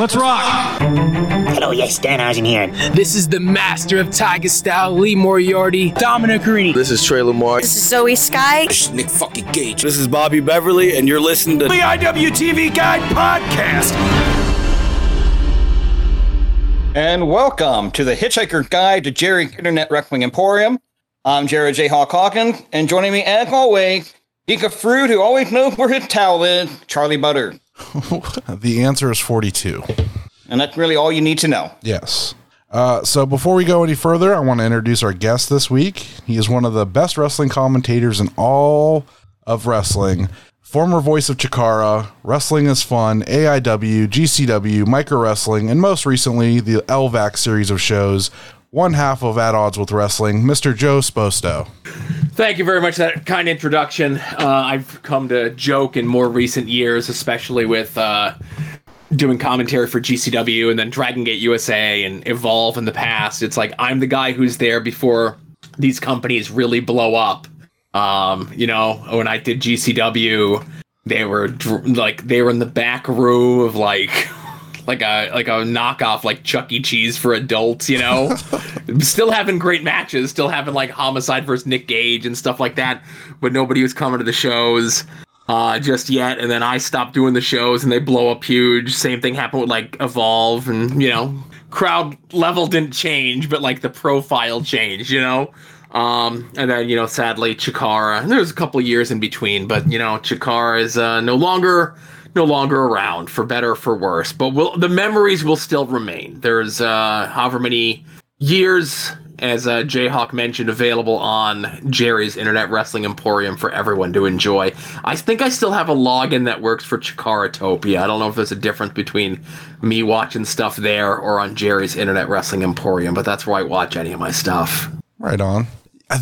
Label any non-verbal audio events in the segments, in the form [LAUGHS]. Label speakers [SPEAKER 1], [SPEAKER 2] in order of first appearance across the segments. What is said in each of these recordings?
[SPEAKER 1] Let's rock!
[SPEAKER 2] Hello, yes, Danhausen here.
[SPEAKER 3] This is the master of Tiger Style, Lee Moriarty, Dominic Garrini.
[SPEAKER 4] This is Trey Lamar.
[SPEAKER 5] This is Zoey Skye.
[SPEAKER 6] This is Nick fucking Gage.
[SPEAKER 7] This is Bobby Beverly, and you're listening to
[SPEAKER 8] the IWTV Guide Podcast.
[SPEAKER 9] And welcome to the Hitchhiker Guide to Jerry Internet Wrestling Emporium. I'm Jared J. Hawk Hawkins, and joining me as always, Geek of Fruit who always knows where his towel is, Charlie Butter. [LAUGHS]
[SPEAKER 10] the answer is 42.
[SPEAKER 9] And that's really all you need to know.
[SPEAKER 10] Yes. Uh, so before we go any further, I want to introduce our guest this week. He is one of the best wrestling commentators in all of wrestling. Former voice of Chikara, Wrestling is Fun, AIW, GCW, Micro Wrestling, and most recently, the LVAC series of shows, one half of At Odds with Wrestling, Mr. Joe Sposto.
[SPEAKER 11] Thank you very much for that kind introduction. Uh, I've come to joke in more recent years, especially with uh, doing commentary for GCW and then Dragon Gate USA and Evolve in the past. It's like I'm the guy who's there before these companies really blow up. Um, you know, when I did GCW, they were dr- like they were in the back room of like [LAUGHS] like a like a knockoff like Chuck E. Cheese for adults, you know. [LAUGHS] still having great matches, still having like Homicide versus Nick Gage and stuff like that, but nobody was coming to the shows uh, just yet. And then I stopped doing the shows and they blow up huge. Same thing happened with like Evolve, and you know, crowd level didn't change, but like the profile changed, you know. Um, and then you know, sadly, Chikara. There's a couple years in between, but you know, Chikara is uh, no longer no longer around for better for worse but will the memories will still remain there's uh however many years as uh, Jayhawk mentioned available on Jerry's Internet Wrestling Emporium for everyone to enjoy. I think I still have a login that works for Chikaratopia. I don't know if there's a difference between me watching stuff there or on Jerry's Internet Wrestling Emporium, but that's where I watch any of my stuff.
[SPEAKER 10] Right on.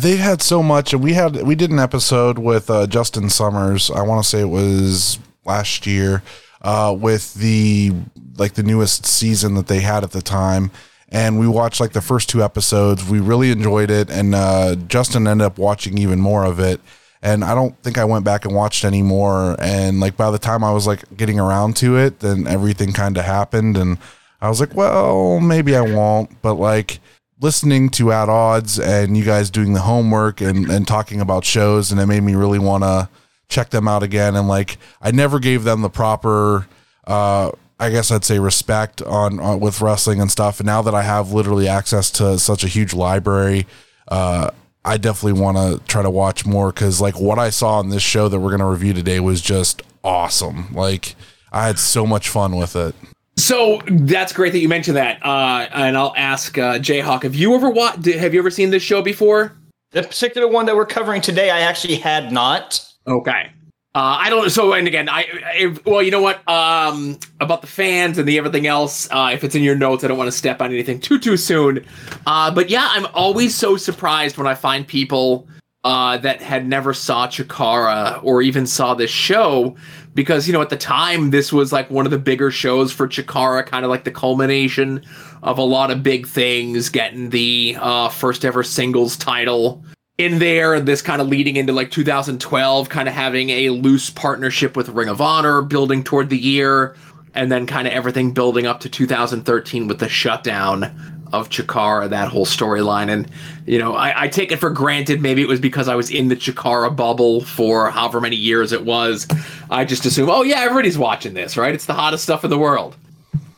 [SPEAKER 10] They had so much, and we had we did an episode with uh, Justin Summers. I want to say it was last year uh, with the like the newest season that they had at the time. And we watched like the first two episodes. We really enjoyed it and uh, justin ended up watching even more of it. And i don't think i went back and watched any more. And like by the time i was like getting around to it then everything kind of happened. And i was like well maybe i won't. But like listening to at odds and you guys doing the homework and, and talking about shows and it made me really want to check them out again. And like, I never gave them the proper, uh, I guess I'd say respect on, on, with wrestling and stuff. And now that I have literally access to such a huge library, uh, I definitely want to try to watch more because like what I saw on this show that we're going to review today was just awesome. Like I had so much fun with it.
[SPEAKER 11] So that's great that you mentioned that. Uh, and I'll ask uh, Jayhawk, have you ever watched? Have you ever seen this show before?
[SPEAKER 9] The particular one that we're covering today, I actually had not.
[SPEAKER 11] Okay. Uh, I don't. So, and again, I, if, well, you know what? Um, about the fans and the everything else. Uh, if it's in your notes, I don't want to step on anything too too soon. Uh, but yeah, I'm always so surprised when I find people uh, that had never saw Chikara or even saw this show because you know at the time this was like one of the bigger shows for Chikara, kind of like the culmination of a lot of big things, getting the uh, first ever singles title in there, this kind of leading into like 2012, kind of having a loose partnership with Ring of Honor, building toward the year, and then kind of everything building up to 2013 with the shutdown of Chikara, that whole storyline. And, you know, I, I, take it for granted maybe it was because I was in the Chikara bubble for however many years it was. I just assume, oh, yeah, everybody's watching this, right? It's the hottest stuff in the world.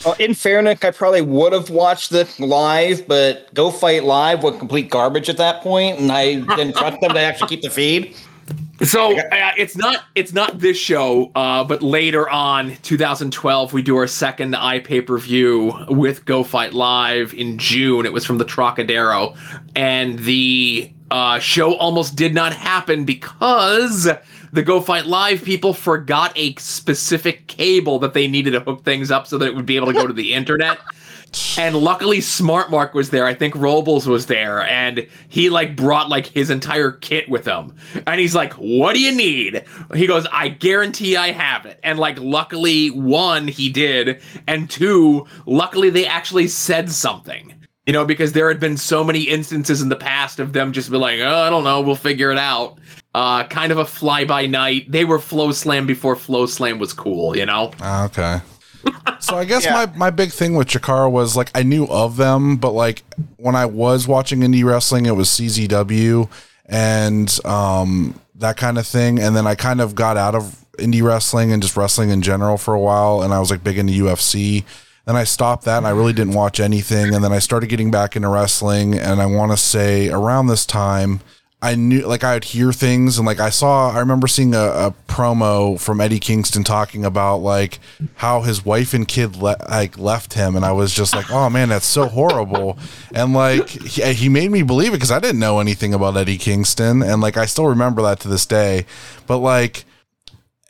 [SPEAKER 9] Well, in fairness, I probably would have watched this live, but Go Fight Live was complete garbage at that point, and I didn't trust them to actually keep the feed.
[SPEAKER 11] So uh, it's not it's not this show, uh, but later on, 2012, we do our second eye pay per view with Go Fight Live in June. It was from the Trocadero, and the uh, show almost did not happen because the Go Fight Live people forgot a specific cable that they needed to hook things up so that it would be able to go to the [LAUGHS] internet. And luckily, Smart Mark was there. I think Robles was there, and he like brought like his entire kit with him. And he's like, "What do you need?" He goes, "I guarantee I have it." And like, luckily, one he did, and two, luckily they actually said something. You know, because there had been so many instances in the past of them just be like, "Oh, I don't know, we'll figure it out." Uh, kind of a fly by night. They were Flow Slam before Flow Slam was cool, you know?
[SPEAKER 10] Ah, okay. so I guess [LAUGHS]
[SPEAKER 9] Yeah.
[SPEAKER 10] my, my big thing with Chikara was like I knew of them, but like when I was watching indie wrestling, it was CZW and um that kind of thing. And then I kind of got out of indie wrestling and just wrestling in general for a while. And I was like big into UFC. Then I stopped that and I really didn't watch anything. And then I started getting back into wrestling. And I want to say around this time, I knew like I would hear things and like I saw I remember seeing a, a promo from Eddie Kingston talking about like how his wife and kid le- like left him and I was just like oh man that's so horrible. And like he, he made me believe it because I didn't know anything about Eddie Kingston and like I still remember that to this day. But like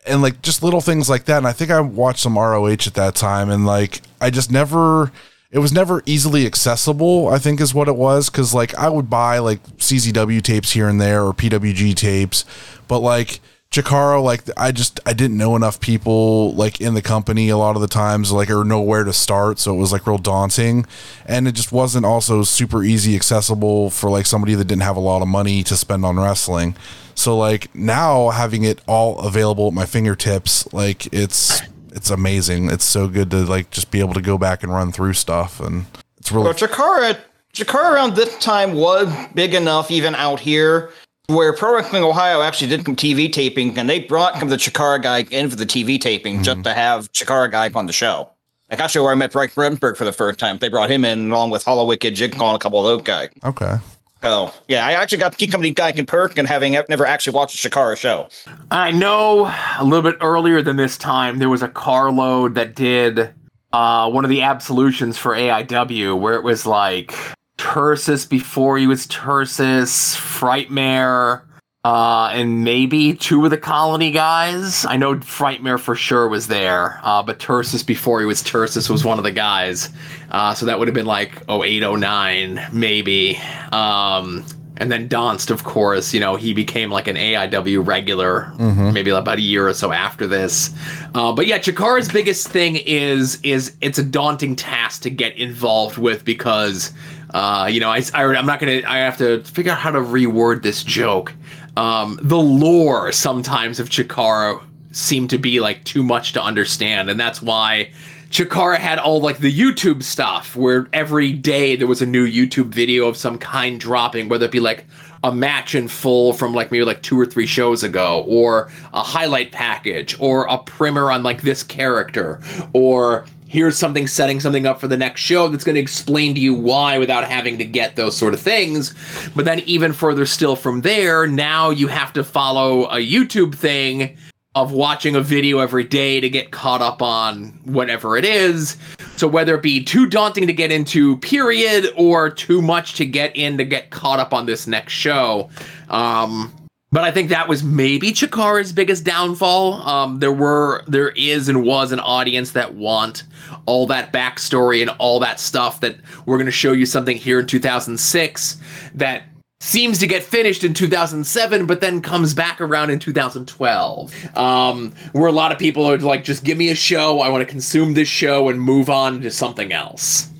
[SPEAKER 10] and like just little things like that. And I think I watched some ROH at that time and like I just never it was never easily accessible i think is what it was because like i would buy like czw tapes here and there or pwg tapes but like Chikara, like I just I didn't know enough people like in the company a lot of the times like or know where to start, so it was like real daunting, and it just wasn't also super easy accessible for like somebody that didn't have a lot of money to spend on wrestling. So like now having it all available at my fingertips, like it's it's amazing. It's so good to like just be able to go back and run through stuff, and it's really
[SPEAKER 9] Well, Chikara, Chikara around this time was big enough, even out here, where Pro Wrestling Ohio actually did some TV taping, and they brought the Chikara guy in for the TV taping just mm-hmm. to have Chikara guy on the show. Like actually, where I met Bryce Remsburg for the first time, they brought him in along with Hallowicked, Jig and a couple of those guys.
[SPEAKER 10] okay.
[SPEAKER 9] So yeah, I actually got to keep coming guy in Perk and having never actually watched a Chikara show.
[SPEAKER 11] I know a little bit earlier than this time, there was a carload that did uh, one of the absolutions for AIW where it was like Tursas before he was Tursas, Frightmare, uh, and maybe two of the colony guys. I know Frightmare for sure was there, uh, but Tursas before he was Tursas was one of the guys. Uh, so that would have been like 08, 09, maybe. Um, and then Donst, of course, you know, he became like an AIW regular, maybe about a year or so after this. Uh, but yeah, Chikara's biggest thing is is it's a daunting task to get involved with because, uh, you know, I, I I'm not gonna I have to figure out how to reword this joke. Um, the lore sometimes of Chikara seemed to be like too much to understand, and that's why Chikara had all like the YouTube stuff where every day there was a new YouTube video of some kind dropping, whether it be like a match in full from like maybe like two or three shows ago, or a highlight package, or a primer on like this character, or here's something setting something up for the next show that's going to explain to you why without having to get those sort of things. But then even further still from there, now you have to follow a YouTube thing of watching a video every day to get caught up on whatever it is. So whether it be too daunting to get into, period, or too much to get in to get caught up on this next show. Um, but I think that was maybe Chikara's biggest downfall. Um, there were, there is, and was an audience that want all that backstory and all that stuff. That we're going to show you something here in 2006 that seems to get finished in 2007 but then comes back around in 2012 um, where a lot of people are like just give me a show i want to consume this show and move on to something else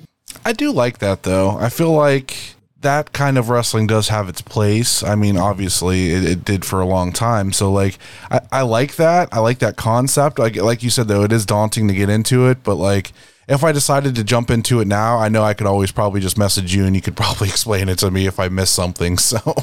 [SPEAKER 10] I do like that though. I feel like that kind of wrestling does have its place. I mean, obviously it, it did for a long time. So like, I, I like that. I like that concept. Like, like you said though, it is daunting to get into it, but like, if I decided to jump into it now, I know I could always probably just message you and you could [LAUGHS] probably explain it to me if I miss something. So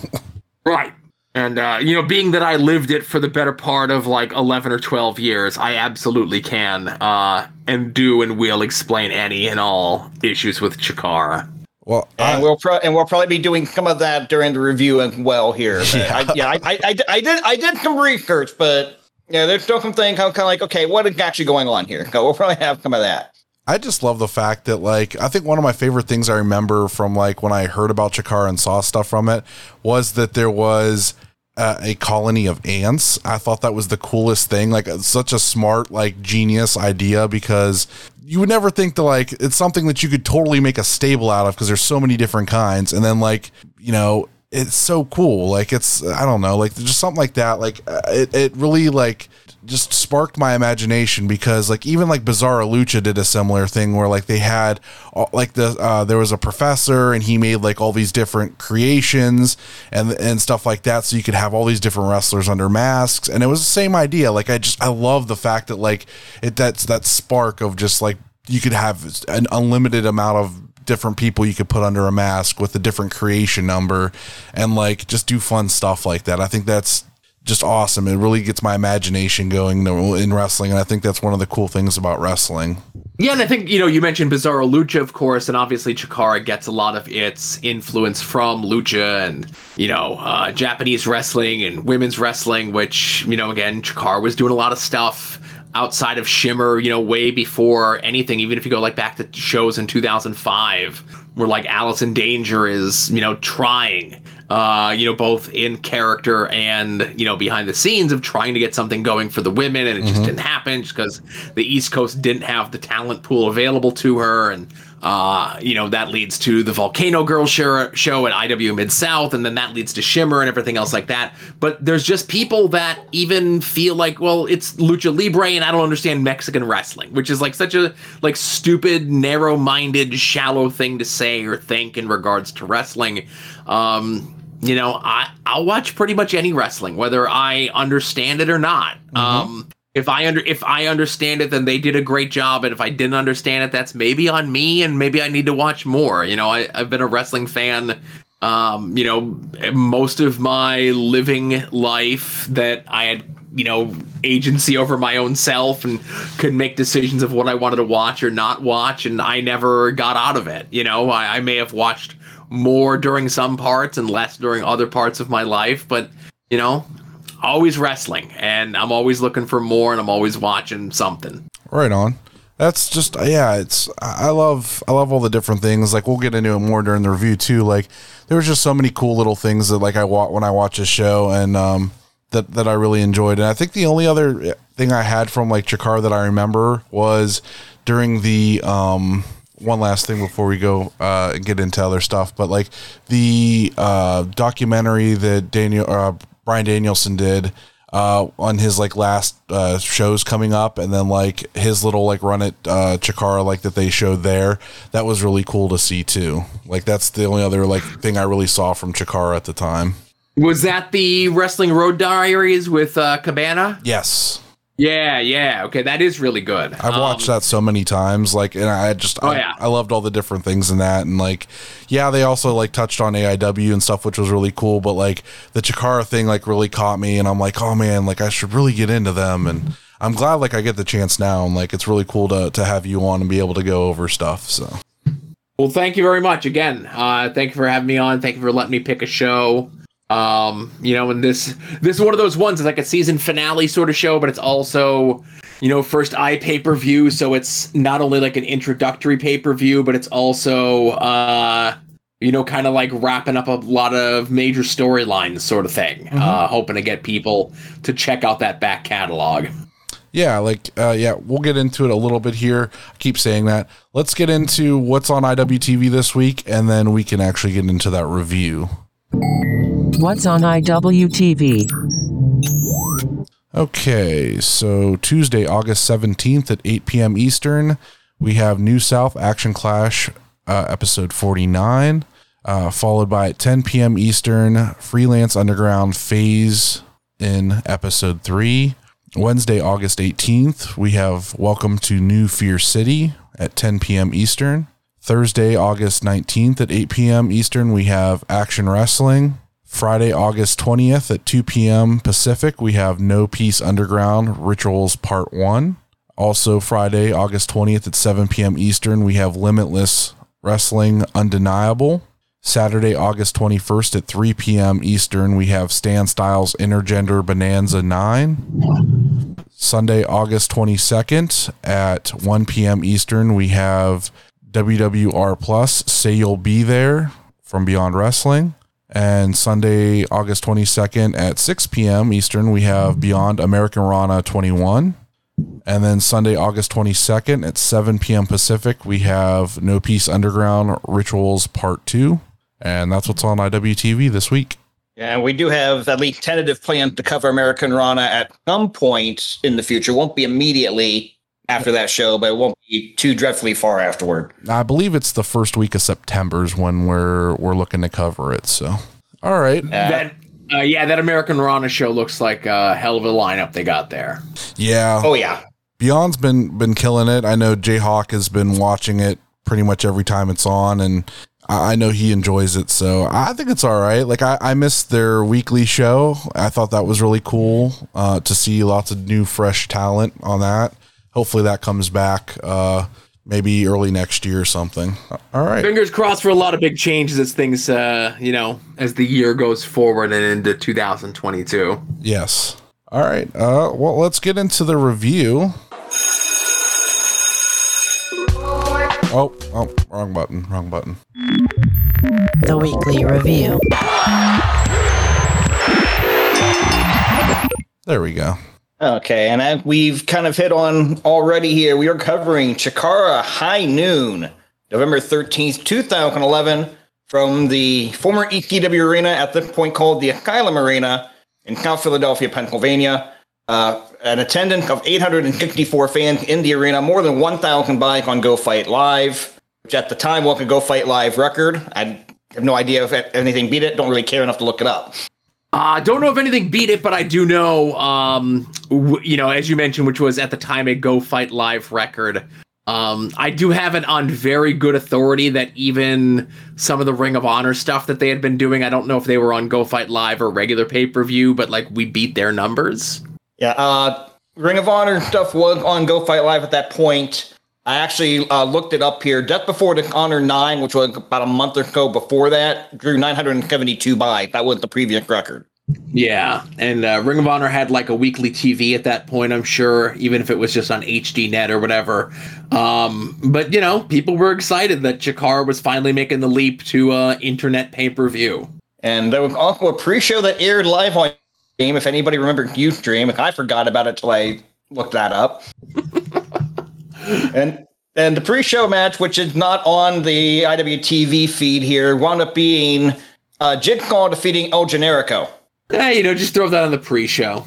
[SPEAKER 11] right and uh, you know being that i lived it for the better part of like 11 or 12 years i absolutely can uh, and do and will explain any and all issues with chikara
[SPEAKER 10] well,
[SPEAKER 9] And
[SPEAKER 10] I,
[SPEAKER 9] we'll pro- and we'll probably be doing some of that during the review as well here. [LAUGHS] But
[SPEAKER 10] Yeah.
[SPEAKER 9] I, yeah, I, I, I, did- I did some research, but yeah, there's still some things I'm kind of like, okay, what is actually going on here? So we'll probably have some of that.
[SPEAKER 10] I just love the fact that like I think one of my favorite things I remember from like when I heard about Chikara and saw stuff from it was that there was uh, a colony of ants. I thought that was the coolest thing. Like such a smart like genius idea because you would never think to like it's something that you could totally make a stable out of because there's so many different kinds and then like you know it's so cool like it's i don't know like just something like that like uh, it, it really like just sparked my imagination because like even like Bizarro Lucha did a similar thing where like they had uh, like the uh, there was a professor and he made like all these different creations and and stuff like that. So you could have all these different wrestlers under masks. And it was the same idea. Like I just I love the fact that like it that's that spark of just like you could have an unlimited amount of different people you could put under a mask with a different creation number and like just do fun stuff like that. I think that's just awesome. It really gets my imagination going in wrestling, and I think that's one of the cool things about wrestling.
[SPEAKER 11] Yeah, and I think you know you mentioned Bizarro Lucha, of course, and obviously Chikara gets a lot of its influence from Lucha and you know uh, Japanese wrestling and women's wrestling, which you know again Chikara was doing a lot of stuff outside of Shimmer, you know, way before anything. Even if you go like back to shows in 2005, where like Allison Danger is you know trying uh, you know, both in character and you know behind the scenes of trying to get something going for the women, and it just mm-hmm. didn't happen just because the East Coast didn't have the talent pool available to her, and uh, you know that leads to the Volcano Girls show, show at IW Mid South, and then that leads to Shimmer and everything else like that. But there's just people that even feel like, well, it's lucha libre, and I don't understand Mexican wrestling, which is like such a like stupid, narrow-minded, shallow thing to say or think in regards to wrestling. Um, you know, I I'll watch pretty much any wrestling, whether I understand it or not. Mm-hmm. Um, if I under if I understand it, then they did a great job, and if I didn't understand it, that's maybe on me, and maybe I need to watch more. You know, I, I've been a wrestling fan. Um, you know, most of my living life that I had you know agency over my own self and could make decisions of what I wanted to watch or not watch, and I never got out of it. You know, I, I may have watched more during some parts and less during other parts of my life. But, you know, always wrestling and I'm always looking for more and I'm always watching something.
[SPEAKER 10] Right on. That's just yeah, it's I love I love all the different things. Like we'll get into it more during the review too. Like there's just so many cool little things that like I watch when I watch a show and um that that I really enjoyed. And I think the only other thing I had from like Chikara that I remember was during the um one last thing before we go uh, and get into other stuff, but like the uh, documentary that Daniel uh, Bryan Danielson did uh, on his like last uh, shows coming up, and then like his little like run at uh, Chikara like that they showed there. That was really cool to see too. Like that's the only other like thing I really saw from Chikara at the time.
[SPEAKER 11] Was that the Wrestling Road Diaries with uh, Cabana?
[SPEAKER 10] Yes.
[SPEAKER 11] Yeah, yeah. Okay, that is really good.
[SPEAKER 10] I've um, watched that so many times. Like, and I just,
[SPEAKER 11] oh,
[SPEAKER 10] I,
[SPEAKER 11] yeah.
[SPEAKER 10] I loved all the different things in that. And like, yeah, they also like touched on AIW and stuff, which was really cool. But like the Chikara thing, like really caught me. And I'm like, oh man, like I should really get into them. And I'm glad like I get the chance now. And like, it's really cool to, to have you on and be able to go over stuff. So.
[SPEAKER 11] Well, thank you very much again. Uh, thank you for having me on. Thank you for letting me pick a show. Um, you know, and this this is one of those ones. It's like a season finale sort of show, but it's also you know first eye pay per view. So it's not only like an introductory pay per view, but it's also uh you know kind of like wrapping up a lot of major storylines sort of thing. Mm-hmm. Uh, hoping to get people to check out that back catalog.
[SPEAKER 10] Yeah, like uh, yeah, we'll get into it a little bit here. I keep saying that. Let's get into what's on IWTV this week, and then we can actually get into that review.
[SPEAKER 1] What's on IWTV?
[SPEAKER 10] Okay, so Tuesday, August 17th at 8 p.m. Eastern, we have New South Action Clash, uh, episode 49, uh, followed by at 10 p.m. Eastern, Freelance Underground Phase in episode 3. Wednesday, August 18th, we have Welcome to New Fear City at 10 p.m. Eastern. Thursday, August 19th at 8 p.m. Eastern, we have Action Wrestling. Friday, August 20th at 2 p.m. Pacific, we have No Peace Underground Rituals Part 1. Also, Friday, August 20th at 7 p.m. Eastern, we have Limitless Wrestling Undeniable. Saturday, August 21st at 3 p.m. Eastern, we have Stan Styles Intergender Bonanza 9. Sunday, August 22nd at 1 p.m. Eastern, we have WWR Plus Say You'll Be There from Beyond Wrestling. And Sunday, August 22nd at 6 p.m. Eastern, we have Beyond American Rana 21. And then Sunday, August 22nd at 7 p.m. Pacific, we have No Peace Underground Rituals Part 2. And that's what's on IWTV this week.
[SPEAKER 9] Yeah, we do have at least tentative plans to cover American Rana at some point in the future. Won't be immediately after that show, but it won't be too dreadfully far afterward.
[SPEAKER 10] I believe it's the first week of September's when we're we're looking to cover it. So, all right. Uh,
[SPEAKER 11] that uh, yeah, that American Rana show looks like a hell of a lineup they got there.
[SPEAKER 10] Yeah.
[SPEAKER 9] Oh yeah.
[SPEAKER 10] Beyond's been been killing it. I know Jayhawk has been watching it pretty much every time it's on, and I, I know he enjoys it. So I think it's all right. Like I, I missed their weekly show. I thought that was really cool uh, to see lots of new, fresh talent on that. Hopefully that comes back. Uh, maybe early next year or something. All right.
[SPEAKER 11] Fingers crossed for a lot of big changes as things, uh, you know, as the year goes forward and into 2022.
[SPEAKER 10] Yes. All right. Uh, well, let's get into the review. Oh, oh, wrong button, wrong button.
[SPEAKER 1] The weekly review.
[SPEAKER 10] There we go.
[SPEAKER 9] Okay, and as we've kind of hit on already here, we are covering Chikara High Noon, November 13th, 2011, from the former ECW arena at this point called the Asylum Arena in South Philadelphia, Pennsylvania. Uh, an attendance of 864 fans in the arena, more than 1,000 buys on Go Fight Live, which at the time was a Go Fight Live record. I have no idea if anything beat it. Don't really care enough to look it up.
[SPEAKER 11] I uh, don't know if anything beat it, but I do know, um, w- you know, as you mentioned, which was at the time a Go Fight Live record. Um, I do have it on very good authority that even some of the Ring of Honor stuff that they had been doing, I don't know if they were on Go Fight Live or regular pay per view, but like we beat their numbers.
[SPEAKER 9] Yeah, uh, Ring of Honor stuff was on Go Fight Live at that point. I actually uh, looked it up here. Death Before Dishonor 9, which was about a month or so before that, drew 972 by. That was the previous record.
[SPEAKER 11] Yeah, and uh, Ring of Honor had like a weekly TV at that point, I'm sure, even if it was just on HD Net or whatever. Um, but you know, people were excited that Chikara was finally making the leap to uh, internet pay per view.
[SPEAKER 9] And there was also a pre-show that aired live on game. If anybody remembered Ustream, I forgot about it till I looked that up. [LAUGHS] and and the pre-show match, which is not on the IWTV feed here, wound up being uh, Jigsaw defeating El Generico.
[SPEAKER 11] Hey, you know, just throw that on the pre-show.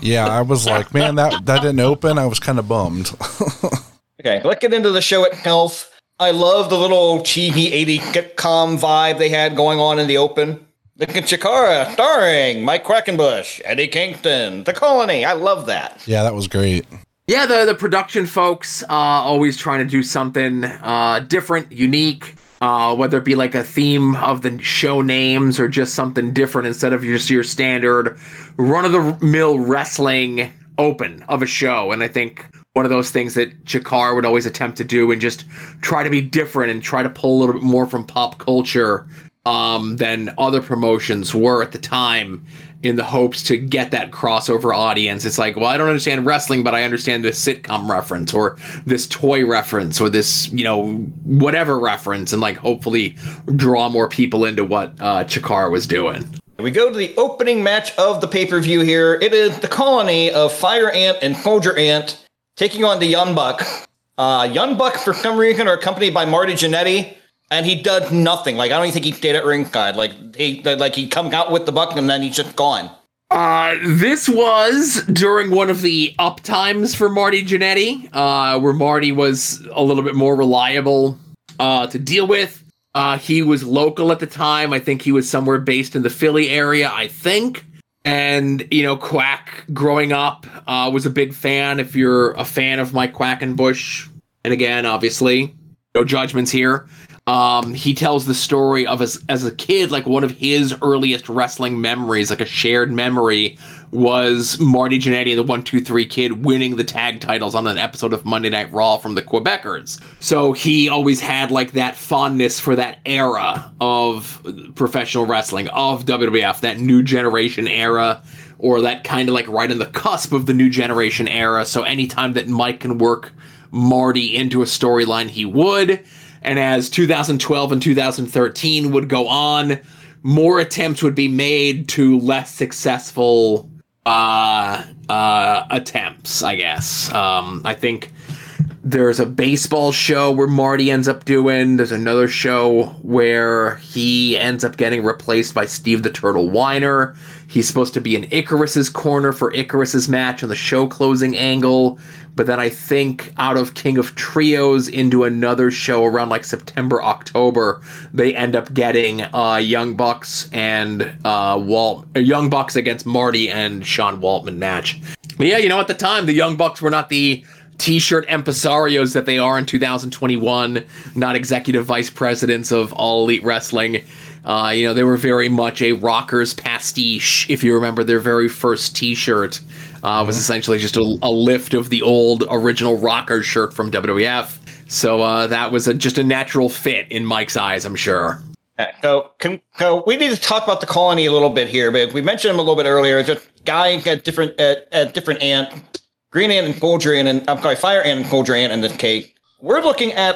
[SPEAKER 10] Yeah, I was like, man, that that didn't open. I was kind of bummed. [LAUGHS]
[SPEAKER 9] okay, let's get into the show itself. I love the little cheesy 80 sitcom vibe they had going on in the open. Look at Chikara, starring Mike Quackenbush, Eddie Kingston, The Colony. I love that.
[SPEAKER 10] Yeah, that was great.
[SPEAKER 11] Yeah, the the production folks uh, always trying to do something uh, different, unique. Uh, whether it be like a theme of the show names or just something different instead of just your standard run of the mill wrestling open of a show. And I think one of those things that Chikara would always attempt to do and just try to be different and try to pull a little bit more from pop culture um, than other promotions were at the time in the hopes to get that crossover audience. It's like, well, I don't understand wrestling, but I understand this sitcom reference or this toy reference or this, you know, whatever reference, and like hopefully draw more people into what uh, was doing.
[SPEAKER 9] We go to the opening match of the pay per view here. It is the colony of Fire Ant and Soldier Ant taking on the Young Buck. Uh, Young Buck, for some reason, are accompanied by Marty Jannetty and he does nothing. Like I don't even think he stayed at ringside. Like he like he come out with the buck and then he's just gone.
[SPEAKER 11] Uh, this was during one of the up times for Marty Jannetty, uh, where Marty was a little bit more reliable uh, to deal with. Uh, he was local at the time. I think he was somewhere based in the Philly area, I think. And, you know, Quack growing up uh, was a big fan. If you're a fan of Mike Quackenbush, and again, obviously, no judgments here. Um, he tells the story of as as a kid, like one of his earliest wrestling memories, like a shared memory, was Marty Jannetty, and the one two three kid, winning the tag titles on an episode of Monday Night Raw from the Quebecers. So he always had like that fondness for that era of professional wrestling, of WWF, that new generation era, or that kind of like right in the cusp of the new generation era. So anytime that Mike can work Marty into a storyline, he would and as 2012 and 2013 would go on, more attempts would be made to less successful uh, uh, attempts, I guess. Um, I think there's a baseball show where Marty ends up doing. There's another show where he ends up getting replaced by Steve the Turtle Weiner. He's supposed to be in Icarus's corner for Icarus's match on the show closing angle. But then I think out of King of Trios into another show around like September, October, they end up getting uh, Young Bucks and uh, Walt, uh, Young Bucks against Marty and Sean Waltman match. But yeah, you know, at the time, the Young Bucks were not the t-shirt empresarios that they are in 2021, not executive vice presidents of all elite wrestling. Uh, you know, they were very much a rockers pastiche. If you remember their very first T-shirt, uh, was essentially just a, a lift of the old original rocker shirt from WWF. So uh, that was a, just a natural fit in Mike's eyes, I'm sure.
[SPEAKER 9] So, can, so we need to talk about the colony a little bit here, but we mentioned him a little bit earlier. Just guy at different at, at different ant, green ant and gold ant, and I'm sorry, fire ant and gold ant in this case. We're looking at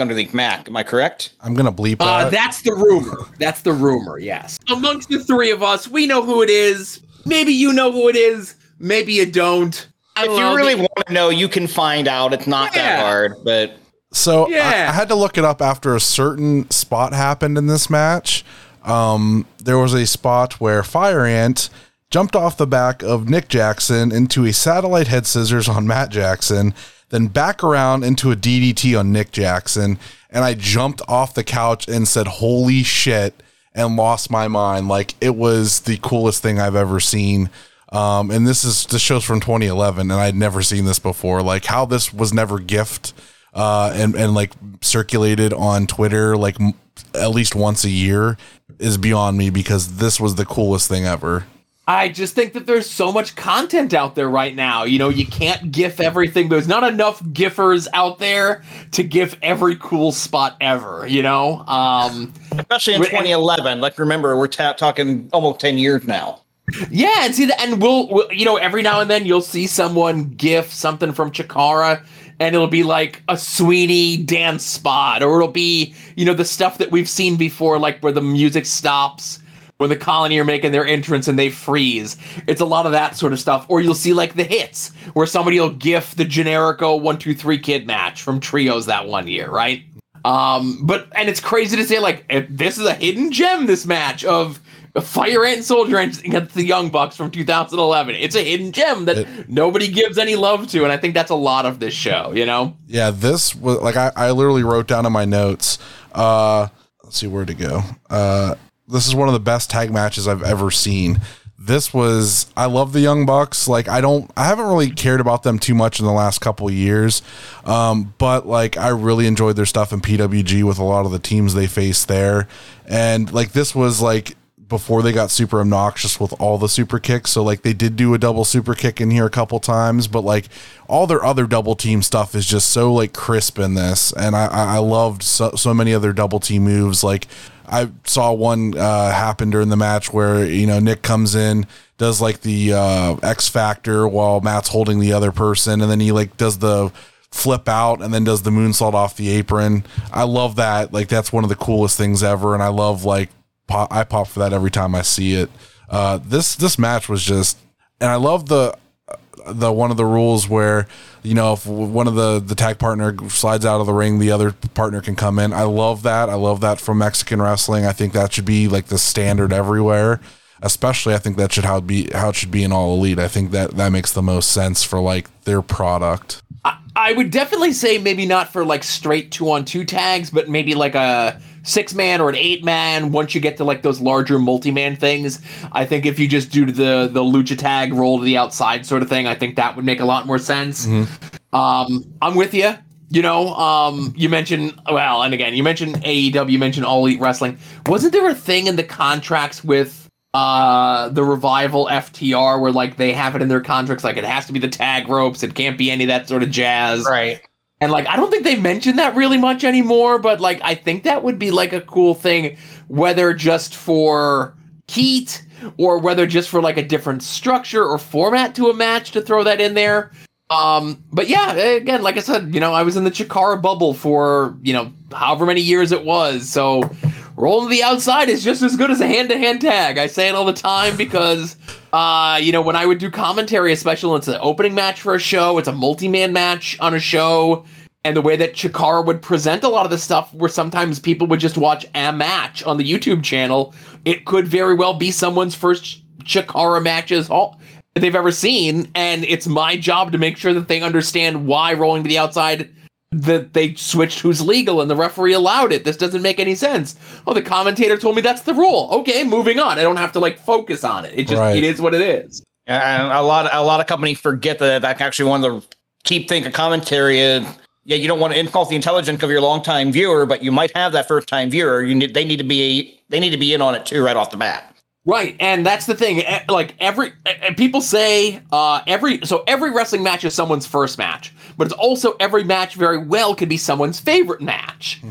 [SPEAKER 9] underneath Mac. Am I correct?
[SPEAKER 10] I'm gonna bleep that.
[SPEAKER 11] Uh, that's the rumor. That's the rumor. Yes. Amongst the three of us, we know who it is. Maybe you know who it is. Maybe you don't. I
[SPEAKER 9] If you
[SPEAKER 11] know.
[SPEAKER 9] really want to know, you can find out. It's not
[SPEAKER 11] Yeah.
[SPEAKER 9] that hard, but
[SPEAKER 10] So I,
[SPEAKER 11] Yeah.
[SPEAKER 10] I had to look it up after a certain spot happened in this match. Um, there was a spot where Fire Ant jumped off the back of Nick Jackson into a satellite head scissors on Matt Jackson, then back around into a DDT on Nick Jackson. And I jumped off the couch and said, Holy shit, and lost my mind. Like it was the coolest thing I've ever seen. Um, and this is this show's from 2011, and I'd never seen this before. Like how this was never gift uh, and and like circulated on Twitter like m- at least once a year is beyond me because this was the coolest thing ever.
[SPEAKER 11] I just think that there's so much content out there right now. You know, you can't gif everything. There's not enough gifers out there to gif every cool spot ever, you know? Um
[SPEAKER 9] especially in
[SPEAKER 11] Wait, and-
[SPEAKER 9] 2011. Like, remember, we're ta- talking almost 10 years now.
[SPEAKER 11] Yeah, and see that, and we'll, we'll, you know, every now and then you'll see someone gif something from Chikara, and it'll be like a Sweeney dance spot, or it'll be, you know, the stuff that we've seen before, like where the music stops when the colony are making their entrance and they freeze. It's a lot of that sort of stuff. Or you'll see like the hits where somebody will gif the Generico one two three kid match from Trios that one year, right? Um, but and it's crazy to say like this is a hidden gem. This match of Fire Ant and Soldier Ant against the Young Bucks from 2011. It's a hidden gem that nobody gives any love to, and I think that's a lot of this show. You know,
[SPEAKER 10] Yeah, this was like I, I literally wrote down in my notes. Uh, let's see where to go. Uh, this is one of the best tag matches I've ever seen. This was I love the Young Bucks. Like I don't I haven't really cared about them too much in the last couple years. Um, but like I really enjoyed their stuff in PWG with a lot of the teams they faced there. And like this was like before they got super obnoxious with all the super kicks. So like they did do a double super kick in here a couple times, but like all their other double team stuff is just so like crisp in this. And I, I I loved so, so many other double team moves. Like I saw one uh, happen during the match where, you know, Nick comes in, does like the uh, X Factor while Matt's holding the other person. And then he like does the flip out and then does the moonsault off the apron. I love that. Like that's one of the coolest things ever. And I love like pop, I pop for that every time I see it. Uh, this this match was just, and I love the the one of the rules where you know if one of the the tag partner slides out of the ring, the other partner can come in. I love that. I love that from Mexican wrestling. I think that should be like the standard everywhere. Especially, I think that should how be how it should be in all elite. I think that that makes the most sense for like their product.
[SPEAKER 11] I would definitely say maybe not for like straight two on two tags, but maybe like a six man or an eight man. Once you get to like those larger multi man things, I think if you just do the the lucha tag roll to the outside sort of thing, I think that would make a lot more sense. Um, I'm with you. You know, um, you mentioned well, and again, you mentioned AEW, you mentioned All Elite Wrestling. Wasn't there a thing in the contracts with uh the revival FTR where like they have it in their contracts like it has to be the tag ropes, it can't be any of that sort of jazz.
[SPEAKER 9] Right.
[SPEAKER 11] And like I don't think they mention that really much anymore, but like I think that would be like a cool thing, whether just for heat or whether just for like a different structure or format to a match to throw that in there. Um, but yeah, again, like I said, you know, I was in the Chikara bubble for, you know, however many years it was. So rolling to the outside is just as good as a hand-to-hand tag. I say it all the time because uh, you know, when I would do commentary, especially it's an opening match for a show, it's a multi-man match on a show, and the way that Chikara would present a lot of the stuff where sometimes people would just watch a match on the YouTube channel, it could very well be someone's first Chikara matches all they've ever seen, and it's my job to make sure that they understand why rolling to the outside that they switched who's legal and the referee allowed it. This doesn't make any sense. Oh, the commentator told me that's the rule. Okay, moving on. I don't have to like focus on it. It just
[SPEAKER 10] Right.
[SPEAKER 11] it is what it is.
[SPEAKER 9] And a lot, a lot of companies forget that that's actually one of the keep thinking commentary. And, yeah, you don't want to insult the intelligence of your longtime viewer, but you might have that first time viewer. You need they need to be they need to be in on it too right off the bat.
[SPEAKER 11] Right, and that's the thing. eh, Like every and people say, uh, every so every wrestling match is someone's first match, but it's also every match very well could be someone's favorite match.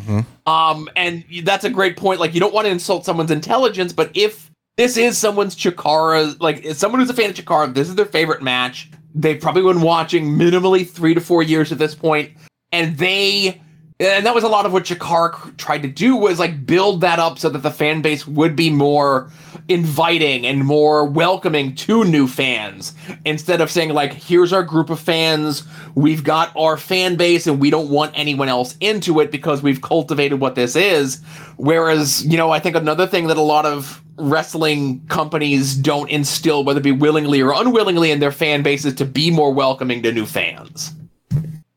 [SPEAKER 11] Um, and that's a great point. Like you don't want to insult someone's intelligence, but if this is someone's Chikara, like someone who's a fan of Chikara, this is their favorite match. They've probably been watching minimally three to four years at this point, and they and that was a lot of what Chikara tried to do was like build that up so that the fan base would be more inviting and more welcoming to new fans. Instead of saying like here's our group of fans we've got our fan base and we don't want anyone else into it because we've cultivated what this is. Whereas you know i think another thing that a lot of wrestling companies don't instill whether it be willingly or unwillingly in their fan bases to be more welcoming to new fans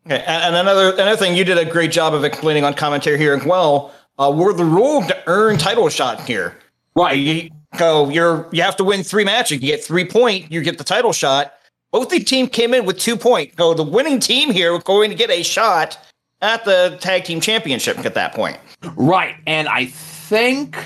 [SPEAKER 9] Okay, and, and another another thing you did a great job of explaining on commentary here as well. Uh, were the rules to earn title shot here?
[SPEAKER 11] right
[SPEAKER 9] You go, you're you have to win three matches. You get three point, you get the title shot. Both the team came in with two point. So the winning team here was going to get a shot at the tag team championship at that point.
[SPEAKER 11] Right. And I think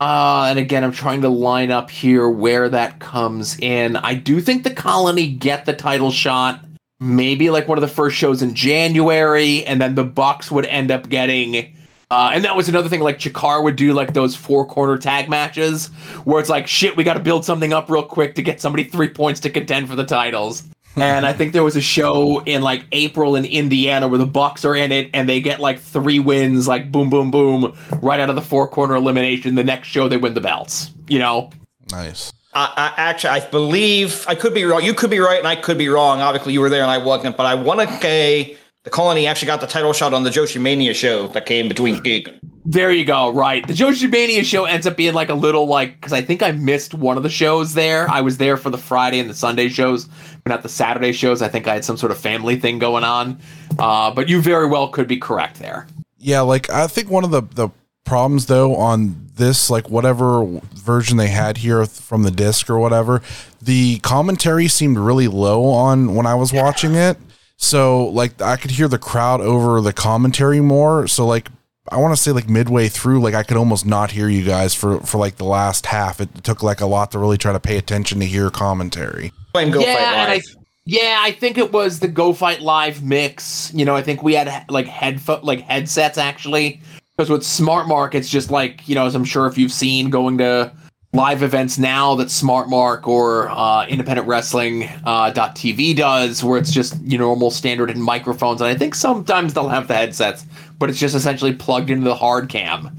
[SPEAKER 11] uh and again I'm trying to line up here where that comes in. I do think the colony get the title shot maybe like one of the first shows in January and then the Bucks would end up getting uh, and that was another thing like Chikara would do like those four corner tag matches where it's like shit we got to build something up real quick to get somebody 3 points to contend for the titles. [LAUGHS] and I think there was a show in like April in Indiana where the Bucks are in it and they get like three wins, like boom, boom, boom, right out of the four corner elimination. The next show they win the belts. You know,
[SPEAKER 10] Nice.
[SPEAKER 9] I, I actually, I believe I could be wrong. You could be right, and I could be wrong. Obviously, you were there and I wasn't. But I want to say the Colony actually got the title shot on the Joshi Mania show that came between Gig.
[SPEAKER 11] there you go. Right, the Joshi Mania show ends up being like a little like because I think I missed one of the shows there. I was there for the Friday and the Sunday shows, but not the Saturday shows. I think I had some sort of family thing going on. Uh, but you very well could be correct there.
[SPEAKER 10] Yeah, like I think one of the the problems though on this like whatever version they had here from the disc or whatever, the commentary seemed really low on when I was watching it. So like I could hear the crowd over the commentary more. So like I want to say like midway through, like I could almost not hear you guys for for like the last half. It took like a lot to really try to pay attention to hear commentary.
[SPEAKER 9] Blame Go
[SPEAKER 11] yeah,
[SPEAKER 9] Fight
[SPEAKER 11] and I, yeah, I think it was the Go Fight Live mix. You know, I think we had like headphone, like headsets actually. Because with Smart Mark, it's just like you know, as I'm sure if you've seen going to live events now that Smart Mark or uh, Independent Wrestling uh, .tv does, where it's just you know normal standard and microphones, and I think sometimes they'll have the headsets, but it's just essentially plugged into the hard cam.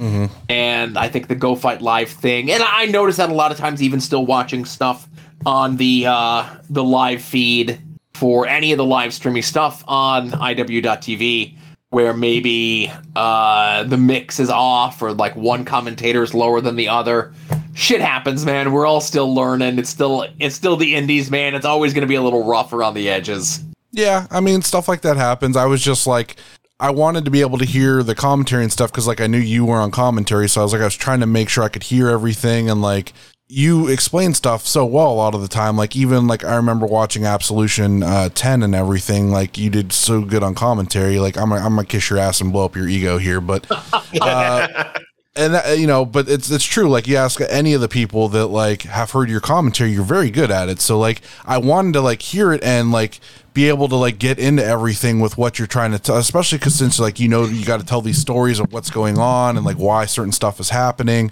[SPEAKER 11] And I think the Go Fight Live thing, and I noticed that a lot of times, even still watching stuff on the uh, the live feed for any of the live streaming stuff on IW.tv, where maybe uh, the mix is off or like one commentator is lower than the other. Shit happens, man. We're all still learning. It's still it's still the indies, man. It's always going to be a little rough around the edges.
[SPEAKER 10] Yeah, I mean, stuff like that happens. I was just like, I wanted to be able to hear the commentary and stuff because, like, I knew you were on commentary. So I was like, I was trying to make sure I could hear everything. And, like, you explain stuff so well a lot of the time. Like, even, like, I remember watching Absolution uh, 10 and everything. Like, you did so good on commentary. Like, I'm, I'm going to kiss your ass and blow up your ego here. But, [LAUGHS] uh, and uh, you know but it's it's true like you ask any of the people that like have heard your commentary you're very good at it so like i wanted to like hear it and like be able to like get into everything with what you're trying to tell especially because since like you know you got to tell these stories of what's going on and like why certain stuff is happening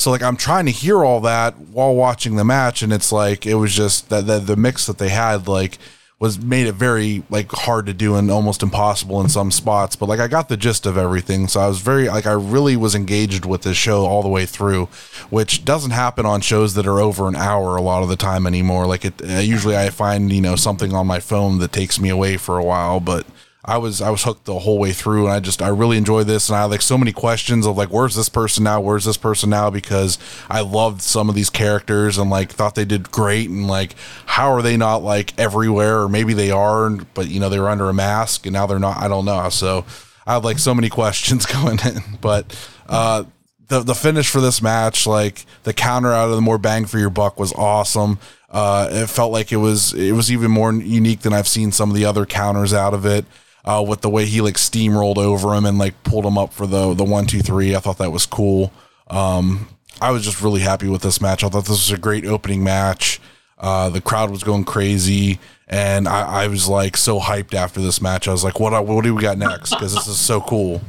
[SPEAKER 10] so like i'm trying to hear all that while watching the match and it's like it was just that the, the mix that they had like was made it very like hard to do and almost impossible in some spots. But like i got the gist of everything so i was very like i really was engaged with this show all the way through which doesn't happen on shows that are over an hour a lot of the time anymore. Like it uh, usually i find you know something on my phone that takes me away for a while but I was I was hooked the whole way through, and I just I really enjoy this, and I had like so many questions of like, where's this person now? Where's this person now? Because I loved some of these characters and like thought they did great, and like how are they not like everywhere, or maybe they are, but you know they were under a mask and now they're not. I don't know. So I had like so many [LAUGHS] questions going in, but uh, the the finish for this match, like the counter out of the more bang for your buck, was awesome. Uh, it felt like it was it was even more unique than I've seen some of the other counters out of it. Uh, with the way he like steamrolled over him and like pulled him up for the the one two three, I thought that was cool. Um, I was just really happy with this match. I thought this was a great opening match. Uh, the crowd was going crazy, and I, I was like so hyped after this match. I was like, "What? What do we got next?" Because this is so cool.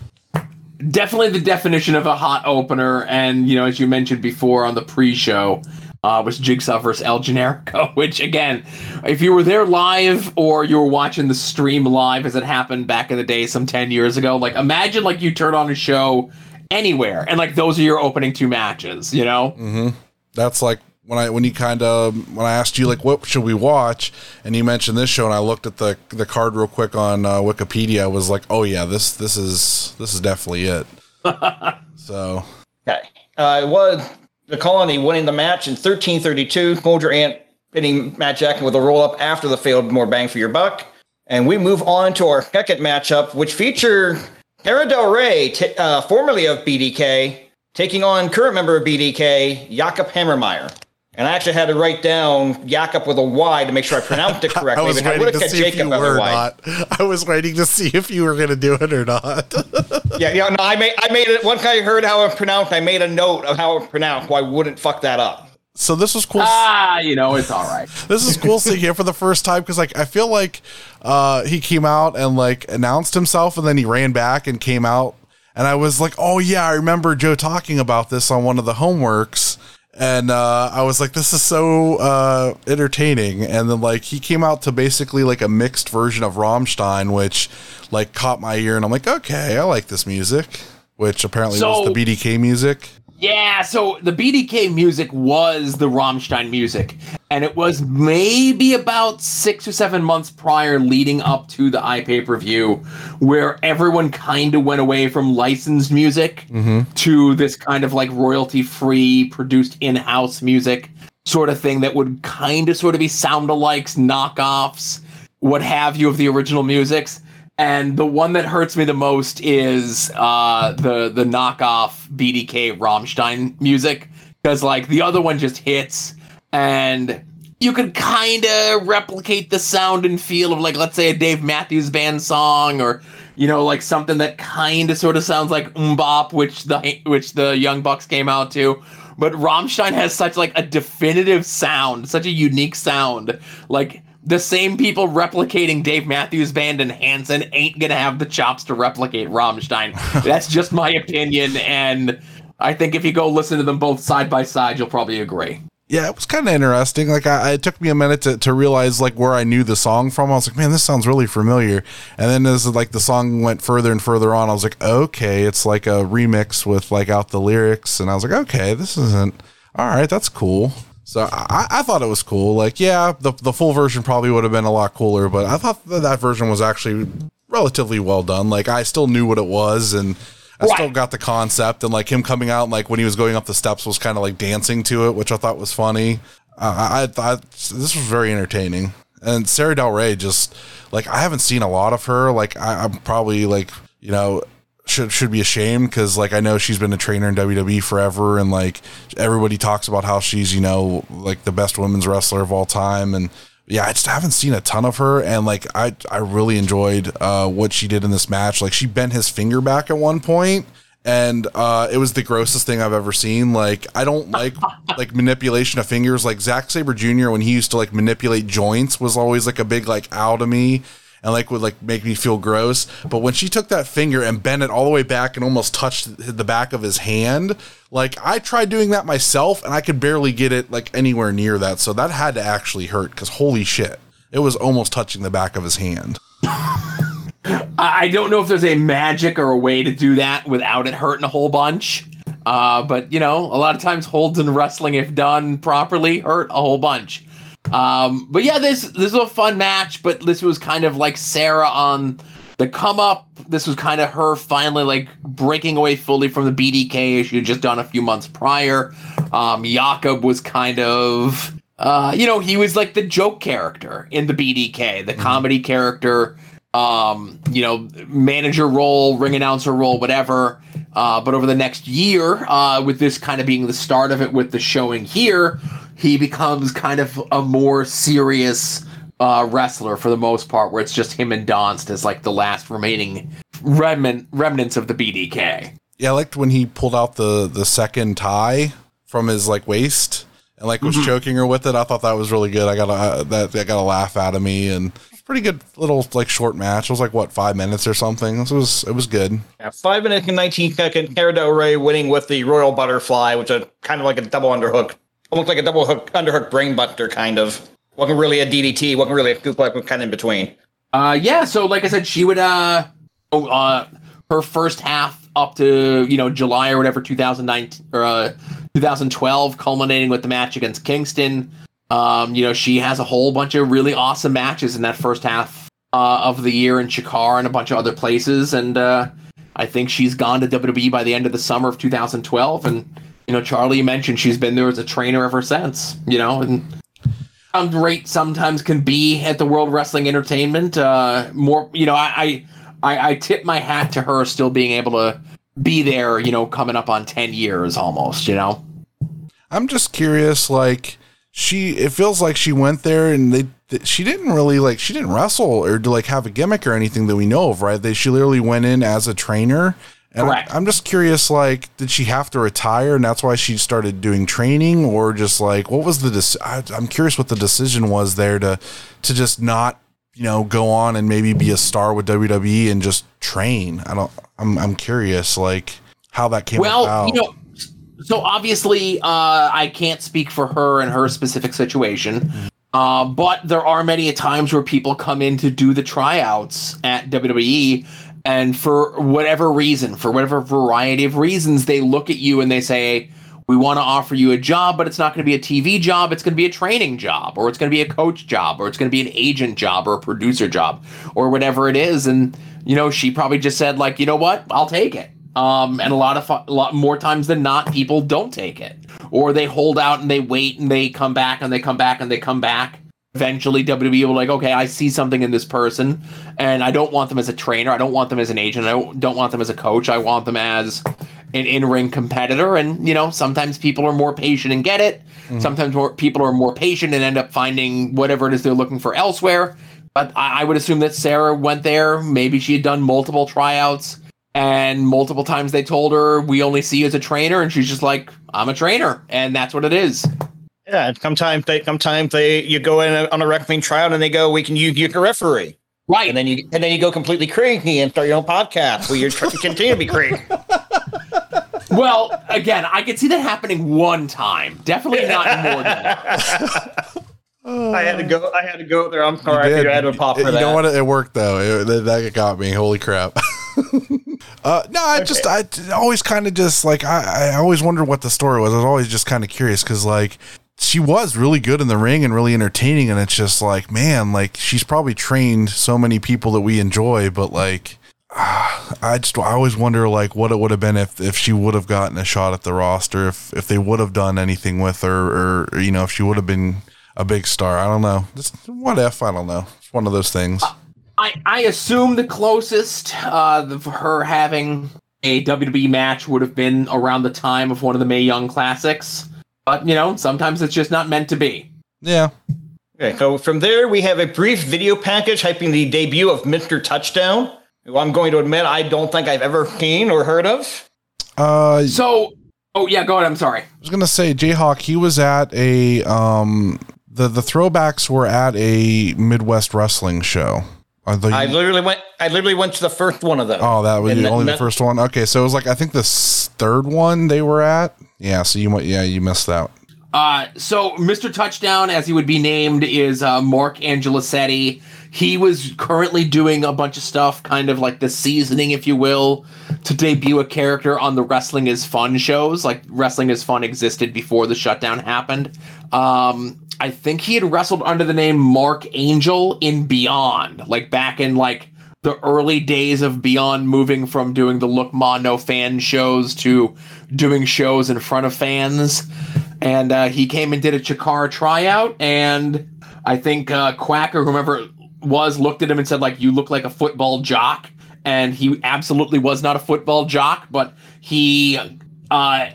[SPEAKER 11] definitely the definition of a hot opener. And, you know, as you mentioned before on the pre show, uh, was Jigsaw versus El Generico, [LAUGHS] which, again, if you were there live or you were watching the stream live as it happened back in the day, some 10 years ago, like imagine like you turn on a show anywhere and like those are your opening two matches, you know? Mm-hmm.
[SPEAKER 10] That's like when I when you kind of when I asked you like what should we watch, and you mentioned this show, and I looked at the the card real quick on uh, Wikipedia. I was like, oh yeah, this this is this is definitely it. [LAUGHS] so
[SPEAKER 9] Okay. Uh, it was the Colony winning the match in 1332. Soldier Ant hitting Matt Jackson with a roll up after the failed more bang for your buck. And we move on to our second matchup, which featured Sara Del Rey, t- uh, formerly of BDK, taking on current member of BDK, Jakob Hammermeier. And I actually had to write down Jakob with a Y to make sure I pronounced it correctly. [LAUGHS]
[SPEAKER 10] I
[SPEAKER 9] correctly.
[SPEAKER 10] was
[SPEAKER 9] but I
[SPEAKER 10] waiting to
[SPEAKER 9] have kept
[SPEAKER 10] see if you were not. [LAUGHS] I was waiting to see if you were going to do it or not. [LAUGHS]
[SPEAKER 9] Yeah, yeah, no, I made I made it once I heard how it pronounced, I made a note of how it pronounced, so I wouldn't fuck that up.
[SPEAKER 10] so this was cool.
[SPEAKER 11] Ah, you know, it's all right.
[SPEAKER 10] this is cool seeing him for the first time because like I feel like uh, he came out and like announced himself and then he ran back and came out and I was like, oh yeah, I remember Joe talking about this on one of the homeworks. And uh, I was like, this is so uh, entertaining. And then, like, he came out to basically like a mixed version of Rammstein, which like caught my ear. And I'm like, okay, I like this music, which apparently was the BDK music.
[SPEAKER 11] Yeah, so the BDK music was the Rammstein music, and it was maybe about six or seven months prior, leading up to the iPay per view, where everyone kind of went away from licensed music mm-hmm. to this kind of like royalty free, produced in house music sort of thing that would kind of sort of be sound alikes, knockoffs, what have you of the original musics. And the one that hurts me the most is uh, the the knockoff BDK Rammstein music. Because like the other one just hits and you could kind of replicate the sound and feel of like let's say a Dave Matthews Band song or you know like something that kind of sort of sounds like MMMBop which the which the Young Bucks came out to. But Rammstein has such like a definitive sound such a unique sound. Like the same people replicating Dave Matthews Band and Hanson ain't gonna have the chops to replicate Rammstein. [LAUGHS] That's just my opinion, and I think if you go listen to them both side by side, you'll probably agree.
[SPEAKER 10] Yeah, it was kind of interesting. Like, I, it took me a minute to, to realize like where I knew the song from. I was like, man, this sounds really familiar. And then as like the song went further and further on, I was like, okay, it's like a remix with like out the lyrics. And I was like, okay, this isn't all right. That's cool. So I, I thought it was cool. Like, yeah, the the full version probably would have been a lot cooler, but I thought that, that version was actually relatively well done. Like, I still knew what it was and. I still got the concept and like him coming out and like when he was going up the steps was kind of like dancing to it, which I thought was funny. Uh, I, I thought this was very entertaining. And Sara Del Rey just like I haven't seen a lot of her. Like I, I'm probably like you know should should be ashamed because like I know she's been a trainer in WWE forever and like everybody talks about how she's you know like the best women's wrestler of all time and yeah, I just haven't seen a ton of her, and like I, I really enjoyed uh, what she did in this match. Like she bent his finger back at one point, and uh, it was the grossest thing I've ever seen. Like I don't like [LAUGHS] like manipulation of fingers. Like Zack Sabre Jr. when he used to like manipulate joints was always like a big like ow to me. And like would like make me feel gross, but when she took that finger and bent it all the way back and almost touched the back of his hand, like I tried doing that myself and I could barely get it like anywhere near that. So that had to actually hurt because holy shit, it was almost touching the back of his hand.
[SPEAKER 11] I don't know if there's a magic or a way to do that without it hurting a whole bunch. Uh, but you know, a lot of times holds in wrestling, if done properly, hurt a whole bunch. Um, but yeah, this this was a fun match, but this was kind of like Sarah on the come up. This was kind of her finally like breaking away fully from the BDK she had just done a few months prior. Um, Jakob was kind of uh, you know, he was like the joke character in the BDK, the comedy character, um, you know, manager role, ring announcer role, whatever. Uh, but over the next year, uh, with this kind of being the start of it with the showing here, he becomes kind of a more serious uh, wrestler for the most part, where it's just him and Donst as like the last remaining remnant remnants of the BDK.
[SPEAKER 10] Yeah, I liked when he pulled out the the second tie from his like waist and like was choking her with it. I thought that was really good. I got a that that got a laugh out of me and pretty good little like short match. It was like what five minutes or something. This was it was good.
[SPEAKER 9] Yeah, five minutes and 19 second. Sara Del Rey winning with the Royal Butterfly, which is kind of like a double underhook. Almost like a double hook, underhook brainbuster, kind of. Wasn't really a DDT, wasn't really a suplex, was kind of in between.
[SPEAKER 11] Uh, yeah. So, like I said, she would uh, oh, uh, her first half up to you know July or whatever 2019 or uh, 2012, culminating with the match against Kingston. Um, you know, she has a whole bunch of really awesome matches in that first half uh, of the year in Chikara and a bunch of other places, and uh, I think she's gone to WWE by the end of the summer of 2012. And you know, Charlie mentioned she's been there as a trainer ever since. You know, and great sometimes can be at the World Wrestling Entertainment. Uh, more, you know, I, I I tip my hat to her still being able to be there. You know, coming up on 10 years almost. You know.
[SPEAKER 10] I'm just curious, like she, it feels like she went there and they, she didn't really like, she didn't wrestle or do like have a gimmick or anything that we know of, right? They, she literally went in as a trainer. And
[SPEAKER 11] Correct.
[SPEAKER 10] I, am just curious, like, did she have to retire and that's why she started doing training or just like, what was the, dec- I, I'm curious what the decision was there to, to just not, you know, go on and maybe be a star with WWE and just train. I don't, I'm, I'm curious, like how that came
[SPEAKER 11] Well,
[SPEAKER 10] about.
[SPEAKER 11] you know, so obviously, uh, I can't speak for her and her specific situation. Uh, but there are many times where people come in to do the tryouts at WWE, and for whatever reason, for whatever variety of reasons, they look at you and they say, "We want to offer you a job, but it's not going to be a TV job. It's going to be a training job, or it's going to be a coach job, or it's going to be an agent job, or a producer job, or whatever it is." And you know, she probably just said, "Like, you know what? I'll take it." Um, and a lot of a lot more times than not, people don't take it, or they hold out and they wait and they come back and they come back and they come back. Eventually, WWE will like, okay, I see something in this person, and I don't want them as a trainer. I don't want them as an agent. I don't- want them as a coach. I want them as an in-ring competitor. And you know, sometimes people are more patient and get it. Sometimes more people are more patient and end up finding whatever it is they're looking for elsewhere. But I, I would assume that Sarah went there. Maybe she had done multiple tryouts and multiple times they told her we only see you as a trainer and she's just like i'm a trainer and that's what it is
[SPEAKER 9] Yeah, and sometimes they sometimes they you go in on a wrestling tryout and they go, we can use you as a referee,
[SPEAKER 11] right
[SPEAKER 9] and then you and then you go completely crazy and start your own podcast where you're trying to continue to be crazy. [LAUGHS]
[SPEAKER 11] well again i could see that happening one time definitely not more than that [LAUGHS]
[SPEAKER 9] I had to go. I had to go there. I'm sorry.
[SPEAKER 10] did.
[SPEAKER 9] I had to pop for
[SPEAKER 10] you
[SPEAKER 9] that.
[SPEAKER 10] know what? It worked though. It, that, that got me. Holy crap. [LAUGHS] uh, no, I just, I always kind of just like, I, I always wondered what the story was. I was always just kind of curious because like she was really good in the ring and really entertaining. And it's just like, man, like she's probably trained so many people that we enjoy, but like, [SIGHS] I just, I always wonder like what it would have been if, if she would have gotten a shot at the roster, if, if they would have done anything with her or, or you know, if she would have been a big star. I don't know. Just what if? I don't know. It's one of those things.
[SPEAKER 11] I, I assume the closest uh, the, her having a WWE match would have been around the time of one of the Mae Young Classics. But, you know, sometimes it's just not meant to be.
[SPEAKER 10] Yeah.
[SPEAKER 9] Okay, so from there we have a brief video package hyping the debut of Mr. Touchdown, who I'm going to admit I don't think I've ever seen or heard of.
[SPEAKER 10] Uh,
[SPEAKER 11] So, oh, yeah, go ahead. I'm sorry.
[SPEAKER 10] I was gonna say Jayhawk. He was at a um the the throwbacks were at a Midwest wrestling show. They-
[SPEAKER 9] I literally went. I literally went to the first one of them.
[SPEAKER 10] oh, that was the, only the
[SPEAKER 9] that-
[SPEAKER 10] first one. Okay, so it was like I think the third one they were at. Yeah, so you might yeah you missed that.
[SPEAKER 11] Uh, so Mr. Touchdown, as he would be named, is uh, Mark Angelosetti. He was currently doing a bunch of stuff, kind of like the seasoning, if you will, to debut a character on the Wrestling is Fun shows. Like Wrestling is Fun existed before the shutdown happened. Um, I think he had wrestled under the name Mark Angel in Beyond, like back in like the early days of Beyond moving from doing the Look Ma No fan shows to doing shows in front of fans. And uh, he came and did a Chikara tryout, and I think uh, Quack or whomever it was looked at him and said, like, you look like a football jock. and he absolutely was not a football jock, but he uh,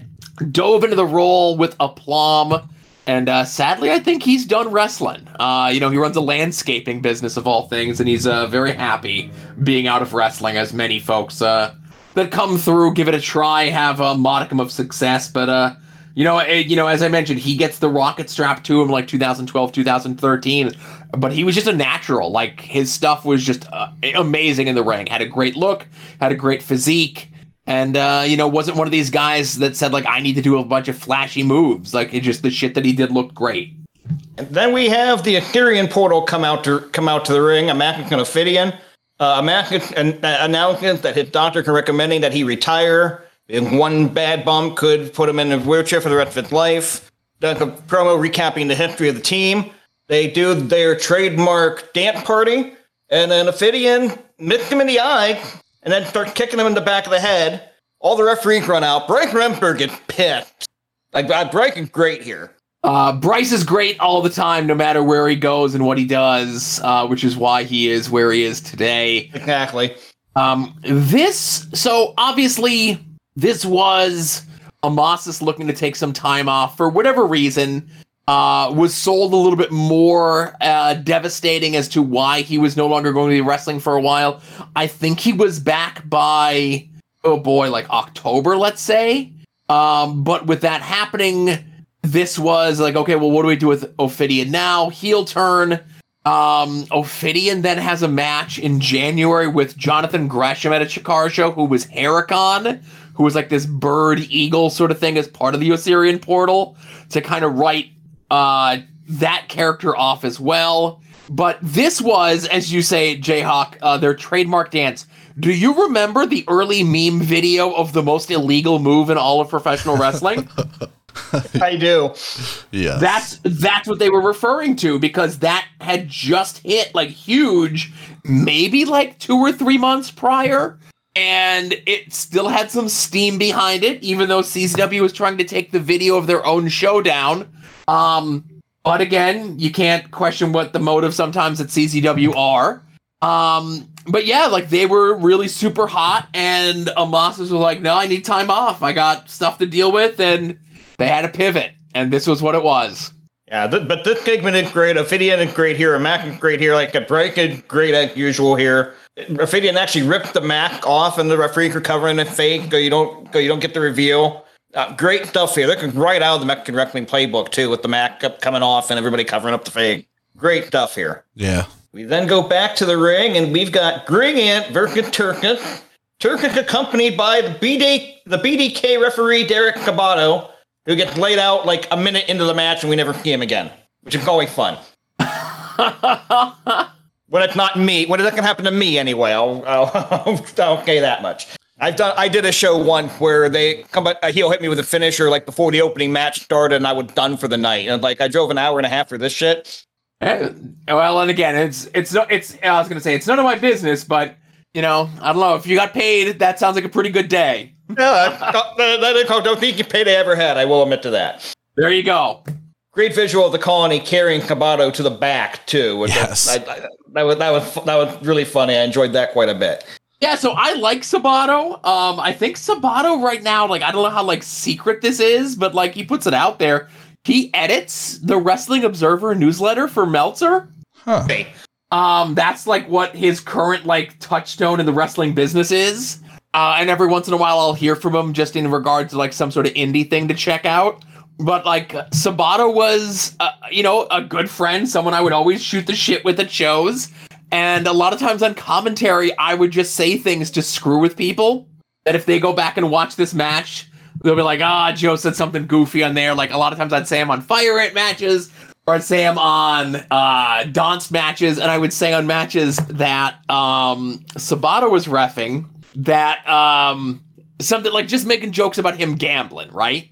[SPEAKER 11] dove into the role with aplomb. And uh, sadly, I think he's done wrestling. Uh, you know, he runs a landscaping business of all things, and he's uh, very happy being out of wrestling, as many folks uh, that come through, give it a try, have a modicum of success. But uh, you know, eh, you know, as I mentioned, he gets the rocket strapped to him like 2012, 2013. But he was just a natural. Like his stuff was just uh, amazing in the ring. Had a great look, had a great physique, and uh, you know, wasn't one of these guys that said like I need to do a bunch of flashy moves. Like it just the shit that he did looked great.
[SPEAKER 9] And then we have the Osirian portal come out to come out to the ring. A. Uh, a Mac an uh, announcement that his doctor can recommending that he retire. One bad bump could put him in a wheelchair for the rest of his life. Does a promo recapping the history of the team. They do their trademark dance party, and then Ophidian missed him in the eye, and then starts kicking him in the back of the head. All the referees run out. Bryce Remsburg gets pissed. Like Bryce is great here.
[SPEAKER 11] Uh, Bryce is great all the time, no matter where he goes and what he does, uh, which is why he is where he is today.
[SPEAKER 9] Exactly.
[SPEAKER 11] Um, this, so obviously, this was Amasis looking to take some time off for whatever reason. Uh, was sold a little bit more uh, devastating as to why he was no longer going to be wrestling for a while. I think he was back by oh boy, like October, let's say. Um, but with that happening, this was like, okay, well, what do we do with Ophidian now? Heel turn. Um, Ophidian then has a match in January with Jonathan Gresham at a Chikara show, who was Heracon, who was like this bird eagle sort of thing as part of the Osirian portal to kind of write uh, that character off as well. But this was, as you say, Jayhawk, uh, their trademark dance. Do you remember the early meme video of the most illegal move in all of professional wrestling? [LAUGHS]
[SPEAKER 9] I do.
[SPEAKER 10] Yeah.
[SPEAKER 11] That's that's what they were referring to because that had just hit like huge, maybe like two or three months prior, and it still had some steam behind it, even though CZW was trying to take the video of their own showdown. Um, but again, you can't question what the motive sometimes at CZW are. Um, but yeah, like they were really super hot, and Amasis was like, "No, I need time off. I got stuff to deal with," and they had a pivot, and this was what it was.
[SPEAKER 9] Yeah, th- but this Pigman is great. Ophidian is great here. A Mac is great here. Like a break is great as usual here. Ophidian actually ripped the Mac off, and the referee recovering it fake. Go, you don't go. You don't get the reveal. Uh, great stuff here. They're right out of the Mexican Wrestling playbook too, with the Mac coming off and everybody covering up the fake. Great stuff here.
[SPEAKER 10] yeah.
[SPEAKER 9] We then go back to the ring, and we've got Green Ant versus Tursas. Tursas accompanied by the BD, the BDK referee Derek Sabato, who gets laid out like a minute into the match, and we never see him again, which is always fun. [LAUGHS] when it's not me, when it doesn't happen to me anyway, I'll, I'll, [LAUGHS] I'll okay that much. I've done. I did a show once where they come. A heel hit me with a finisher like before the opening match started, and I was done for the night. And like I drove an hour and a half for this shit.
[SPEAKER 11] Well, and again, it's it's no, it's. I was gonna say it's none of my business, but you know, I don't know if you got paid. That sounds like a pretty good day.
[SPEAKER 9] Yeah, that, that, that, don't think you paid I ever had. I will admit to that.
[SPEAKER 11] There you go.
[SPEAKER 9] Great visual of the colony carrying Sabato to the back too. which
[SPEAKER 10] Yes.
[SPEAKER 9] I, I, that was that was that was really funny. I enjoyed that quite a bit.
[SPEAKER 11] Yeah, so I like Sabato. Um, I think Sabato right now, like I don't know how like secret this is, but like he puts it out there. He edits the Wrestling Observer newsletter for Meltzer.
[SPEAKER 10] Huh.
[SPEAKER 11] Um, that's like what his current like touchstone in the wrestling business is. Uh, and every once in a while, I'll hear from him just in regards to like some sort of indie thing to check out. But like Sabato was, uh, you know, a good friend, someone I would always shoot the shit with at shows. And a lot of times on commentary, I would just say things to screw with people. That if they go back and watch this match, they'll be like, "Ah, Joe said something goofy on there." Like a lot of times, I'd say I'm on Fire at matches, I'd say I'm on uh, Dance matches, and I would say on matches that um, Sabato was refing that um, something like just making jokes about him gambling, right?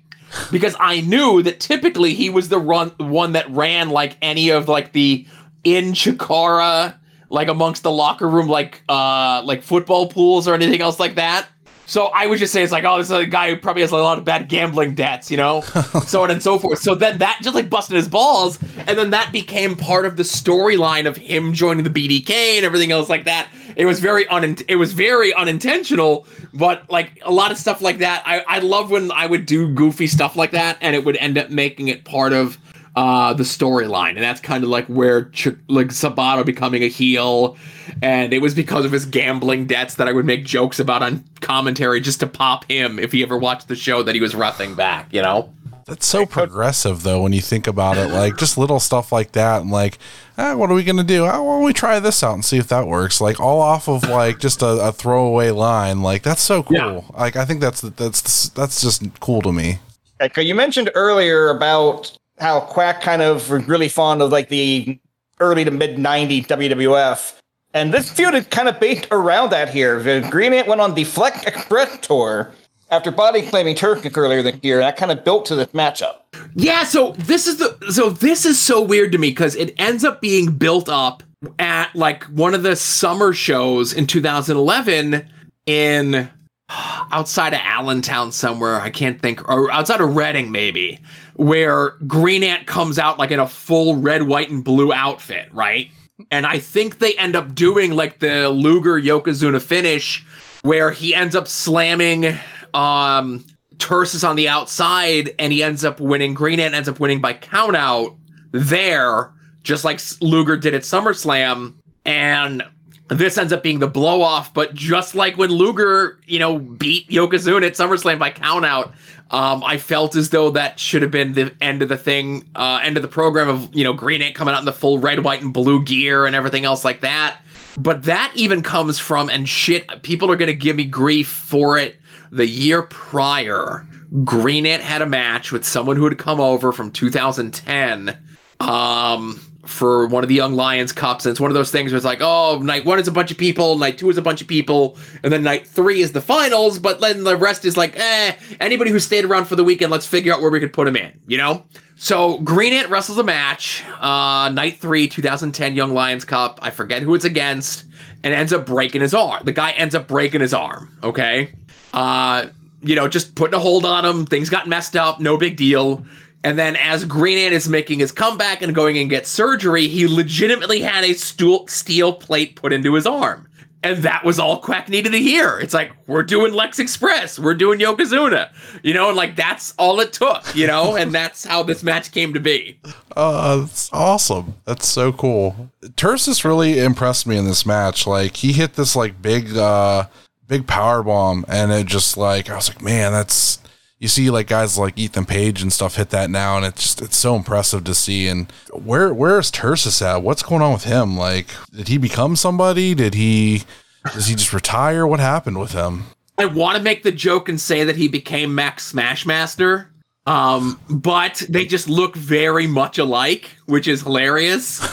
[SPEAKER 11] Because I knew that typically he was the run one that ran like any of like the in Chikara, like amongst the locker room, like uh like football pools or anything else like that. So I would just say it's like, oh, this is a guy who probably has a lot of bad gambling debts, you know, [LAUGHS] so on and so forth. So then that just like busted his balls, and then that became part of the storyline of him joining the BDK and everything else like that. It was very un it was very unintentional, but like a lot of stuff like that. I I love when I would do goofy stuff like that, and it would end up making it part of uh, the storyline, and that's kind of like where Ch- like Sabato becoming a heel, and it was because of his gambling debts that I would make jokes about on commentary just to pop him if he ever watched the show that he was roughing back, you know.
[SPEAKER 10] That's so progressive, though, when you think about it. Like just little stuff like that, and like, ah, what are we gonna do? Ah, why don't we try this out and see if that works? Like all off of like just a, a throwaway line. Like that's so cool.
[SPEAKER 11] Yeah.
[SPEAKER 10] Like I think that's that's that's just cool to me.
[SPEAKER 9] Okay, you mentioned earlier about how Quack kind of really fond of like the early to mid 90s WWF. And this feud is kind of based around that here. The Green Ant went on the Lex Express tour after body claiming Tursas earlier this year, that kind of built to this matchup.
[SPEAKER 11] Yeah, so this is the so this is so weird to me because it ends up being built up at like one of the summer shows in 2011 in outside of Allentown somewhere. I can't think, or outside of Reading maybe, where Green Ant comes out like in a full red, white, and blue outfit, right? And I think they end up doing like the Luger Yokozuna finish where he ends up slamming um Tursas on the outside and he ends up winning. Green Ant ends up winning by count out there, just like Luger did at SummerSlam. And this ends up being the blow off, but just like when Luger, you know, beat Yokozuna at SummerSlam by count out, um, I felt as though that should have been the end of the thing, uh, end of the program of, you know, Green Ant coming out in the full red, white, and blue gear and everything else like that. But that even comes from, and shit, people are going to give me grief for it. The year prior, Green Ant had a match with someone who had come over from 2010 um, for one of the Young Lions Cups. And it's one of those things where it's like, oh, night one is a bunch of people, night two is a bunch of people, and then night three is the finals, but then the rest is like, eh, anybody who stayed around for the weekend, let's figure out where we could put them in, you know? So Green Ant wrestles a match, uh, night three, 2010 Young Lions Cup. I forget who it's against, and ends up breaking his arm. The guy ends up breaking his arm, okay? Uh, you know, just putting a hold on him. Things got messed up, no big deal. And then as Green Ant is making his comeback and going and get surgery, he legitimately had a stool, steel plate put into his arm. And that was all Quack needed to hear. It's like, we're doing Lex Express, we're doing Yokozuna, you know, and like that's all it took, you know, and that's how this match came to be.
[SPEAKER 10] Uh, that's awesome. That's so cool. Tursas really impressed me in this match. Like he hit this like big, uh, big power bomb, and it just like I was like, man, that's you see like guys like Ethan Page and stuff hit that now, and it's just it's so impressive to see. And where where is Tursas at? What's going on with him? Like, did he become somebody? Did he does he just retire? What happened with him?
[SPEAKER 11] I want to make the joke and say that he became Max Smashmaster, um, but they just look very much alike, which is hilarious.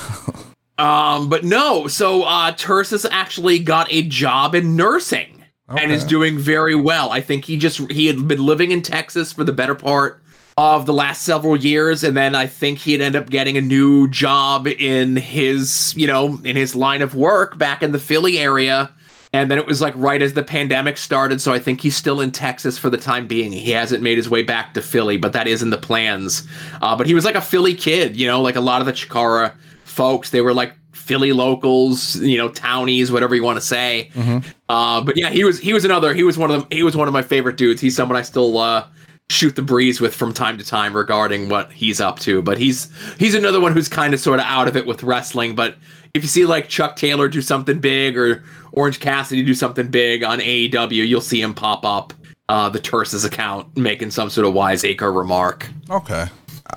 [SPEAKER 11] [LAUGHS] um, but no, so uh, Tursas actually got a job in nursing and is doing very well. I think he just he had been living in Texas for the better part of the last several years and then I think he'd end up getting a new job in his, you know, in his line of work back in the Philly area. And then it was like right as the pandemic started, so I think he's still in Texas for the time being. He hasn't made his way back to Philly, but that is in the plans. Uh, but he was like a Philly kid, you know, like a lot of the Chikara folks. They were like Philly locals, you know, townies, whatever you want to say. Uh, but yeah, he was he was another. He was one of them. He was one of my favorite dudes. He's someone I still uh, shoot the breeze with from time to time regarding what he's up to. But he's he's another one who's kind of sort of out of it with wrestling. But if you see like Chuck Taylor do something big or Orange Cassidy do something big on AEW, you'll see him pop up uh, the Tursas account making some sort of wiseacre remark.
[SPEAKER 10] Okay.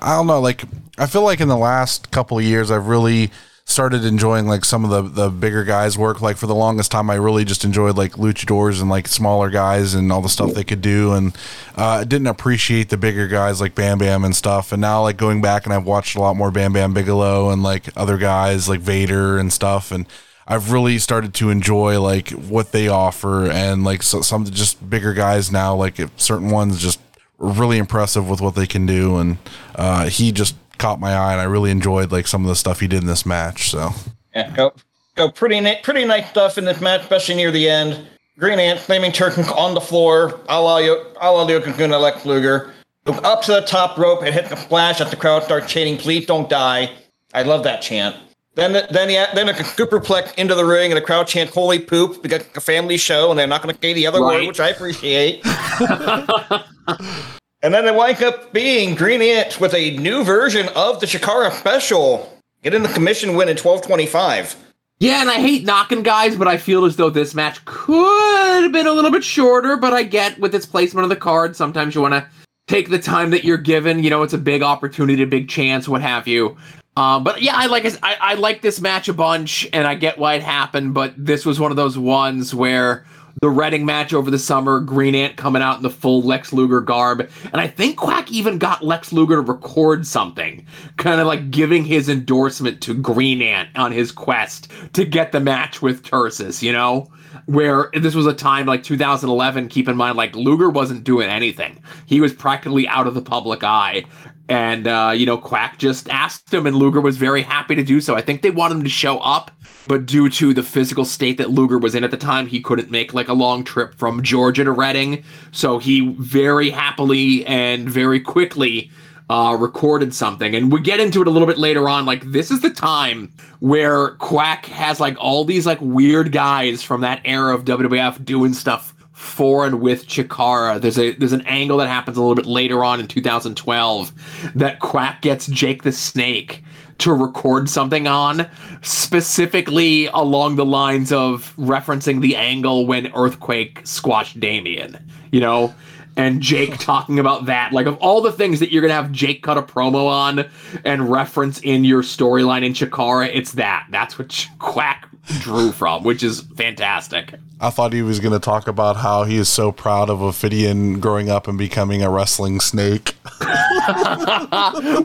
[SPEAKER 10] I don't know. Like, I feel like in the last couple of years, I've really started enjoying like some of the the bigger guys work. Like for the longest time i really just enjoyed like luchadors and like smaller guys and all the stuff they could do. And uh, I didn't appreciate the bigger guys like bam bam and stuff. And now like going back and i've watched a lot more bam bam bigelow and like other guys like vader and stuff. And I've really started to enjoy like what they offer and like so, some just bigger guys now like certain ones just really impressive with what they can do. And uh, he just caught my eye and I really enjoyed like some of the stuff he did in this match so
[SPEAKER 9] Yeah, go go pretty na- pretty nice stuff in this match, especially near the end. Green Ant, Flaming Turtle on the floor, a la, Yo- a la Yokozuna Lex Luger. Look up to the top rope and hit the splash as the crowd starts chanting, please don't die. I love that chant. Then, the, then, the, then a superplex into the ring and the crowd chant "Holy poop!" because it's a family show and they're not going to say the other
[SPEAKER 11] Right.
[SPEAKER 9] word, which I appreciate. [LAUGHS] and then they wind up being Green Ant with a new version of the Chikara special. Getting the commission win in twelve twenty five.
[SPEAKER 11] Yeah, and I hate knocking guys, but I feel as though this match could have been a little bit shorter. But I get with its placement of the card, sometimes you want to take the time that you're given. You know, it's a big opportunity, a big chance, what have you. Um, but yeah, I like I, I like this match a bunch, and I get why it happened. But this was one of those ones where the Reading match over the summer, Green Ant coming out in the full Lex Luger garb, and I think Quack even got Lex Luger to record something, kind of like giving his endorsement to Green Ant on his quest to get the match with Tursas. You know, where this was a time like 2011. Keep in mind, like Luger wasn't doing anything; he was practically out of the public eye. And uh, you know, Quack just asked him, and Luger was very happy to do so. I think they wanted him to show up, but due to the physical state that Luger was in at the time, he couldn't make like a long trip from Georgia to Reading. So he very happily and very quickly uh, recorded something. And we get into it a little bit later on. Like, this is the time where Quack has like all these like weird guys from that era of WWF doing stuff for and with Chikara. There's a there's an angle that happens a little bit later on in 2012 that Quack gets Jake the Snake to record something on, specifically along the lines of referencing the angle when Earthquake squashed Damien, you know? And Jake [LAUGHS] talking about that. Like, of all the things that you're going to have Jake cut a promo on and reference in your storyline in Chikara, it's that. That's what Quack drew from, which is fantastic.
[SPEAKER 10] I thought he was going to talk about how he is so proud of Ophidian growing up and becoming a wrestling snake. [LAUGHS]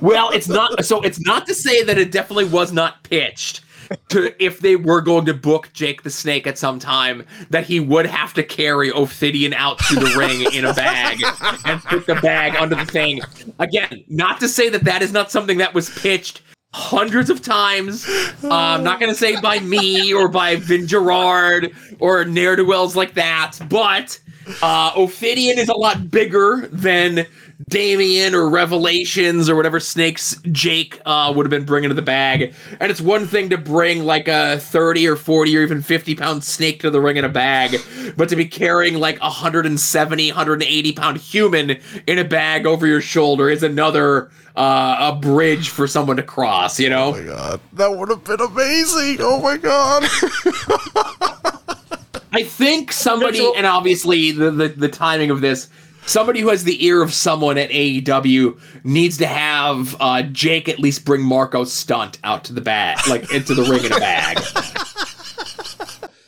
[SPEAKER 11] well, it's not so it's not to say that it definitely was not pitched to if they were going to book Jake the Snake at some time that he would have to carry Ophidian out to the ring in a bag and put the bag under the thing. Again, not to say that that is not something that was pitched hundreds of times. Uh, I'm not going to say by me or by Vin Gerard or ne'er do wells like that, but uh, Ophidian is a lot bigger than Damien or Revelations or whatever snakes Jake uh, would have been bringing to the bag. And it's one thing to bring like a 30 or 40 or even 50 pound snake to the ring in a bag, but to be carrying like a 170, 180 pound human in a bag over your shoulder is another uh, a bridge for someone to cross, you know?
[SPEAKER 10] Oh my god, that would have been amazing! Oh my god. [LAUGHS]
[SPEAKER 11] I think somebody, and obviously the, the, the timing of this, somebody who has the ear of someone at AEW needs to have uh, Jake at least bring Marco Stunt out to the bag, like into the ring in a bag. [LAUGHS]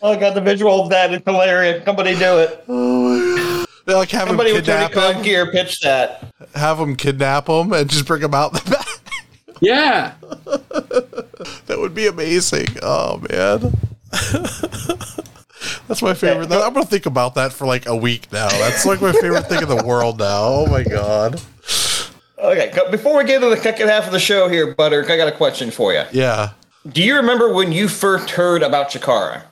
[SPEAKER 9] Oh got the visual of that. It's hilarious. Somebody do it.
[SPEAKER 10] They like have
[SPEAKER 9] Somebody
[SPEAKER 10] him
[SPEAKER 9] with Tony
[SPEAKER 10] kidnap
[SPEAKER 9] Khan
[SPEAKER 10] him,
[SPEAKER 9] gear pitch that.
[SPEAKER 10] have him kidnap him, and just bring him out the back.
[SPEAKER 11] Yeah. [LAUGHS]
[SPEAKER 10] That would be amazing. Oh man. [LAUGHS] That's my favorite. I'm gonna think about that for like a week now. That's like my favorite thing in the world now. Oh my god.
[SPEAKER 9] Okay, before we get to the second half of the show here, Butter, I got a question for you.
[SPEAKER 10] Yeah.
[SPEAKER 9] Do you remember when you first heard about Chikara?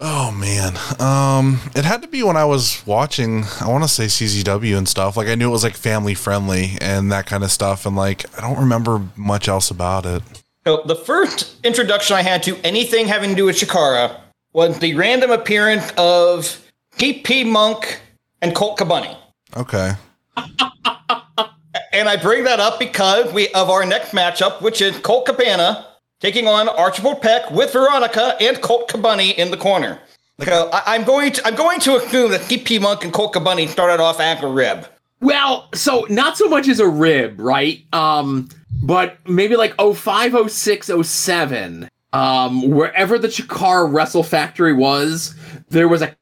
[SPEAKER 10] Oh man. Um it had to be when I was watching I want to say CZW and stuff. Like I knew it was like family friendly and that kind of stuff and like I don't remember much else about it.
[SPEAKER 9] So the first introduction I had to anything having to do with Chikara was the random appearance of C.P. Monk and Colt Cabunny.
[SPEAKER 10] Okay.
[SPEAKER 9] And I bring that up because we of our next matchup, which is Colt Cabana taking on Archibald Peck with Veronica and Colt Cabunny in the corner. So I, I'm going to I'm going to assume that C.P. Monk and Colt Cabunny started off at a rib.
[SPEAKER 11] Well, so not so much as a rib, right? Um, but maybe like 05, 06, 07, um, wherever the Chikara Wrestle Factory was, there was a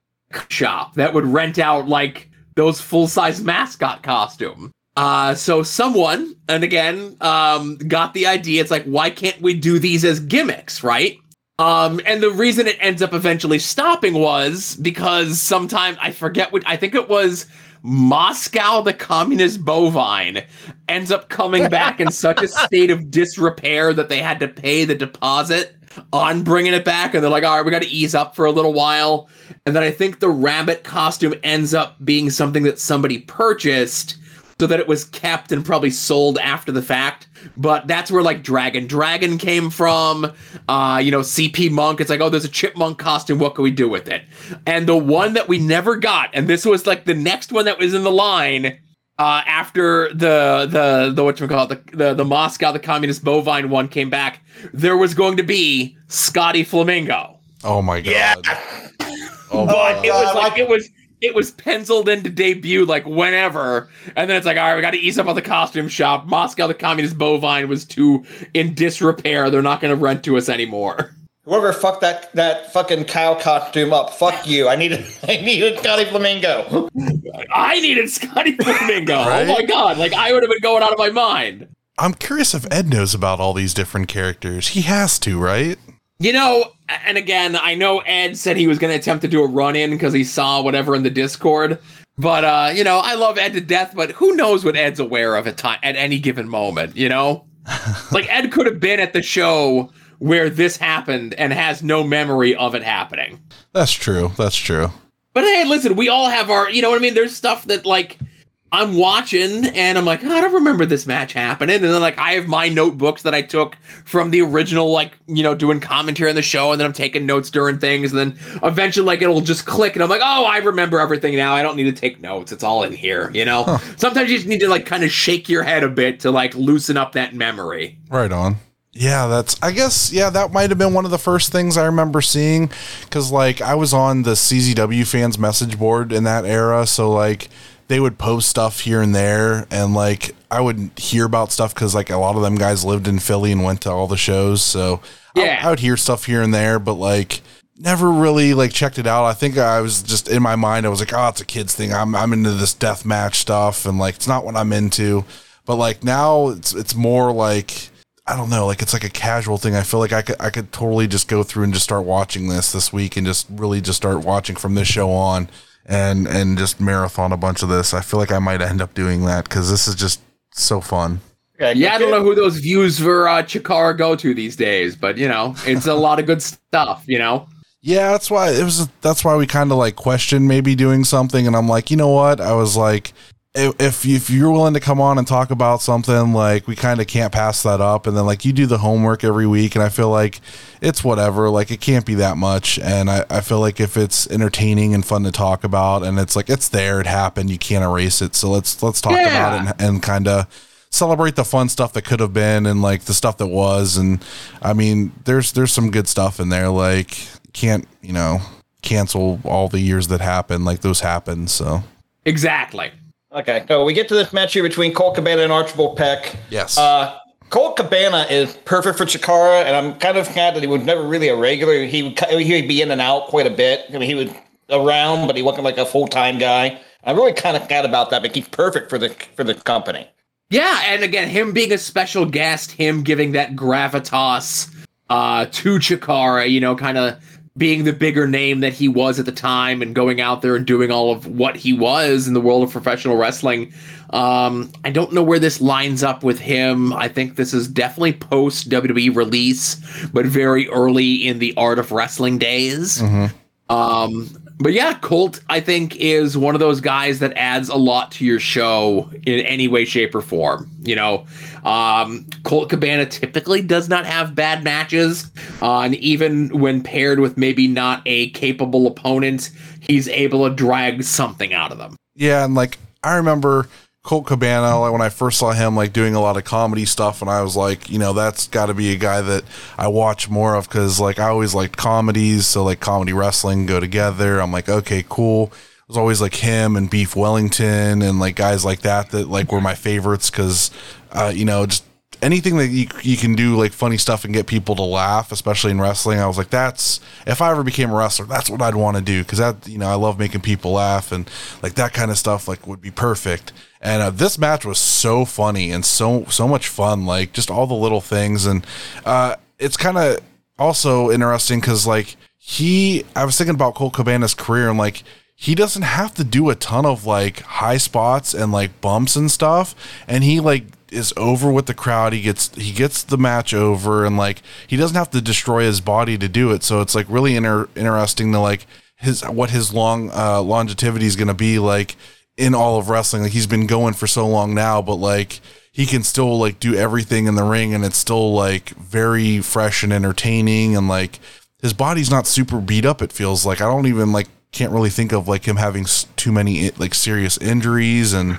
[SPEAKER 11] shop that would rent out like those full size mascot costume. Uh, so someone, and again, um, got the idea. It's like, why can't we do these as gimmicks, right? Um, and the reason it ends up eventually stopping was because sometime I forget what I think it was Moscow, the communist bovine, ends up coming back in such a [LAUGHS] state of disrepair that they had to pay the deposit on bringing it back. And they're like, all right, we got to ease up for a little while. And then I think the rabbit costume ends up being something that somebody purchased so that it was kept and probably sold after the fact. But that's where like Dragon Dragon came from. Uh, you know, CP Monk. It's like, oh, there's a chipmunk costume. What can we do with it? And the one that we never got, and this was like the next one that was in the line. Uh, after the the the what you call it the, the the Moscow the communist bovine one came back, there was going to be Scotty Flamingo.
[SPEAKER 10] Oh my god.
[SPEAKER 11] Oh, but it was like it was it was penciled in to debut like whenever, and then it's like, all right, we got to ease up on the costume shop. Moscow, the communist bovine, was too in disrepair. They're not going to rent to us anymore.
[SPEAKER 9] Whoever fucked that that fucking cow costume up, fuck you. I needed [LAUGHS] I needed Scotty Flamingo.
[SPEAKER 11] I needed Scotty Flamingo. [LAUGHS]
[SPEAKER 10] Right?
[SPEAKER 11] Oh my god! Like I would have been going out of my mind.
[SPEAKER 10] I'm curious if Ed knows about all these different characters. He has to, right?
[SPEAKER 11] You know, and again, I know Ed said he was going to attempt to do a run in because he saw whatever in the Discord. But uh, you know, I love Ed to death, but who knows what Ed's aware of at time at any given moment, you know? [LAUGHS] like Ed could have been at the show where this happened and has no memory of it happening.
[SPEAKER 10] That's true. That's true.
[SPEAKER 11] But hey, listen, we all have our, you know what I mean? There's stuff that like I'm watching and I'm like, oh, I don't remember this match happening. And then like I have my notebooks that I took from the original, like, you know, doing commentary on the show, and then I'm taking notes during things, and then eventually like it'll just click and I'm like, oh, I remember everything now. I don't need to take notes. It's all in here, you know? Sometimes you just need to like kind of shake your head a bit to like loosen up that memory.
[SPEAKER 10] Right on. Yeah, that's, I guess, yeah, that might have been one of the first things I remember seeing. Cause like I was on the CZW fans message board in that era. So like they would post stuff here and there. And like I would hear about stuff because like a lot of them guys lived in Philly and went to all the shows. So I-
[SPEAKER 11] Yeah.
[SPEAKER 10] I, would hear stuff here and there, but like, Never really like checked it out. I think I was just in my mind. I was like, "Oh, it's a kids thing. I'm I'm into this death match stuff, and like it's not what I'm into." But like now, it's it's more like I don't know, like it's like a casual thing. I feel like I could I could totally just go through and just start watching this this week and just really just start watching from this show on and and just marathon a bunch of this. I feel like I might end up doing that because this is just so fun.
[SPEAKER 11] Yeah, I don't know who those views for uh, Chikara go to these days, but you know, it's a lot of good stuff. You know.
[SPEAKER 10] Yeah, that's why it was. That's why we kind of like questioned maybe doing something, and I'm like, you know what? I was like, if if, you're willing to come on and talk about something, like we kind of can't pass that up, and then like you do the homework every week, and I feel like it's whatever. Like it can't be that much, and I I feel like if it's entertaining and fun to talk about, and it's like it's there, it happened, you can't erase it. So let's let's talk
[SPEAKER 11] Yeah.
[SPEAKER 10] about it and, and kind of celebrate the fun stuff that could have been and like the stuff that was and i mean there's there's some good stuff in there like can't you know cancel all the years that happened like those happened so
[SPEAKER 11] Exactly.
[SPEAKER 9] Okay, so we get to this match here between Colt Cabana and Archibald Peck.
[SPEAKER 10] yes
[SPEAKER 9] Uh, Colt Cabana is perfect for Chikara, and I'm kind of sad that he was never really a regular. He would he would be in and out quite a bit. I mean, he was around, but he wasn't like a full time guy. I'm really kind of sad about that, but he's perfect for the for the company.
[SPEAKER 11] Yeah, and again, him being a special guest, him giving that gravitas uh, to Chikara, you know, kind of being the bigger name that he was at the time and going out there and doing all of what he was in the world of professional wrestling. Um, I don't know where this lines up with him. I think this is definitely post WWE release, but very early in the art of wrestling days. Um, but yeah, Colt, I think, is one of those guys that adds a lot to your show in any way, shape, or form. You know, um, Colt Cabana typically does not have bad matches, uh, and even when paired with maybe not a capable opponent, he's able to drag something out of them.
[SPEAKER 10] yeah and like i remember colt cabana like when i first saw him like doing a lot of comedy stuff and i was like you know that's got to be a guy that i watch more of because like i always liked comedies so like comedy wrestling go together. I'm like okay cool. It was always like him and beef wellington and like guys like that that like were my favorites because uh you know just anything that you, you can do like funny stuff and get people to laugh especially in wrestling i was like that's if i ever became a wrestler that's what i'd want to do because that you know i love making people laugh and like that kind of stuff like would be perfect. And uh, this match was so funny and so so much fun like just all the little things. And uh it's kind of also interesting because like he, I was thinking about Colt Cabana's career and like he doesn't have to do a ton of like high spots and like bumps and stuff, and he like is over with the crowd. He gets he gets the match over, and like he doesn't have to destroy his body to do it. So it's like really inter- interesting to like his what his long uh, longevity is going to be like in all of wrestling. Like he's been going for so long now, but like he can still like do everything in the ring, and it's still like very fresh and entertaining, and like his body's not super beat up. It feels like I don't even like can't really think of like him having too many like serious injuries and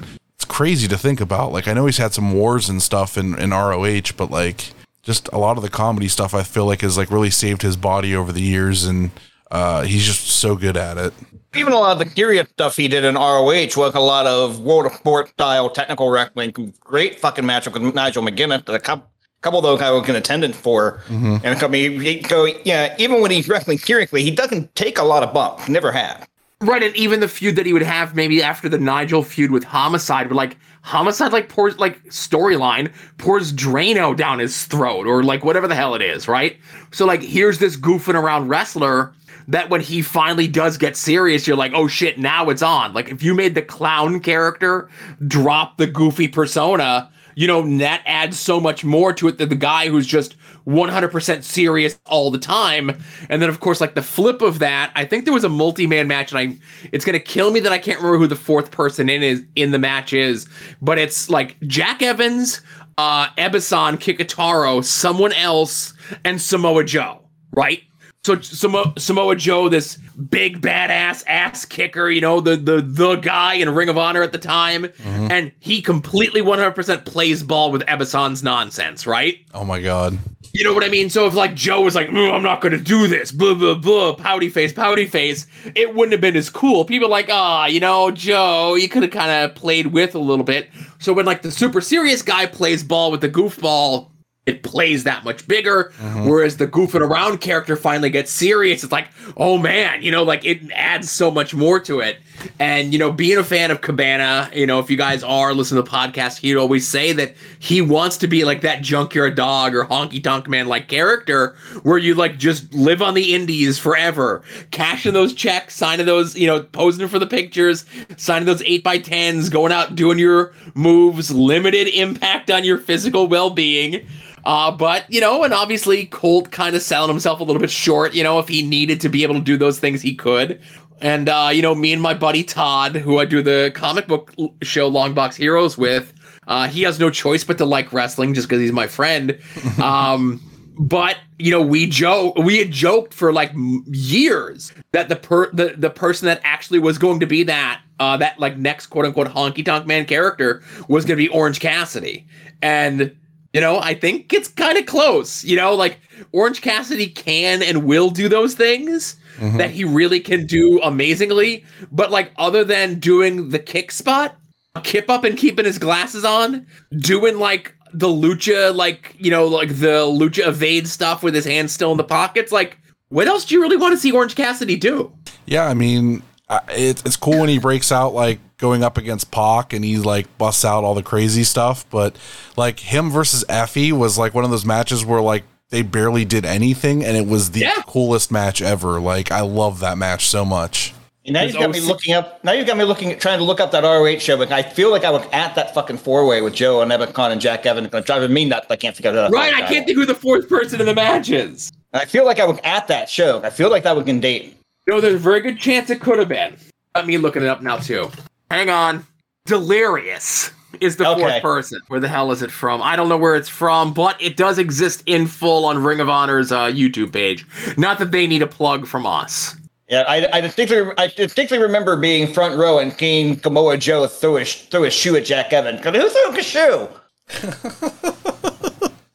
[SPEAKER 10] crazy to think about. Like I know he's had some wars and stuff in, in ROH, but like just a lot of the comedy stuff I feel like has like really saved his body over the years and uh, he's just so good at it.
[SPEAKER 9] Even a lot of the serious stuff he did in ROH was a lot of World of Sport style technical wrestling. Great fucking match with Nigel McGuinness. that A couple, couple of those I was in attendance for. And I mean, he go, yeah, even when he's wrestling seriously, he doesn't take a lot of bumps. Never have.
[SPEAKER 11] Right, and even the feud that he would have maybe after the Nigel feud with Homicide, would like Homicide like pours like storyline pours Drano down his throat or like whatever the hell it is, right? So like here's this goofing around wrestler that when he finally does get serious, you're like, oh shit, now it's on. Like if you made the clown character drop the goofy persona, you know, that adds so much more to it than the guy who's just 100% serious all the time. And then, of course, like the flip of that, I think there was a multi-man match, and I it's gonna kill me that I can't remember who the fourth person in is in the match is, but it's like Jack Evans, uh, Ebessan, Kikutaro, someone else, and Samoa Joe, right? So Samoa, Samoa Joe, this big badass ass kicker, you know, the the the guy in Ring of Honor at the time, and he completely 100% plays ball with Ebessan's nonsense, right?
[SPEAKER 10] Oh my god.
[SPEAKER 11] You know what I mean? So if like Joe was like, "Mm, I'm not going to do this, blah blah blah, pouty face, pouty face, it wouldn't have been as cool. People are like, ah, you know, Joe, you could have kind of played with a little bit. So when like the super serious guy plays ball with the goofball, it plays that much bigger. Uh-huh. Whereas the goofing around character finally gets serious. It's like, oh man, you know, like it adds so much more to it. And you know, being a fan of Cabana, you know, if you guys are listening to the podcast, he'd always say that he wants to be like that junkyard dog or honky tonk man like character, where you like just live on the indies forever, cashing those checks, signing those, you know, posing for the pictures, signing those eight by tens, going out doing your moves, limited impact on your physical well being. Uh, but you know, and obviously Colt kind of selling himself a little bit short. You know, if he needed to be able to do those things, he could. And uh, you know, me and my buddy Todd, who I do the comic book show Longbox Heroes with, uh, he has no choice but to like wrestling just because he's my friend. [LAUGHS] Um, but you know, we joke, we had joked for like years that the per the, the person that actually was going to be that uh, that like next quote unquote honky tonk man character was going to be Orange Cassidy, and you know, I think it's kind of close. You know, like Orange Cassidy can and will do those things mm-hmm. that he really can do amazingly. But like, other than doing the kick spot, kip up and keeping his glasses on, doing like the lucha, like you know, like the lucha evade stuff with his hands still in the pockets. Like, what else do you really want to see Orange Cassidy do?
[SPEAKER 10] Yeah, I mean, uh, it's it's cool when he breaks out like going up against Pac and he like busts out all the crazy stuff. But like him versus Effy was like one of those matches where like they barely did anything and it was the
[SPEAKER 11] Yeah.
[SPEAKER 10] coolest match ever. Like I love that match so much.
[SPEAKER 9] And now
[SPEAKER 11] His
[SPEAKER 9] you've got me looking up. Now you've got me looking, trying to look up that ROH show. But I feel like I was at that fucking four way with Joe and Ebicon and Jack Evans. I'm driving me nuts. I can't figure that out.
[SPEAKER 11] Right, I can't think who the fourth person in the match is.
[SPEAKER 9] I feel like I was at that show. I feel like that was in date.
[SPEAKER 11] No, there's a very good chance it could have been. Let me looking it up now too. Hang on. Delirious is the
[SPEAKER 9] Okay.
[SPEAKER 11] fourth person. Where the hell is it from? I don't know where it's from, but it does exist in full on Ring of Honor's uh, YouTube page. Not that they need a plug from us.
[SPEAKER 9] Yeah, I, I distinctly, I distinctly remember being front row and seeing Samoa Joe throw his throw his shoe at Jack Evans. Who threw a shoe? [LAUGHS]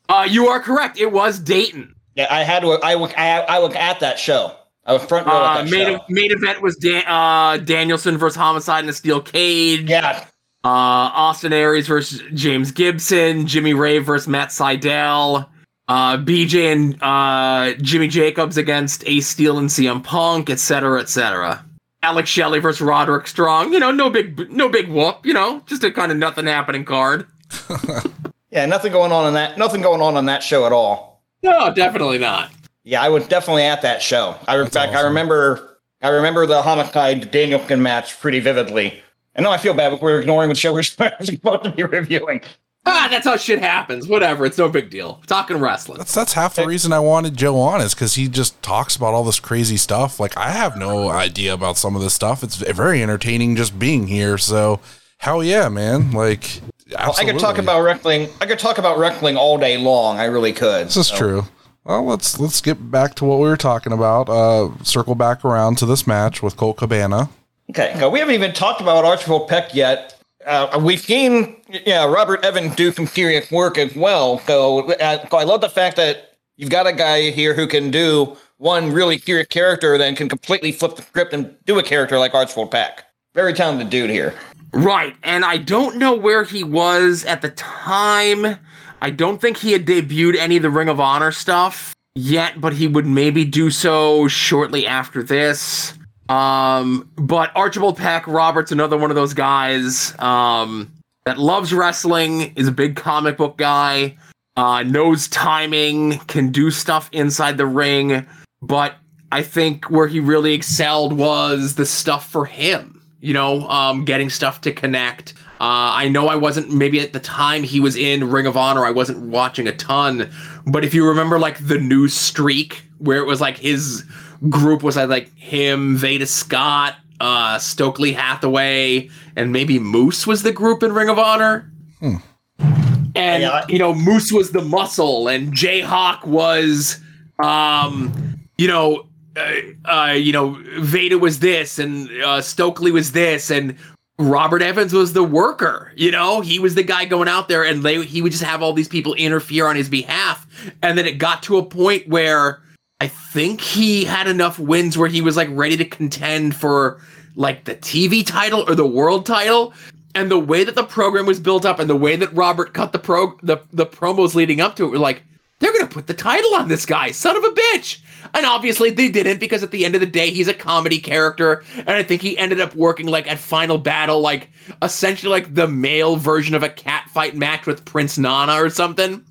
[SPEAKER 11] Uh, you are correct. It was Dayton.
[SPEAKER 9] Yeah, I had. I I, I was at that show. I was front row
[SPEAKER 11] Uh,
[SPEAKER 9] at that
[SPEAKER 11] main,
[SPEAKER 9] show.
[SPEAKER 11] main event was Dan- uh, Danielson versus Homicide in a steel cage.
[SPEAKER 9] Yeah,
[SPEAKER 11] Uh, Austin Aries versus James Gibson, Jimmy Rave versus Matt Sydal, uh, BJ and uh, Jimmy Jacobs against Ace Steel and CM Punk, etc., etc. Alex Shelley versus Roderick Strong. You know, no big, no big whoop. You know, just a kind of nothing happening card. [LAUGHS]
[SPEAKER 9] yeah, nothing going on in that. Nothing going on on that show at all.
[SPEAKER 11] No, definitely not.
[SPEAKER 9] Yeah, I was definitely at that show. I, in
[SPEAKER 10] That's
[SPEAKER 9] fact, I remember I remember the Homicide Danielson match pretty vividly. I know I feel bad, but we're ignoring the show we're [LAUGHS] supposed to be reviewing.
[SPEAKER 11] Ah, that's how shit happens. Whatever. It's no big deal. Talking wrestling.
[SPEAKER 10] That's that's half the reason I wanted Joe on is because he just talks about all this crazy stuff. Like I have no idea about some of this stuff. It's very entertaining just being here. So hell yeah, man! Like
[SPEAKER 9] Well, I could talk about wrestling. I could talk about wrestling all day long. I really could.
[SPEAKER 10] This is
[SPEAKER 9] So-
[SPEAKER 10] true. Well, let's let's get back to what we were talking about. Uh, circle back around to this match with Colt Cabana.
[SPEAKER 9] Okay, now we haven't even talked about Archibald Peck yet. Uh, we've seen, yeah, Robert Evan do some serious work as well. So, uh, so I love the fact that you've got a guy here who can do one really serious character, then can completely flip the script and do a character like Archibald Peck. Very talented dude here.
[SPEAKER 11] Right. And I don't know where he was at the time. I don't think he had debuted any of the Ring of Honor stuff yet, but he would maybe do so shortly after this. Um, but Archibald Peck Roberts, another one of those guys um, that loves wrestling, is a big comic book guy, uh, knows timing, can do stuff inside the ring. But I think where he really excelled was the stuff for him you know, um, getting stuff to connect. Uh, I know I wasn't maybe at the time he was in Ring of Honor, I wasn't watching a ton, but if you remember like the new streak where it was like his group was like him, Veda Scott, uh, Stokely Hathaway, and maybe Moose was the group in Ring of Honor. And
[SPEAKER 9] Yeah, I-
[SPEAKER 11] you know, Moose was the muscle, and Jayhawk was, um, you know, uh, uh, you know, Veda was this, and uh, Stokely was this, and Robert Evans was the worker. You know, he was the guy going out there, and they he would just have all these people interfere on his behalf, and then it got to a point where I think he had enough wins where he was like ready to contend for like the TV title or the world title. And the way that the program was built up and the way that Robert cut the pro the, the promos leading up to it were like, they're gonna put the title on this guy, son of a bitch. And obviously they didn't because at the end of the day he's a comedy character, and I think he ended up working like at Final Battle, like essentially like the male version of a cat fight match with Prince Nana or something.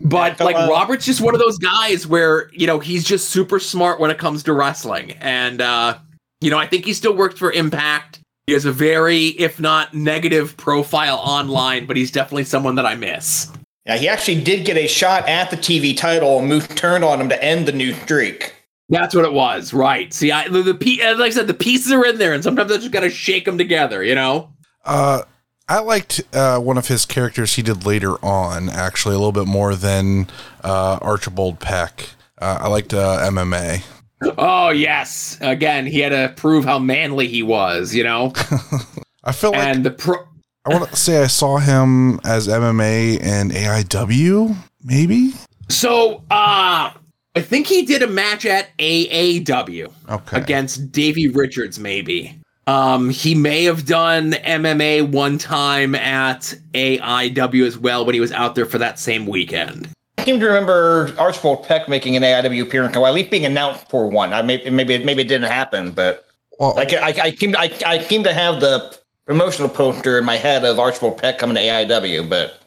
[SPEAKER 11] But
[SPEAKER 9] Yeah,
[SPEAKER 11] like
[SPEAKER 9] uh,
[SPEAKER 11] Robert's just one of those guys where, you know, he's just super smart when it comes to wrestling. And uh, you know, I think he still works for Impact. He has a very, if not negative profile online, but he's definitely someone that I miss.
[SPEAKER 9] Yeah, he actually did get a shot at the TV title, and Moose turned on him to end the new streak.
[SPEAKER 11] That's what it was, right? See, I the, the like I said, the pieces are in there, and sometimes I just gotta shake them together, you know.
[SPEAKER 10] Uh, I liked uh, one of his characters he did later on, actually, a little bit more than uh, Archibald Peck. Uh, I liked uh, MMA.
[SPEAKER 11] Oh yes, again, he had to prove how manly he was, you know. [LAUGHS]
[SPEAKER 10] I feel like
[SPEAKER 11] and the pro,
[SPEAKER 10] I want to say I saw him as MMA and AIW, maybe.
[SPEAKER 11] so uh, I think he did a match at AAW.
[SPEAKER 10] Okay.
[SPEAKER 11] against Davey Richards, maybe. Um, he may have done MMA one time at AIW as well when he was out there for that same weekend.
[SPEAKER 9] I seem to remember Archibald Peck making an AIW appearance, or at least being announced for one. I may, maybe maybe it didn't happen, but
[SPEAKER 10] Well,
[SPEAKER 9] like I, I seem I, I seem to have the promotional poster in my head of Archibald Peck coming to AIW, but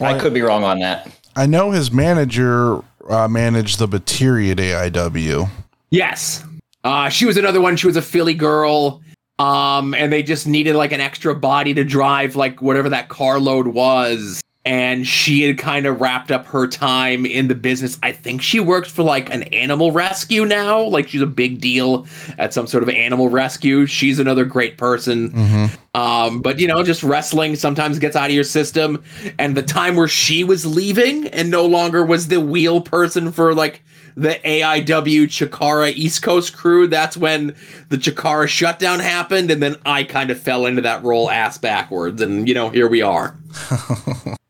[SPEAKER 9] I could be wrong on that.
[SPEAKER 10] I know his manager uh, managed the Batiri at AIW.
[SPEAKER 11] Yes. Uh, she was another one. She was a Philly girl. Um, and they just needed like an extra body to drive like whatever that carload was. And she had kind of wrapped up her time in the business. I think she works for like an animal rescue now. Like she's a big deal at some sort of animal rescue. She's another great person. Um, but you know, just wrestling sometimes gets out of your system. And the time where she was leaving and no longer was the wheel person for like the AIW Chikara East Coast crew, that's when the Chikara shutdown happened, and then I kind of fell into that role ass backwards, and you know, here we are. [LAUGHS]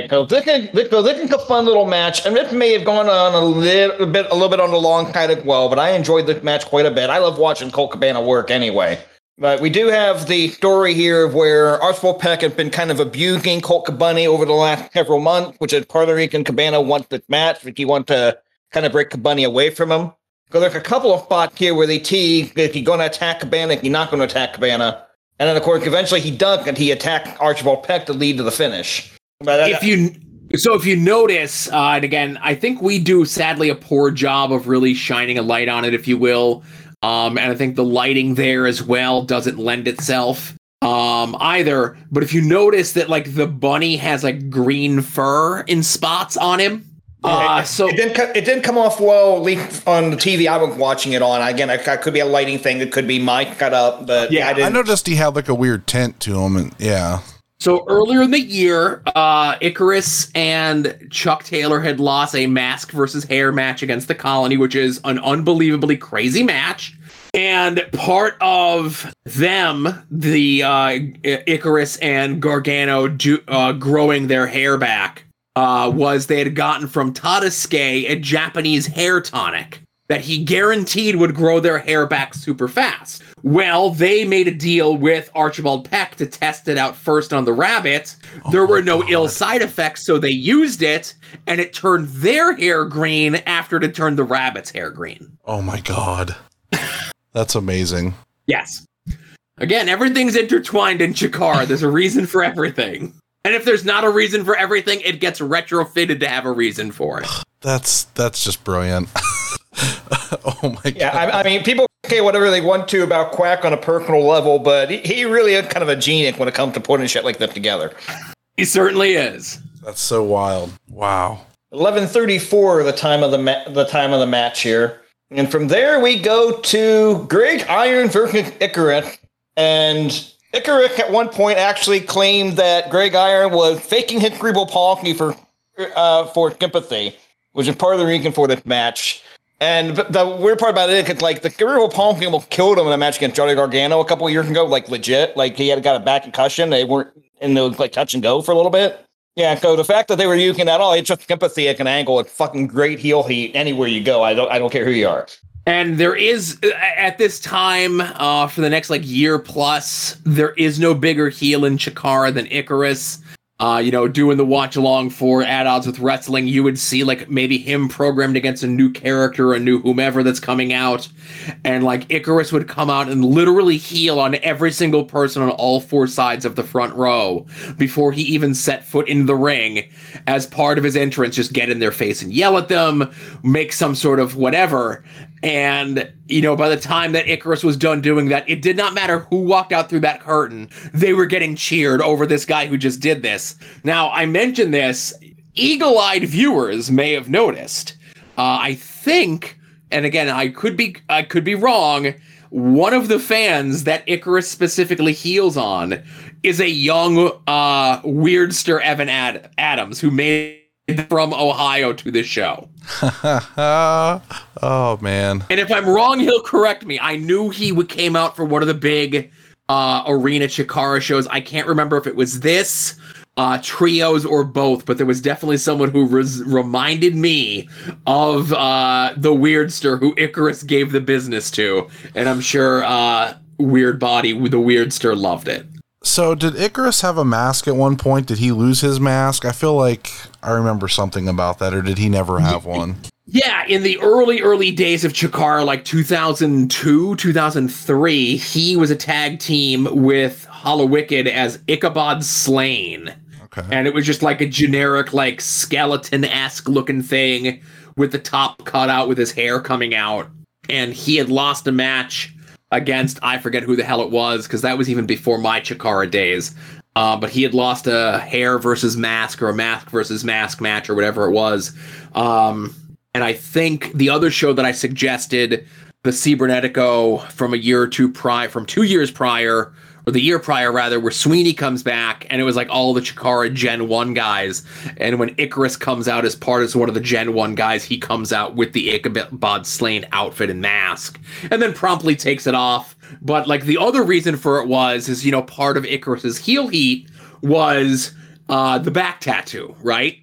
[SPEAKER 9] This, so this is a fun little match, and this may have gone on a little bit a little bit on the long side of well. But I enjoyed this match quite a bit. I love watching Colt Cabana work anyway. But we do have the story here of where Archibald Peck had been kind of abusing Colt Cabana over the last several months, which is part of the Cabana wants this match. Like he wants to kind of break Cabana away from him. So there's a couple of spots here where they tease if he's going to attack Cabana, if he's not going to attack Cabana. And then, of course, eventually he ducked and he attacked Archibald Peck to lead to the finish. But,
[SPEAKER 11] If you So if you notice, uh, and again, I think we do sadly a poor job of really shining a light on it, if you will. Um, and I think the lighting there as well doesn't lend itself um, either. But if you notice that like the bunny has like green fur in spots on him, uh, so
[SPEAKER 9] it didn't. co- It didn't come off well on the TV I was watching it on. Again, it could be a lighting thing. It could be mic cut up. But
[SPEAKER 11] Yeah,
[SPEAKER 9] I
[SPEAKER 10] I
[SPEAKER 9] didn't.
[SPEAKER 10] noticed he had like a weird tint to him, and yeah,
[SPEAKER 11] So earlier in the year, uh, Icarus and Chuck Taylor had lost a mask versus hair match against the Colony, which is an unbelievably crazy match. And part of them, the uh, Icarus and Gargano do, uh, growing their hair back, uh, was they had gotten from Tadasuke a Japanese hair tonic that he guaranteed would grow their hair back super fast. Well, they made a deal with Archibald Peck to test it out first on the rabbit. Oh there were no ill side effects, so they used it, and it turned their hair green after it had turned the rabbit's hair green.
[SPEAKER 10] oh my god, that's amazing.
[SPEAKER 11] Yes. Again, everything's intertwined in Chikara. There's a reason for everything. And if there's not a reason for everything, it gets retrofitted to have a reason for it.
[SPEAKER 10] That's that's just brilliant. [LAUGHS] oh my
[SPEAKER 9] Yeah,
[SPEAKER 10] god.
[SPEAKER 9] I, I mean, people say whatever they want to about Quack on a personal level, but he, he really is kind of a genius when it comes to putting shit like that together.
[SPEAKER 11] He certainly is.
[SPEAKER 10] That's so wild. Wow.
[SPEAKER 9] Eleven thirty-four, the time of the ma- the time of the match here, and from there we go to Greg Iron versus Icarus, and Icarus at one point actually claimed that Greg Iron was faking his cerebral palsy for uh, for sympathy, which is part of the reason for this match. And the weird part about it is like the palsy almost killed him in a match against Johnny Gargano a couple years ago, like legit. Like he had got a back concussion. They weren't it was like touch and go for a little bit. Yeah, so the fact that they were using that, all, it's just sympathy at an angle, it's fucking great heel heat anywhere you go. I don't I don't care who you are.
[SPEAKER 11] And there is at this time, uh, for the next like year plus, there is no bigger heel in Chikara than Icarus. Uh, you know, doing the watch along for at odds with wrestling, you would see like maybe him programmed against a new character, a new whomever that's coming out, and like Icarus would come out and literally heel on every single person on all four sides of the front row before he even set foot in the ring. As part of his entrance, just get in their face and yell at them, make some sort of whatever. And, you know, by the time that Icarus was done doing that, it did not matter who walked out through that curtain. They were getting cheered over this guy who just did this. Now, I mentioned this, eagle eyed viewers may have noticed. Uh, I think, and again, I could be, I could be wrong. One of the fans that Icarus specifically heels on is a young, uh, weirdster Evan Ad- Adams who made it from Ohio to this show. [LAUGHS]
[SPEAKER 10] oh man.
[SPEAKER 11] And if I'm wrong, he'll correct me. I knew he came out for one of the big uh, arena Chikara shows. I can't remember if it was this, uh, trios, or both, but there was definitely someone who res- reminded me of uh, the Weirdster who Icarus gave the business to. And I'm sure uh, Weird Body, the Weirdster, loved it.
[SPEAKER 10] So did Icarus have a mask at one point? Did he lose his mask? I feel like I remember something about that, or did he never have one?
[SPEAKER 11] Yeah, in the early, early days of Chikara, like 2002, 2003, he was a tag team with Hallowicked as Ichabod Slain.
[SPEAKER 10] Okay.
[SPEAKER 11] And it was just like a generic, like skeleton esque looking thing with the top cut out with his hair coming out. And he had lost a match against, I forget who the hell it was, because that was even before my Chikara days. Uh, but he had lost a hair versus mask or a mask versus mask match or whatever it was. Um, and I think the other show that I suggested, the Cibernetico from a year or two prior, from two years prior, or the year prior rather, where Sweeney comes back, and it was like all the Chikara Gen 1 guys. And when Icarus comes out as part as one of the Gen 1 guys, he comes out with the Ichabod Slain outfit and mask, and then promptly takes it off. But like the other reason for it was, is, you know, part of Icarus's heel heat was uh, the back tattoo, right?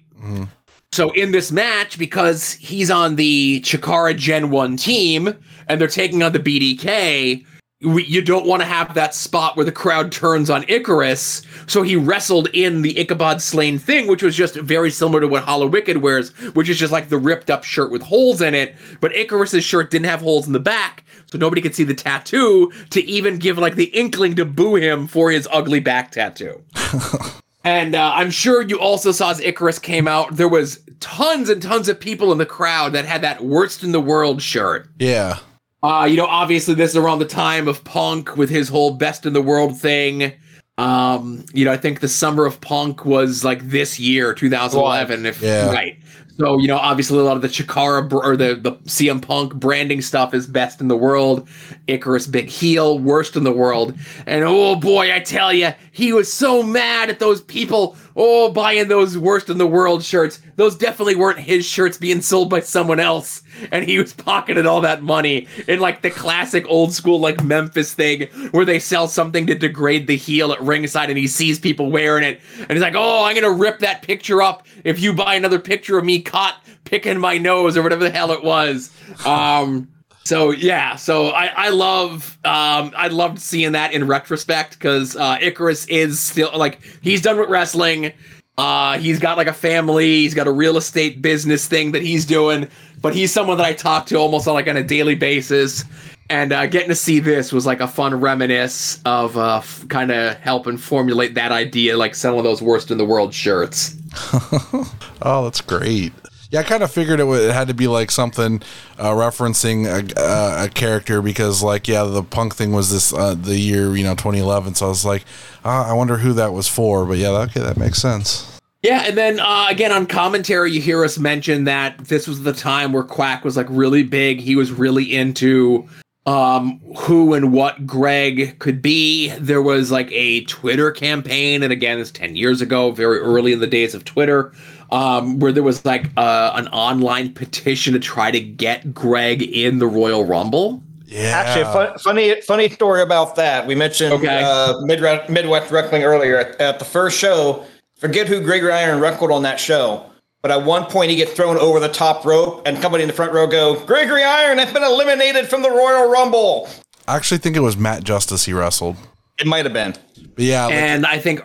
[SPEAKER 11] So in this match, because he's on the Chikara Gen 1 team and they're taking on the BDK, we, you don't want to have that spot where the crowd turns on Icarus. So he wrestled in the Ichabod Slain thing, which was just very similar to what Hallowicked wears, which is just like the ripped up shirt with holes in it. But Icarus's shirt didn't have holes in the back, so nobody could see the tattoo to even give like the inkling to boo him for his ugly back tattoo. [LAUGHS] And uh, I'm sure you also saw as Icarus came out, there was tons and tons of people in the crowd that had that worst in the world shirt.
[SPEAKER 10] Yeah.
[SPEAKER 11] Uh, you know, obviously this is around the time of Punk with his whole best in the world thing. Um, you know, I think the summer of Punk was like this year, 2011. If
[SPEAKER 10] Yeah.
[SPEAKER 11] right. So you know, obviously a lot of the Chikara br- or the the CM Punk branding stuff is best in the world. Icarus big heel, worst in the world. And oh boy, I tell you, he was so mad at those people. Oh, buying those worst in the world shirts. Those definitely weren't his shirts being sold by someone else, and he was pocketing all that money in like the classic old school like Memphis thing where they sell something to degrade the heel at ringside, and he sees people wearing it, and he's like, "Oh, I'm gonna rip that picture up if you buy another picture of me caught picking my nose or whatever the hell it was." Um, so yeah, so I I love um I loved seeing that in retrospect because uh, Icarus is still like he's done with wrestling. Uh, he's got like a family. He's got a real estate business thing that he's doing. But he's someone that I talk to almost on like on a daily basis. And uh, getting to see this was like a fun reminisce of uh, f- kind of helping formulate that idea, like selling those worst in the world shirts. [LAUGHS]
[SPEAKER 10] Oh, that's great. Yeah, I kind of figured it, would, it had to be like something uh, referencing a, uh, a character because, like, yeah, the punk thing was this uh, the year you know 2011. So I was like, uh, I wonder who that was for. But yeah, okay, that makes sense.
[SPEAKER 11] Yeah, and then uh, again on commentary, you hear us mention that this was the time where Quack was like really big. He was really into um, who and what Greg could be. There was like a Twitter campaign, and again, it's ten years ago, very early in the days of Twitter, um, where there was like uh, an online petition to try to get Greg in the Royal Rumble.
[SPEAKER 10] Yeah,
[SPEAKER 9] Actually, fun, funny funny story about that. We mentioned
[SPEAKER 11] Okay.
[SPEAKER 9] uh, Mid- Midwest Wrestling earlier at, at the first show. Forget who Gregory Iron wrestled on that show. But at one point, he gets thrown over the top rope, and somebody in the front row go, "Gregory Iron has been eliminated from the Royal Rumble."
[SPEAKER 10] I actually think it was Matt Justice he wrestled.
[SPEAKER 9] It might have been.
[SPEAKER 10] But yeah, like,
[SPEAKER 11] And I think,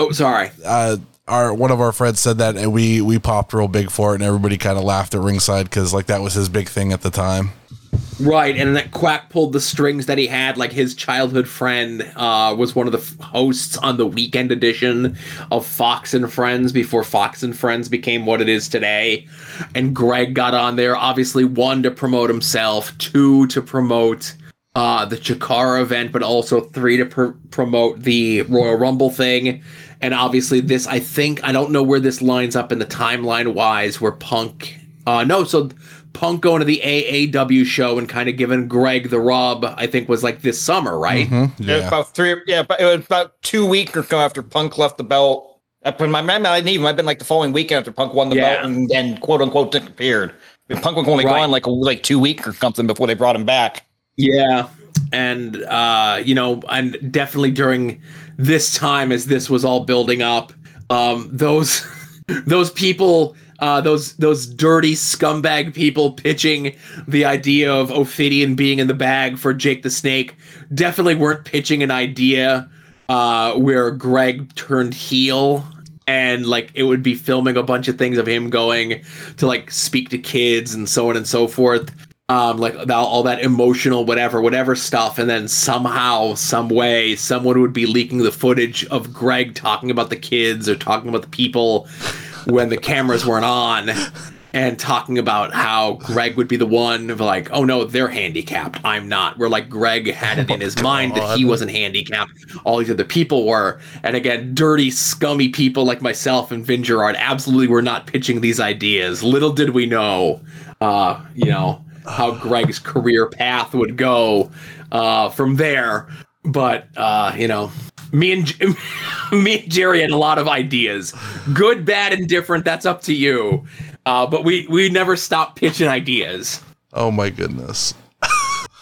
[SPEAKER 11] oh, sorry.
[SPEAKER 10] uh, our one of our friends said that, and we we popped real big for it, and everybody kind of laughed at ringside because like that was his big thing at the time.
[SPEAKER 11] Right, and that Quack pulled the strings that he had. Like his childhood friend uh, was one of the f- hosts on the weekend edition of Fox and Friends before Fox and Friends became what it is today. And Greg got on there, obviously, one to promote himself, two to promote uh, the Chikara event, but also three to pr- promote the Royal Rumble thing. And obviously, this, I think, I don't know where this lines up in the timeline wise, where Punk. Uh, no, so Punk going to the AAW show and kind of giving Greg the rub, I think was like this summer, right?
[SPEAKER 9] It was
[SPEAKER 10] Yeah,
[SPEAKER 9] about three. Yeah, but it was about two weeks or so after Punk left the belt. Up in my memory, I didn't even. I've been like the following weekend after Punk won the
[SPEAKER 11] Yeah.
[SPEAKER 9] belt and, and quote unquote disappeared. I Punk was only
[SPEAKER 11] Right.
[SPEAKER 9] gone like a, like two weeks or something before they brought him back.
[SPEAKER 11] Yeah. And uh, you know, and definitely during this time as this was all building up, um, those [LAUGHS] those people uh, those those dirty scumbag people pitching the idea of Ophidian being in the bag for Jake the Snake definitely weren't pitching an idea uh, where Greg turned heel and like it would be filming a bunch of things of him going to like speak to kids and so on and so forth um like all that emotional whatever whatever stuff and then somehow some way someone would be leaking the footage of greg talking about the kids or talking about the people when the cameras weren't on and talking about how greg would be the one of like oh no they're handicapped. I'm not. Where like greg had it in his mind that he wasn't handicapped. All these other people were. And again dirty scummy people like myself and vin Gerard absolutely were not pitching these ideas. Little did we know uh you know how Greg's career path would go uh, from there. But uh, you know, me and J- [LAUGHS] me and Jerry had a lot of ideas, good, bad, and different. That's up to you. Uh, but we we never stopped pitching ideas.
[SPEAKER 10] Oh my goodness. [LAUGHS]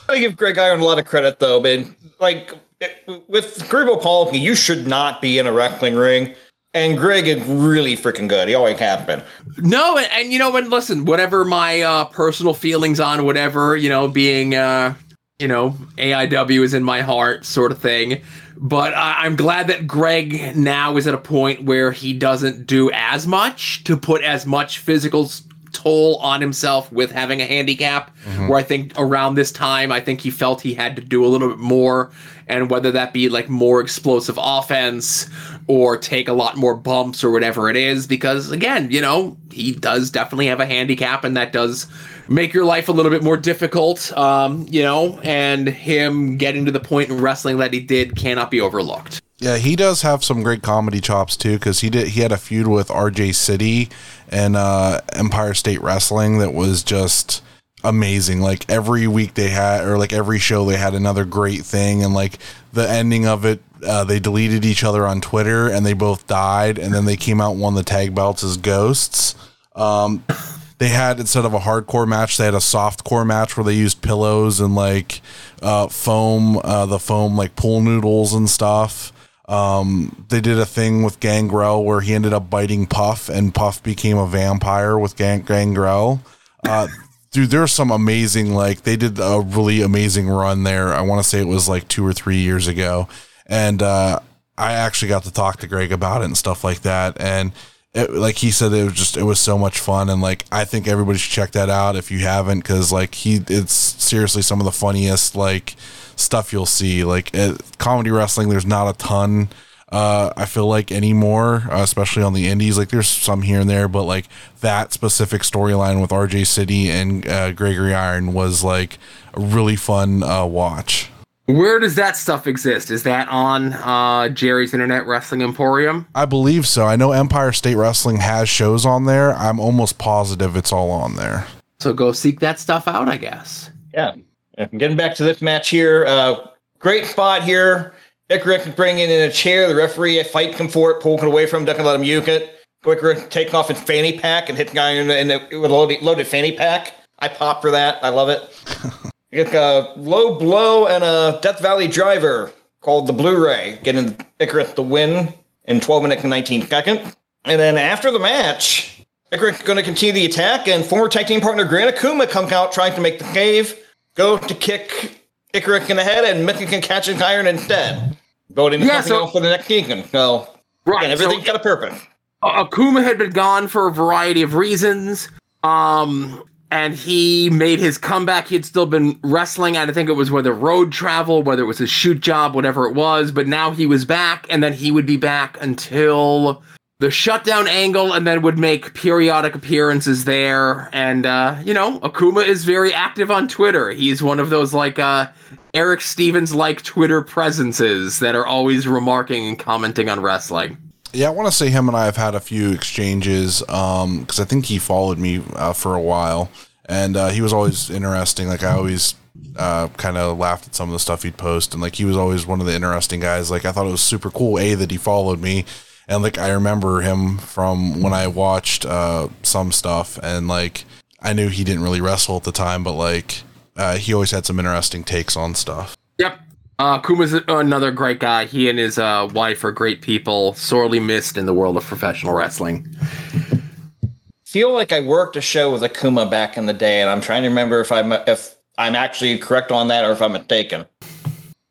[SPEAKER 9] I give Greg Iron a lot of credit though, man. Like it- with cerebral palsy, you should not be in a wrestling ring. And Greg is really freaking good. He always has been.
[SPEAKER 11] No, and, and you know, and listen, whatever my uh, personal feelings on whatever, you know, being, uh, you know, AIW is in my heart, sort of thing. But I, I'm glad that Greg now is at a point where he doesn't do as much to put as much physical toll on himself with having a handicap. Where I think around this time, I think he felt he had to do a little bit more, and whether that be like more explosive offense or take a lot more bumps or whatever it is, because again, you know, he does definitely have a handicap, and that does make your life a little bit more difficult. Um, you know, and him getting to the point in wrestling that he did cannot be overlooked.
[SPEAKER 10] Yeah, he does have some great comedy chops too, because he did he had a feud with RJ City and uh, Empire State Wrestling that was just amazing. Like every week they had, or like every show they had another great thing, and like the ending of it, uh, they deleted each other on Twitter and they both died, and then they came out and won the tag belts as ghosts. Um, they had instead of a hardcore match, they had a soft core match where they used pillows and like uh, foam, uh, the foam like pool noodles and stuff. Um, they did a thing with Gangrel where he ended up biting Puff, and Puff became a vampire with Gang- Gangrel. Uh, dude, there's some amazing like they did a really amazing run there. I want to say it was like two or three years ago, and uh, I actually got to talk to Greg about it and stuff like that, and. It, like he said, it was just it was so much fun, and like I think everybody should check that out if you haven't, because like he, it's seriously some of the funniest like stuff you'll see. Like comedy wrestling, there's not a ton. Uh, I feel like anymore, uh, especially on the indies. Like there's some here and there, but like that specific storyline with RJ City and uh, Gregory Iron was like a really fun uh, watch.
[SPEAKER 11] Where does that stuff exist? Is that on uh, Jerry's Internet Wrestling Emporium?
[SPEAKER 10] I believe so. I know Empire State Wrestling has shows on there. I'm almost positive it's all on there.
[SPEAKER 11] So go seek that stuff out, I guess.
[SPEAKER 9] Yeah. And getting back to this match here, uh, great spot here. Icarus bringing in a chair. The referee a fight come for it, pulling away from him, doesn't let him uke it. Icarus taking off his fanny pack and hitting the guy in the, in the with a loaded, loaded fanny pack. I pop for that. I love it. [LAUGHS] you get a low blow and a Death Valley driver called the Blu-ray, getting Icarus the win in 12 minutes and 19 seconds. And then after the match, Icarus going to continue the attack, and former tag team partner Gran Akuma comes out trying to make the cave, go to kick Icarus in the head, and Mickey can catch his iron instead. Voting
[SPEAKER 11] Yeah, so-
[SPEAKER 9] for the next season. So,
[SPEAKER 11] Right.
[SPEAKER 9] and everything's
[SPEAKER 11] so-
[SPEAKER 9] got a purpose.
[SPEAKER 11] Akuma had been gone for a variety of reasons. Um, and he made his comeback. He had still been wrestling. I think it was whether road travel, whether it was a shoot job, whatever it was. But now he was back, and then he would be back until the shutdown angle, and then would make periodic appearances there. And uh, you know, Akuma is very active on Twitter. He's one of those like uh, Eric Stevens like Twitter presences that are always remarking and commenting on wrestling.
[SPEAKER 10] Yeah, I want to say him and I have had a few exchanges because I think he followed me uh, for a while, and uh, he was always interesting. Like I always uh, kind of laughed at some of the stuff he'd post, and like he was always one of the interesting guys. Like I thought it was super cool, a that he followed me, and like I remember him from when I watched uh, some stuff, and like I knew he didn't really wrestle at the time, but like uh, he always had some interesting takes on stuff.
[SPEAKER 11] Yep. Uh, Kuma's another great guy. He and his uh, wife are great people, sorely missed in the world of professional wrestling.
[SPEAKER 9] Feel like I worked a show with Akuma back in the day, and I'm trying to remember if I'm if I'm actually correct on that or if I'm mistaken.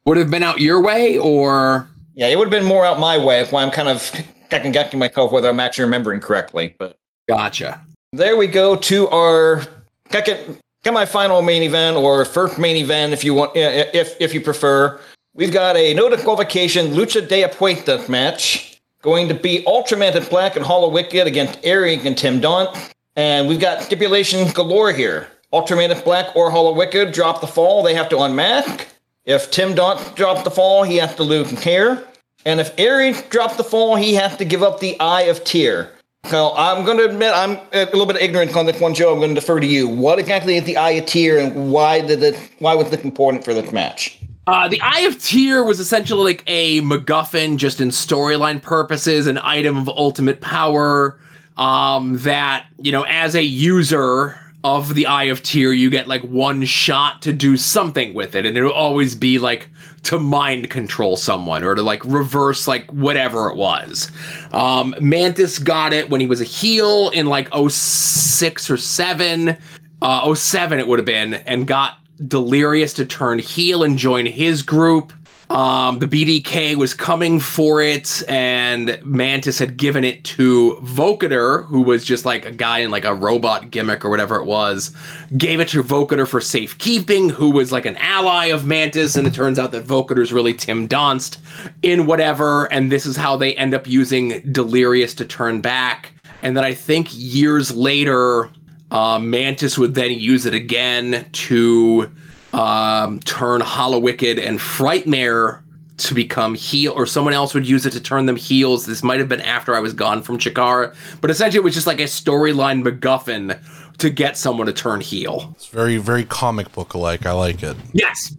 [SPEAKER 11] Would have been out your way, or
[SPEAKER 9] Yeah, it would have been more out my way. Why I'm kind of guessing myself whether I'm actually remembering correctly. But
[SPEAKER 11] gotcha?
[SPEAKER 9] there we go to our second semi-final main event or first main event, if you want, if if you prefer. We've got a no disqualification Lucha de Apuestas match going to be UltraMantis Black and Hallowicked against Eric and Tim Donst, and we've got stipulation galore here. UltraMantis Black or Hallowicked drop the fall, they have to unmask. If Tim Donst dropped the fall, he has to lose hair. And if Eric dropped the fall, he has to give up the Eye of Tyr. So I'm going to admit I'm a little bit ignorant on this one, Joe. I'm going to defer to you. What exactly is the Eye of Tyr, and why did it? Why was this important for this match?
[SPEAKER 11] Uh, the Eye of Tyr was essentially like a MacGuffin, just in storyline purposes, an item of ultimate power. Um, that you know, as a user of the Eye of Tyr, you get like one shot to do something with it, and it'll always be like to mind control someone or to like reverse like whatever it was. Um, Mantis got it when he was a heel in like 06 or 7. Uh, 07 it would have been, and got Delirious to turn heel and join his group. Um, the BDK was coming for it, and Mantis had given it to Vökoder, who was just like a guy in like a robot gimmick or whatever it was. Gave it to Vökoder for safekeeping, who was like an ally of Mantis, and it turns out that Vökoder's really Tim Donst in whatever, and this is how they end up using Delirious to turn back. And then I think years later, uh, Mantis would then use it again to um, turn Hallowicked and Frightmare to become heel, or someone else would use it to turn them heels. This might have been after I was gone from Chikara, but essentially it was just like a storyline MacGuffin to get someone to turn heel.
[SPEAKER 10] It's very, very comic book like. I like it.
[SPEAKER 11] Yes.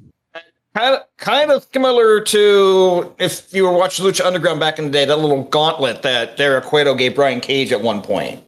[SPEAKER 9] Kind of, kind of similar to if you were watching Lucha Underground back in the day, that little gauntlet that Dario Cueto gave Brian Cage at one point.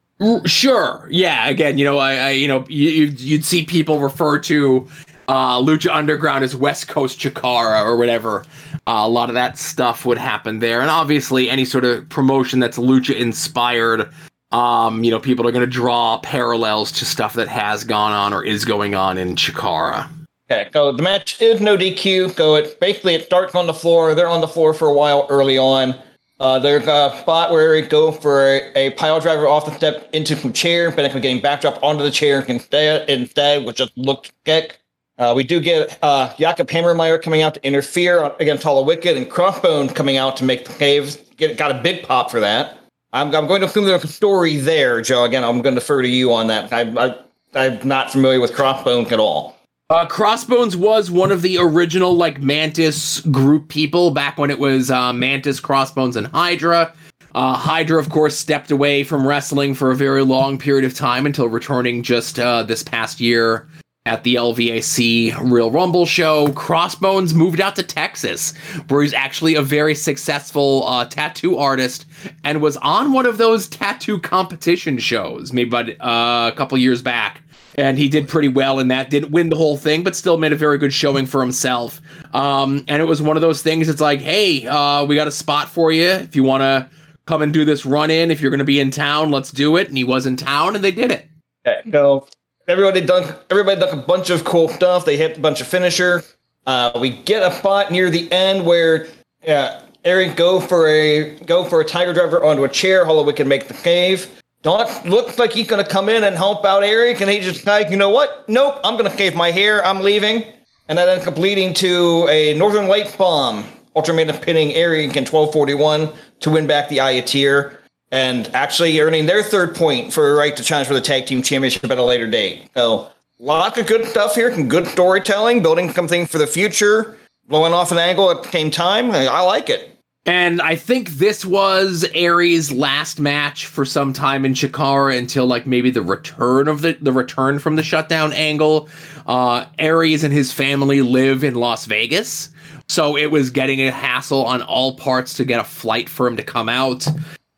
[SPEAKER 11] Sure. Yeah. Again, you know, I, I you know, you, you'd see people refer to uh, Lucha Underground is West Coast Chikara or whatever. Uh, a lot of that stuff would happen there, and obviously any sort of promotion that's Lucha inspired. Um, you know, people are going to draw parallels to stuff that has gone on or is going on in Chikara.
[SPEAKER 9] Okay, so the match is no DQ. So it basically it starts on the floor. They're on the floor for a while early on. Uh, there's a spot where they go for a, a, pile driver off the step into some chair, but then getting backdrop onto the chair instead, instead which just looked sick. Uh, we do get uh, Jakob Hammermeier coming out to interfere against Hallowicked and Crossbone coming out to make the caves. Get, got a big pop for that. I'm, I'm going to assume there's a story there, Joe. Again, I'm going to defer to you on that. I, I'm not familiar with Crossbone at all.
[SPEAKER 11] Uh, Crossbones was one of the original like Mantis group people back when it was uh, Mantis, Crossbones, and Hydra. Uh, Hydra, of course, stepped away from wrestling for a very long period of time until returning just uh, this past year at the LVAC Real Rumble show. Crossbones moved out to Texas, where he's actually a very successful uh, tattoo artist and was on one of those tattoo competition shows maybe by uh, a couple years back. And he did pretty well in that. Didn't win the whole thing, but still made a very good showing for himself. Um, and it was one of those things. It's like, hey, uh, we got a spot for you if you want to come and do this run in. If you're going to be in town, let's do it. And he was in town, and they did it.
[SPEAKER 9] So everybody done everybody done a bunch of cool stuff. They hit a bunch of finisher. Uh, we get a spot near the end where uh, Eric go for a go for a tiger driver onto a chair. Hallowicked can make the cave. Don looks like he's gonna come in and help out Eric, and he just like, you know what? Nope, I'm gonna cave my hair. I'm leaving, and that ends up leading to a Northern Lights bomb. Ultimatum pinning Eric in 1241 to win back the Eye of Tyr and actually earning their third point for a right to challenge for the tag team championship at a later date. So lots of good stuff here, some good storytelling, building something for the future, blowing off an angle at the same time. I like it.
[SPEAKER 11] And I think this was Aries' last match for some time in Chikara until like maybe the return of the the return from the shutdown angle. Uh, Aries and his family live in Las Vegas, so it was getting a hassle on all parts to get a flight for him to come out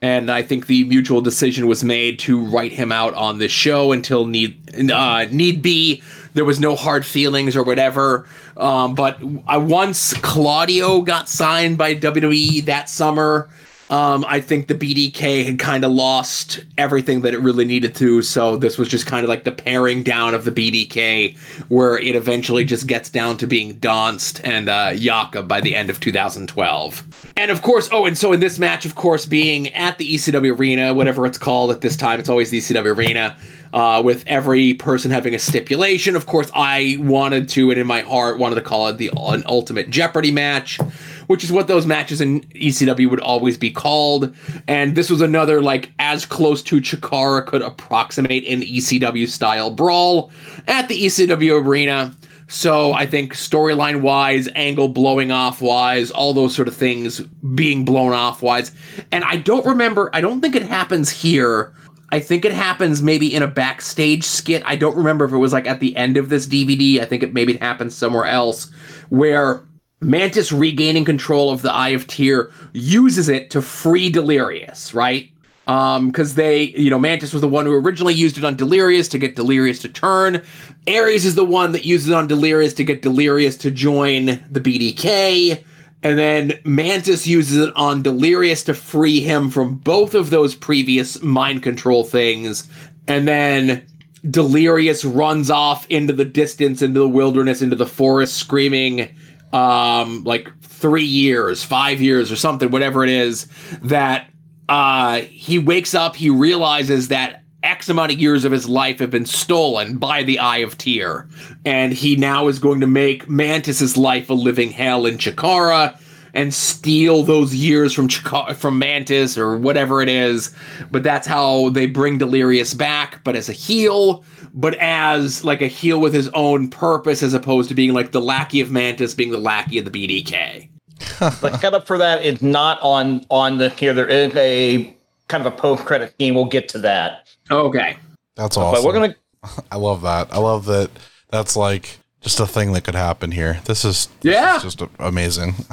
[SPEAKER 11] and I think the mutual decision was made to write him out on the show until need uh, need be. There was no hard feelings or whatever. Um, but I, once Claudio got signed by WWE that summer, um, I think the BDK had kind of lost everything that it really needed to. So this was just kind of like the paring down of the BDK, where it eventually just gets down to being Donst and uh, Yaka by the end of 2012. And of course, oh, and so in this match, of course, being at the ECW Arena, whatever it's called at this time, it's always the ECW Arena. Uh, with every person having a stipulation. Of course, I wanted to, and in my heart, wanted to call it the an Ultimate Jeopardy match which is what those matches in ECW would always be called. And this was another like as close to Chikara could approximate an ECW style brawl at the ECW arena. So I think storyline wise, angle blowing off wise, all those sort of things being blown off wise. And I don't remember, I don't think it happens here. I think it happens maybe in a backstage skit. I don't remember if it was like at the end of this DVD. I think it maybe happens somewhere else where Mantis regaining control of the Eye of Tyr uses it to free Delirious, right? Um, because they, you know, Mantis was the one who originally used it on Delirious to get Delirious to turn. Aries is the one that uses it on Delirious to get Delirious to join the BDK. And then Mantis uses it on Delirious to free him from both of those previous mind control things. And then Delirious runs off into the distance, into the wilderness, into the forest, screaming, um, like three years, five years, or something, whatever it is, that uh, he wakes up, he realizes that X amount of years of his life have been stolen by the Eye of Tyr. And he now is going to make Mantis's life a living hell in Chikara and steal those years from Chikara, from Mantis or whatever it is. But that's how they bring Delirious back, but as a heel, but as like a heel with his own purpose, as opposed to being like the lackey of Mantis being the lackey of the BDK. [LAUGHS]
[SPEAKER 9] the setup for that is not on on the here. There is a kind of a post credit scene. We'll get to that.
[SPEAKER 11] Okay.
[SPEAKER 10] That's awesome.
[SPEAKER 9] But we're gonna [LAUGHS]
[SPEAKER 10] I love that. I love that. That's like just a thing that could happen here. This is this
[SPEAKER 11] Yeah.
[SPEAKER 10] is just amazing. [LAUGHS]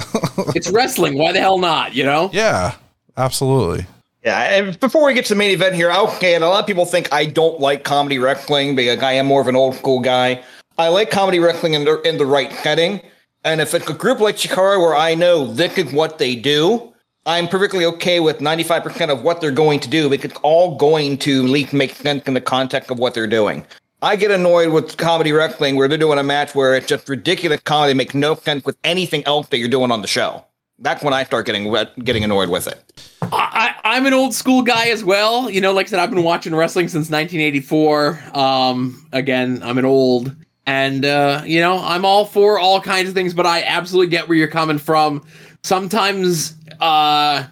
[SPEAKER 11] It's wrestling. Why the hell not? You know?
[SPEAKER 10] yeah, absolutely.
[SPEAKER 9] Yeah, and before we get to the main event here, okay, and a lot of people think I don't like comedy wrestling because I am more of an old school guy. I like comedy wrestling in the in the right setting, and if it's a group like Chikara where I know this is what they do, I'm perfectly okay with 95% of what they're going to do because it's all going to at least make sense in the context of what they're doing. I get annoyed with comedy wrestling where they're doing a match where it's just ridiculous comedy, makes no sense with anything else that you're doing on the show. That's when I start getting getting annoyed with it.
[SPEAKER 11] I, I'm an old school guy as well. You know, like I said, I've been watching wrestling since 1984. Um, again, I'm an old, and uh, you know, I'm all for all kinds of things, but I absolutely get where you're coming from. Sometimes, uh,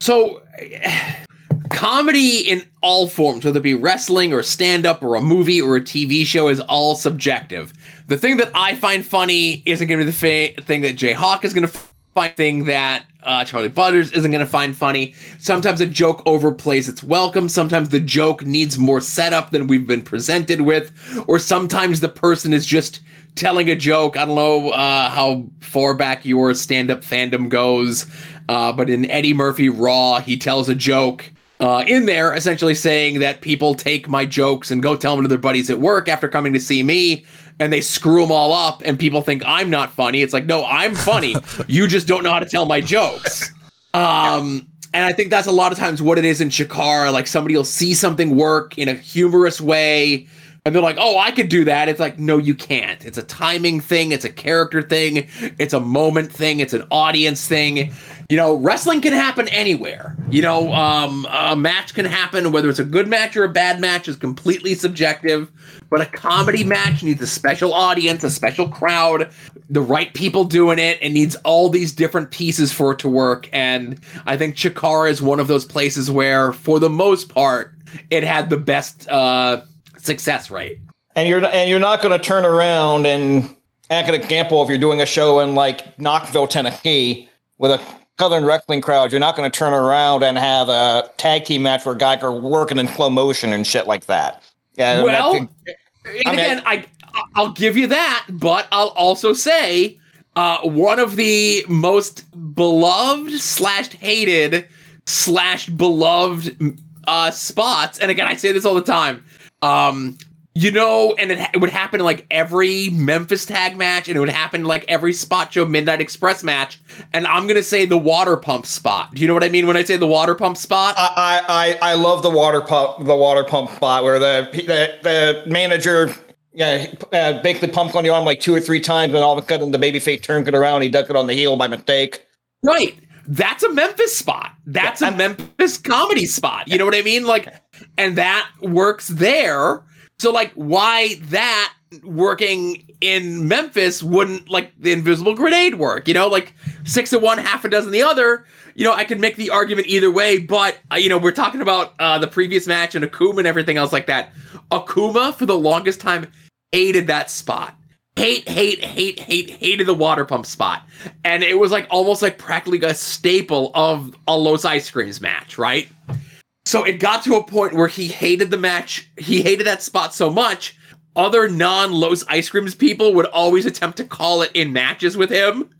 [SPEAKER 11] so comedy in all forms, whether it be wrestling or stand up or a movie or a TV show, is all subjective. The thing that I find funny isn't going to be the fa- thing that Jay Hawk is going to find, thing that uh, Charlie Butters isn't going to find funny. Sometimes a joke overplays its welcome. Sometimes the joke needs more setup than we've been presented with, or sometimes the person is just telling a joke. I don't know uh, how far back your stand up fandom goes, uh, but in Eddie Murphy Raw, he tells a joke uh, in there, essentially saying that people take my jokes and go tell them to their buddies at work after coming to see me, and they screw them all up, and people think I'm not funny. It's like, no, I'm funny. [LAUGHS] you just don't know how to tell my jokes. Um, and I think that's a lot of times what it is in Chikara. Like somebody will see something work in a humorous way, and they're like, "Oh, I could do that." It's like, no, you can't. It's a timing thing. It's a character thing. It's a moment thing. It's an audience thing. You know, wrestling can happen anywhere. You know, um, a match can happen whether it's a good match or a bad match is completely subjective. But a comedy match needs a special audience, a special crowd, the right people doing it. and needs all these different pieces for it to work. And I think Chikara is one of those places where, for the most part, it had the best uh, success rate.
[SPEAKER 9] and you're and you're not going to turn around and act an example if you're doing a show in like Knoxville, Tennessee, with a Southern wrestling crowd. You're not going to turn around and have a tag team match where guys are working in slow motion and shit like that. Yeah.
[SPEAKER 11] Well,
[SPEAKER 9] that's-
[SPEAKER 11] And
[SPEAKER 9] I mean,
[SPEAKER 11] again, I I'll give you that, but I'll also say uh, one of the most beloved slash hated slash beloved uh, spots, and again, I say this all the time. Um, you know, and it, it would happen in like every Memphis tag match, and it would happen in like every Spot Show Midnight Express match. And I'm gonna say the water pump spot. Do you know what I mean when I say the water pump spot?
[SPEAKER 9] I, I I love the water pump the water pump spot where the the, the manager yeah uh, the pump on your arm like two or three times and all of a sudden the babyface turned it around he ducked it on the heel by mistake.
[SPEAKER 11] Right. That's a Memphis spot. That's a Memphis comedy spot. You know what I mean? Like, and that works there. So, like, why that working in Memphis wouldn't like the invisible grenade work? You know, like six of one, half a dozen the other. You know, I could make the argument either way, but uh, you know, we're talking about uh, the previous match and Akuma and everything else like that. Akuma for the longest time aided that spot hate, hate, hate, hate, hated the water pump spot. And it was like almost like practically a staple of a Los Ice Creams match, right? So it got to a point where he hated the match. He hated that spot so much. Other non Los Ice Creams people would always attempt to call it in matches with him.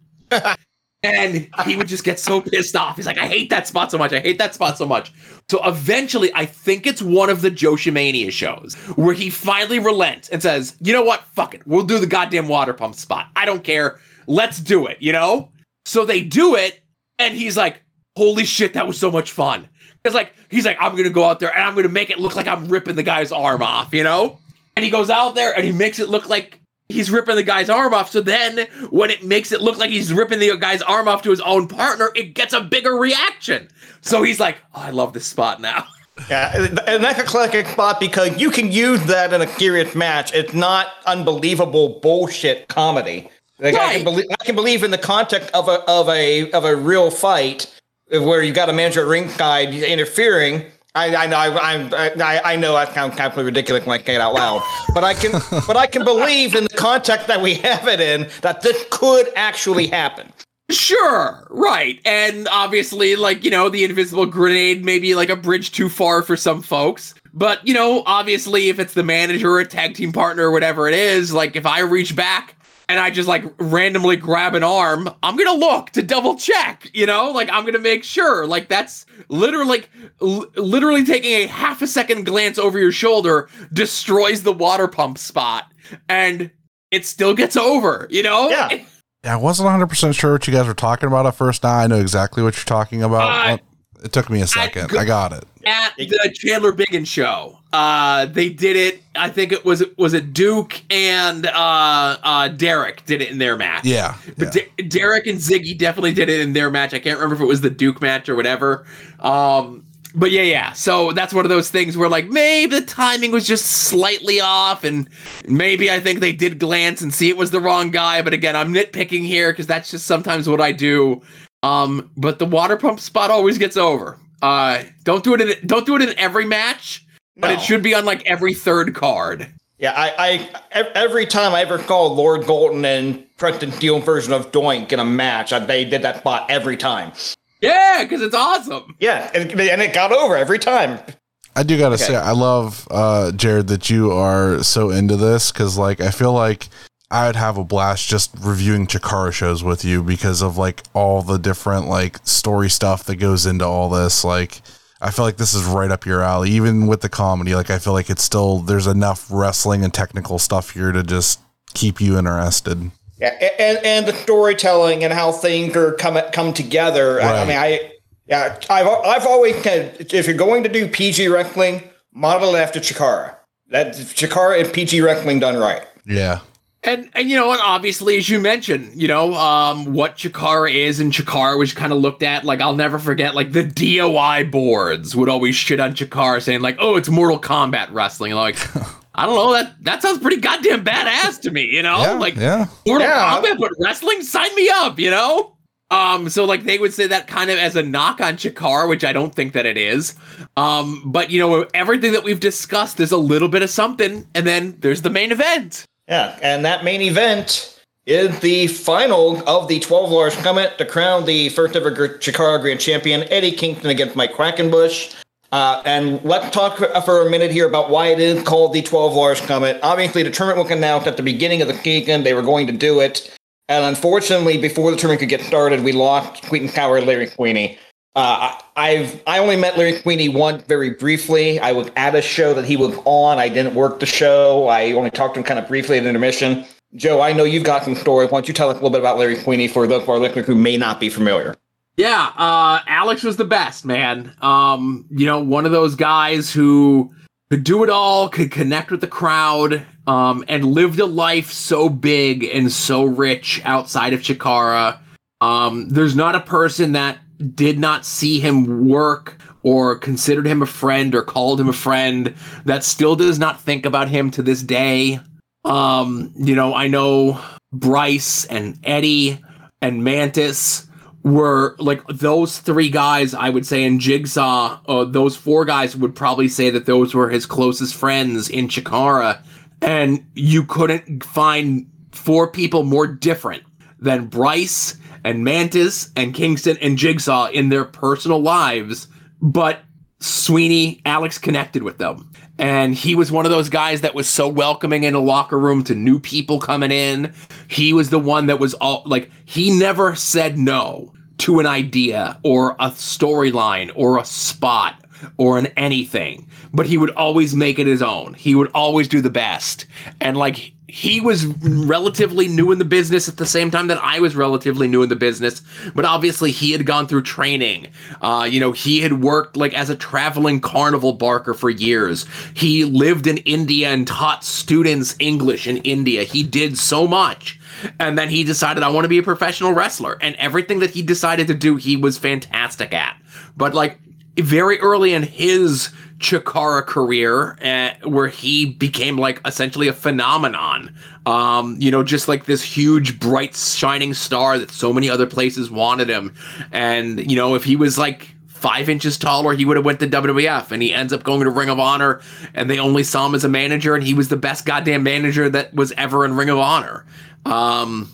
[SPEAKER 11] And he would just get so pissed off. He's like, I hate that spot so much. I hate that spot so much. So eventually, I think it's one of the Joshimania shows where he finally relents and says, you know what? Fuck it. We'll do the goddamn water pump spot. I don't care. Let's do it, you know? So they do it, and he's like, holy shit, that was so much fun. It's like, he's like, I'm gonna go out there and I'm gonna make it look like I'm ripping the guy's arm off, you know? And he goes out there and he makes it look like he's ripping the guy's arm off. So then when it makes it look like he's ripping the guy's arm off to his own partner, it gets a bigger reaction. So he's like, oh, I love this spot now. [LAUGHS]
[SPEAKER 9] Yeah, and that's a classic spot because you can use that in a serious match. It's not unbelievable bullshit comedy. Like I, can believe, I can believe in the context of a of a of a real fight where you've got a manager at ringside interfering. I, I know I, I'm- I I know that sounds kind of ridiculous when I say it out loud, but I can [LAUGHS] but I can believe in the context that we have it in that this could actually happen.
[SPEAKER 11] Sure, right. And obviously, like, you know, the invisible grenade may be like a bridge too far for some folks. But, you know, obviously, if it's the manager or a tag team partner or whatever it is, like, if I reach back and I just like randomly grab an arm, I'm gonna look to double check, you know? Like, I'm gonna make sure. Like, that's literally, like, l- literally taking a half a second glance over your shoulder destroys the water pump spot. And it still gets over, you know?
[SPEAKER 9] Yeah. [LAUGHS]
[SPEAKER 10] Yeah, I wasn't 100% sure what you guys were talking about at first. Now I know exactly what you're talking about.
[SPEAKER 11] Uh,
[SPEAKER 10] Well, it took me a second.
[SPEAKER 11] go-
[SPEAKER 10] I got it.
[SPEAKER 11] at the Chandler Biggin show. Uh, they did it. I think it was was it Duke and uh, uh, Derek did it in their match.
[SPEAKER 10] Yeah.
[SPEAKER 11] But
[SPEAKER 10] yeah.
[SPEAKER 11] D- Derek and Ziggy definitely did it in their match. I can't remember if it was the Duke match or whatever. Um, but yeah, yeah. So that's one of those things where like maybe the timing was just slightly off, and maybe I think they did glance and see it was the wrong guy. But again, I'm nitpicking here because that's just sometimes what I do. Um, but the water pump spot always gets over. Uh, don't do it in don't do it in every match, but it should be on like every third card.
[SPEAKER 9] Yeah, I, I every time I ever saw Lord Golden and Preston Steele version of Doink in a match, I, they did that spot every time.
[SPEAKER 11] Yeah, because it's awesome.
[SPEAKER 9] Yeah, and, and it got over every time.
[SPEAKER 10] I do gotta
[SPEAKER 9] Okay.
[SPEAKER 10] say, I love uh, Jared that you are so into this because, like, I feel like I would have a blast just reviewing Chikara shows with you because of like all the different like story stuff that goes into all this. Like, I feel like this is right up your alley, even with the comedy. Like, I feel like it's still there's enough wrestling and technical stuff here to just keep you interested.
[SPEAKER 9] Yeah, and and the storytelling and how things are come come together. I, I mean, I yeah, I've I've always said if you're going to do PG wrestling, model it after Chikara. That Chikara and PG wrestling done right.
[SPEAKER 10] Yeah,
[SPEAKER 11] And and you know what? Obviously, as you mentioned, you know um, what Chikara is, and Chikara was kind of looked at like I'll never forget. Like the DOI boards would always shit on Chikara, saying like, "Oh, it's Mortal Kombat wrestling." And like, [LAUGHS] I don't know that that sounds pretty goddamn badass to me. You know,
[SPEAKER 10] yeah,
[SPEAKER 11] like
[SPEAKER 10] yeah.
[SPEAKER 11] Mortal
[SPEAKER 9] Yeah.
[SPEAKER 11] Kombat, but wrestling, sign me up. You know. Um, so like they would say that kind of as a knock on Chikara, which I don't think that it is. Um, but you know everything that we've discussed, there's a little bit of something, and then there's the main event.
[SPEAKER 9] Yeah, and that main event is the final of the 12 Large Summit to crown the first ever Chikara Grand Champion, Eddie Kingston against Mike Quackenbush. Uh, and let's talk for, for a minute here about why it is called the 12 Large Summit. Obviously, the tournament was announced at the beginning of the season. They were going to do it. And unfortunately, before the tournament could get started, we lost Quentin Tower and Larry Sweeney. Uh, I- I've I only met Larry Sweeney once very briefly. I was at a show that he was on. I didn't work the show. I only talked to him kind of briefly at the intermission. Joe, I know you've got some stories. Why don't you tell us a little bit about Larry Sweeney for those of our listeners who may not be familiar?
[SPEAKER 11] Yeah, uh, Alex was the best, man. Um, you know, one of those guys who could do it all, could connect with the crowd, um, and lived a life so big and so rich outside of Chikara. Um, there's not a person that did not see him work or considered him a friend or called him a friend that still does not think about him to this day. Um, you know, I know Bryce and Eddie and Mantis were like those three guys I would say in Jigsaw, uh, those four guys would probably say that those were his closest friends in Chikara. And you couldn't find four people more different than Bryce and Mantis and Kingston and Jigsaw in their personal lives. But Sweeney, Alex connected with them. And he was one of those guys that was so welcoming in a locker room to new people coming in. He was the one that was all like, he never said no to an idea or a storyline or a spot or an anything, but he would always make it his own. He would always do the best. And like he was relatively new in the business at the same time that I was relatively new in the business, but obviously he had gone through training. Uh, you know, he had worked like as a traveling carnival barker for years. He lived in India and taught students English in India. He did so much. And then he decided, I want to be a professional wrestler. And everything that he decided to do, he was fantastic at. But like very early in his Chikara career, uh, where he became like essentially a phenomenon. Um, you know, just like this huge, bright, shining star that so many other places wanted him. And you know, if he was like five inches taller, he would have went to WWF, and he ends up going to Ring of Honor, and they only saw him as a manager, and he was the best goddamn manager that was ever in Ring of Honor. Um,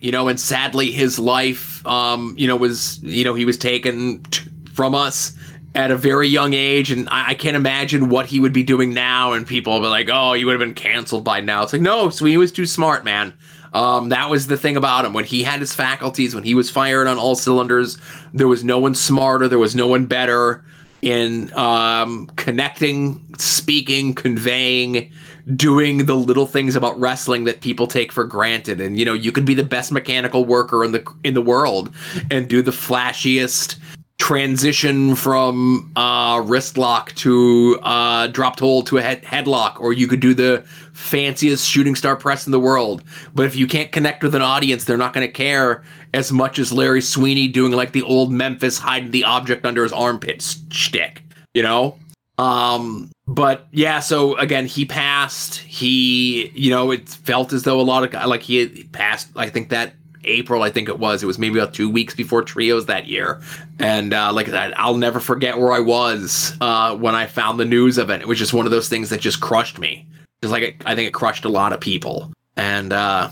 [SPEAKER 11] you know, and sadly, his life, um, you know, was you know he was taken t- from us at a very young age, and I, I, can't imagine what he would be doing now. And people will be like, "Oh, you would have been canceled by now." It's like, no, Sweeney was too smart, man. Um, that was the thing about him. When he had his faculties, when he was fired on all cylinders, there was no one smarter, there was no one better in um, connecting, speaking, conveying, doing the little things about wrestling that people take for granted. And you know, you could be the best mechanical worker in the in the world and do the flashiest transition from uh, wrist lock to uh, dropped hold to a head- headlock, or you could do the fanciest shooting star press in the world. But if you can't connect with an audience, they're not going to care as much as Larry Sweeney doing like the old Memphis hiding the object under his armpit shtick, you know? Um, but yeah, so again, he passed. He, you know, it felt as though a lot of like he passed. I think that April, I think it was. It was maybe about two weeks before trios that year. And uh, like that, I'll never forget where I was uh, when I found the news of it. It was just one of those things that just crushed me. Just like it, I think it crushed a lot of people. And uh,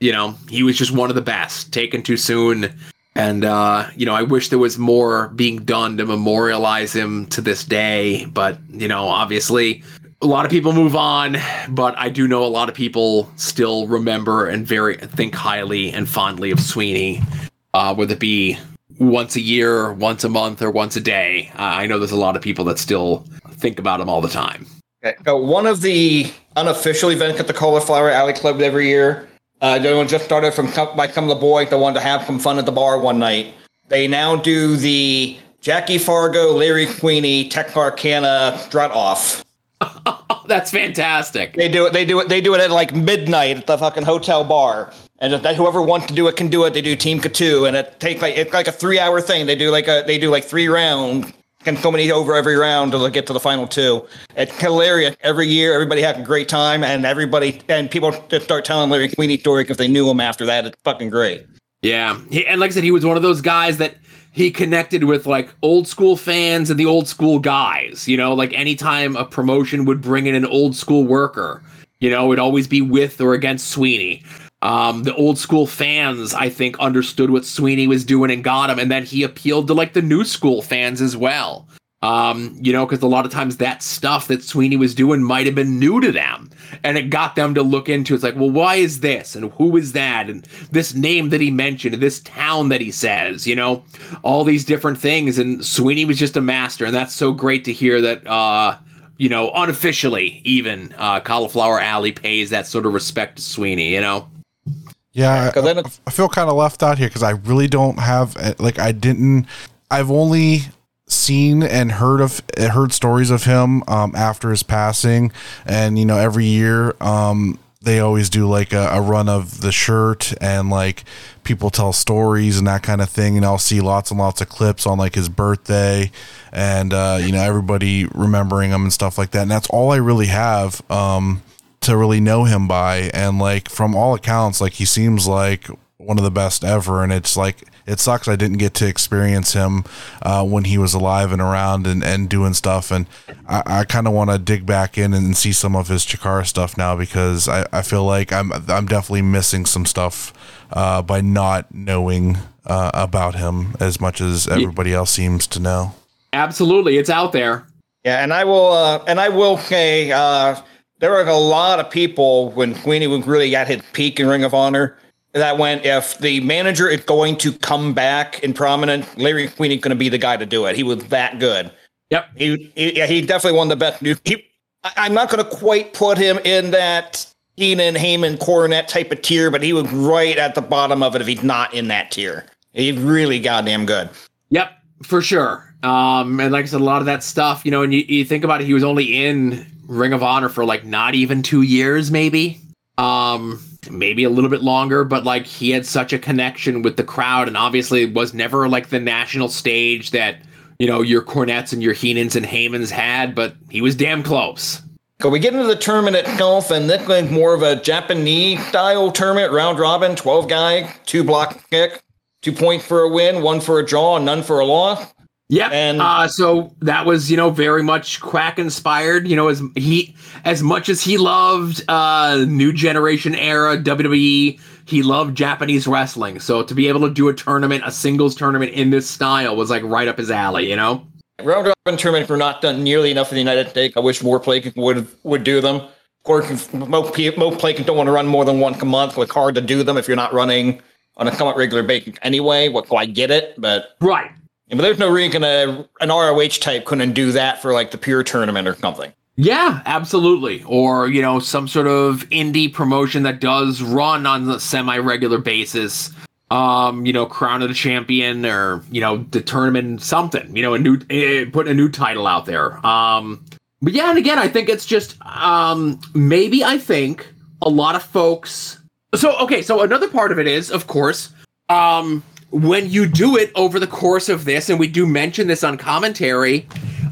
[SPEAKER 11] you know, he was just one of the best. Taken too soon. And uh, you know, I wish there was more being done to memorialize him to this day. But you know, obviously, a lot of people move on, but I do know a lot of people still remember and very think highly and fondly of Sweeney, uh, whether it be once a year, once a month, or once a day. Uh, I know there's a lot of people that still think about him all the time.
[SPEAKER 9] Okay. So one of the unofficial events at the Cauliflower Alley Club every year, uh, the one just started from by Come the Boy, the one to have some fun at the bar one night. They now do the Jackie Fargo, Larry Sweeney, Texarkana strut off. [LAUGHS]
[SPEAKER 11] That's fantastic.
[SPEAKER 9] They do it. They do it. They do it at like midnight at the fucking hotel bar, and that whoever wants to do it can do it. They do Team Katu, and it take like it's like a three hour thing. They do like a they do like three rounds, and so many over every round to get to the final two. It's hilarious every year. Everybody has a great time, and everybody and people just start telling Larry Sweeney story because they knew him after that. It's fucking great.
[SPEAKER 11] Yeah, he, and like I said, he was one of those guys that he connected with like old school fans and the old school guys. You know, like anytime a promotion would bring in an old school worker, you know, it'd always be with or against Sweeney. Um, the old school fans, I think, understood what Sweeney was doing and got him, and then he appealed to like the new school fans as well. Um, you know, because a lot of times that stuff that Sweeney was doing might have been new to them, and it got them to look into. It's like, well, why is this, and who is that, and this name that he mentioned, and this town that he says, you know, all these different things. And Sweeney was just a master, and that's so great to hear that. Uh, you know, unofficially, even uh, Cauliflower Alley pays that sort of respect to Sweeney. You know.
[SPEAKER 10] Yeah, I, I feel kind of left out here because I really don't have like I didn't. I've only seen and heard of heard stories of him um, after his passing, and you know every year um, they always do like a, a, run of the shirt and like people tell stories and that kind of thing, and I'll see lots and lots of clips on like his birthday and uh, you know everybody remembering him and stuff like that, and that's all I really have. Um, to really know him by. And like from all accounts like he seems like one of the best ever. And it's like it sucks I didn't get to experience him uh, when he was alive and around and, and doing stuff. And I, I kind of want to dig back in and see some of his Chikara stuff now because I, I feel like I'm I'm definitely missing some stuff uh, by not knowing uh, about him as much as everybody else seems to know.
[SPEAKER 11] Absolutely, it's out there.
[SPEAKER 9] Yeah, and I will uh, and I will say uh, there are a lot of people when Sweeney was really at his peak in Ring of Honor that went if the manager is going to come back in prominent, Larry Sweeney's going to be the guy to do it. He was that good.
[SPEAKER 11] Yep.
[SPEAKER 9] He, he yeah, he definitely won the best new. He, I, I'm not going to quite put him in that Heenan, Heyman, Cornette type of tier, but he was right at the bottom of it if he's not in that tier. He's really goddamn good.
[SPEAKER 11] Yep, for sure. Um, and like I said, a lot of that stuff, you know, and you, you think about it, he was only in Ring of Honor for like not even two years, maybe. Um, maybe a little bit longer, but like he had such a connection with the crowd, and obviously it was never like the national stage that you know your Cornettes and your Heenans and Heymans had, but he was damn close.
[SPEAKER 9] So we get into the tournament itself, and this was more of a Japanese style tournament, round robin, 12 guy, two block kick, two points for a win, one for a draw, none for a loss.
[SPEAKER 11] Yep.
[SPEAKER 9] And-
[SPEAKER 11] uh, so that was, you know, very much Quack inspired. You know, as he, as much as he loved uh, new generation era WWE, he loved Japanese wrestling. So to be able to do a tournament, a singles tournament in this style, was like right up his alley. You know.
[SPEAKER 9] Round robin tournaments were not done nearly enough in the United States. I wish more places would would do them. Of course, most most don't want to run more than once a month. It's hard to do them if you're not running on a somewhat regular basis anyway. What so I get it, but
[SPEAKER 11] Right.
[SPEAKER 9] Yeah, but there's no reason a, an ROH type couldn't do that for like the pure tournament or something.
[SPEAKER 11] Yeah, absolutely. Or, you know, some sort of indie promotion that does run on a semi regular basis. Um, you know, Crown of the Champion or, you know, the tournament something, you know, a new uh, putting a new title out there. Um, but yeah, and again, I think it's just um maybe I think a lot of folks so okay, so another part of it is, of course, um when you do it over the course of this, and we do mention this on commentary,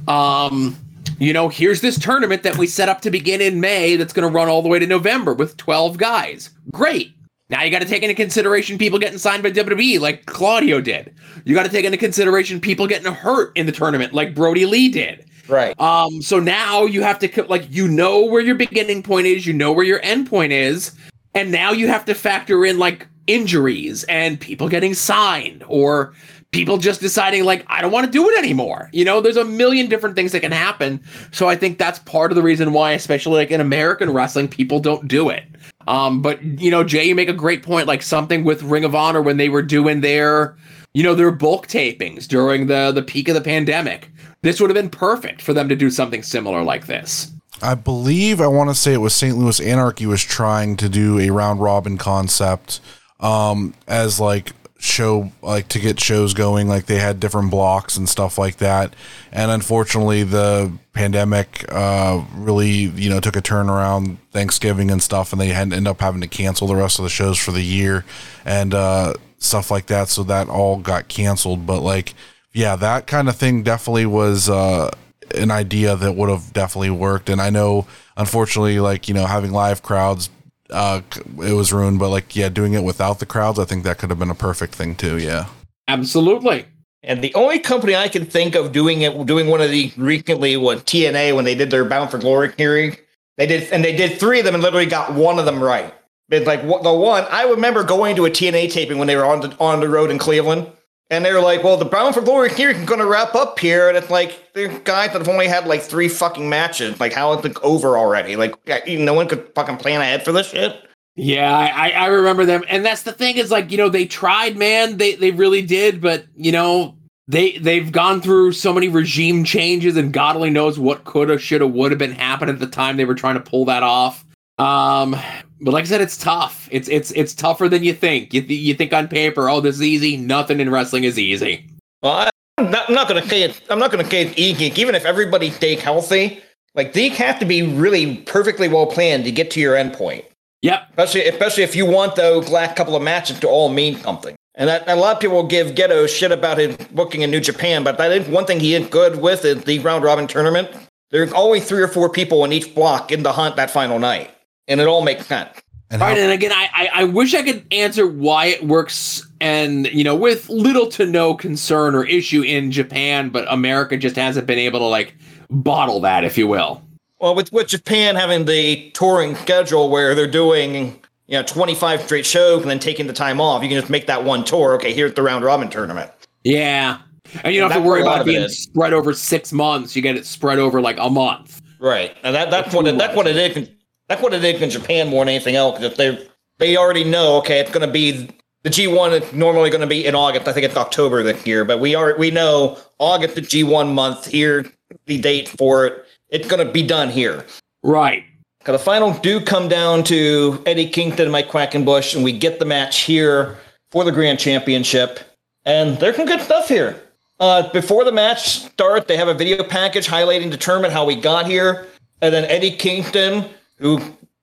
[SPEAKER 11] um, you know, here's this tournament that we set up to begin in May that's going to run all the way to November with 12 guys. Great. Now you got to take into consideration people getting signed by WWE like Claudio did. You got to take into consideration people getting hurt in the tournament like Brodie Lee did.
[SPEAKER 9] Right.
[SPEAKER 11] Um, so now you have to like you know where your beginning point is, you know where your end point is, and now you have to factor in like injuries and people getting signed or people just deciding like I don't want to do it anymore. You know, there's a million different things that can happen. So I think that's part of the reason why, especially like in American wrestling, people don't do it. Um, but you know, Jay, you make a great point. Like something with Ring of Honor when they were doing their, you know, their bulk tapings during the the peak of the pandemic. This would have been perfect for them to do something similar like this.
[SPEAKER 10] I believe I want to say it was St. Louis Anarchy was trying to do a round robin concept um as like show like to get shows going like they had different blocks and stuff like that. And unfortunately the pandemic uh really you know took a turn around Thanksgiving and stuff and they had end up having to cancel the rest of the shows for the year and uh stuff like that. So that all got canceled. But like yeah that kind of thing definitely was uh an idea that would have definitely worked. And I know, unfortunately, like you know, having live crowds, uh, it was ruined. But like, yeah, doing it without the crowds, I think that could have been a perfect thing too. Yeah.
[SPEAKER 11] Absolutely.
[SPEAKER 9] And the only company I can think of doing it, doing one of the recently was TNA when they did their Bound for Glory Series. They did, and they did three of them and literally got one of them right. It's like the one I remember going to a TNA taping when they were on the on the road in Cleveland, and they're like, "Well, the Bound for Glory Series is going to wrap up here," and it's like the guys that have only had like three fucking matches. Like, how is it over already? Like, no one could fucking plan ahead for this shit.
[SPEAKER 11] Yeah, I, I remember them, and that's the thing is like you know they tried, man, they they really did, but you know they they've gone through so many regime changes, and God only knows what could have, should have, would have been happening at the time they were trying to pull that off. Um, but like I said, it's tough. It's it's it's tougher than you think. You th- you think on paper, oh, this is easy. Nothing in wrestling is easy.
[SPEAKER 9] Well, I'm not, I'm not going to say it. I'm not going to say it's easy. Even if everybody stayed healthy, like they have to be really perfectly well planned to get to your endpoint.
[SPEAKER 11] Yep.
[SPEAKER 9] Especially, especially if you want those last couple of matches to all mean something. And that, a lot of people give Gedo shit about his booking in New Japan, but I think one thing he is good with is the round robin tournament. There's always three or four people in each block in the hunt that final night, and it all makes sense.
[SPEAKER 10] And
[SPEAKER 11] All right,
[SPEAKER 10] how-
[SPEAKER 11] and again, I, I I wish I could answer why it works, and you know, with little to no concern or issue in Japan, but America just hasn't been able to like bottle that, if you will.
[SPEAKER 9] Well, with, with Japan having the touring schedule where they're doing, you know, 25 straight shows and then taking the time off, you can just make that one tour. Okay, here's the round robin tournament.
[SPEAKER 11] Yeah, and you don't have to worry
[SPEAKER 9] where a lot
[SPEAKER 11] about
[SPEAKER 9] it
[SPEAKER 11] being
[SPEAKER 9] is.
[SPEAKER 11] spread over six months. You get it spread over like a month.
[SPEAKER 9] Right, and that, that's what it, that's what it is. That's what it is in Japan more than anything else. If they they already know, okay, it's going to be the G1 is normally going to be in August. I think it's October this year, but we are we know August the G1 month here. the date for it. It's going to be done here.
[SPEAKER 11] Right.
[SPEAKER 9] Because the final do come down to Eddie Kingston and Mike Quackenbush, and we get the match here for the Grand Championship. And there's some good stuff here. Uh, before the match starts, they have a video package highlighting determine how we got here. And then Eddie Kingston, who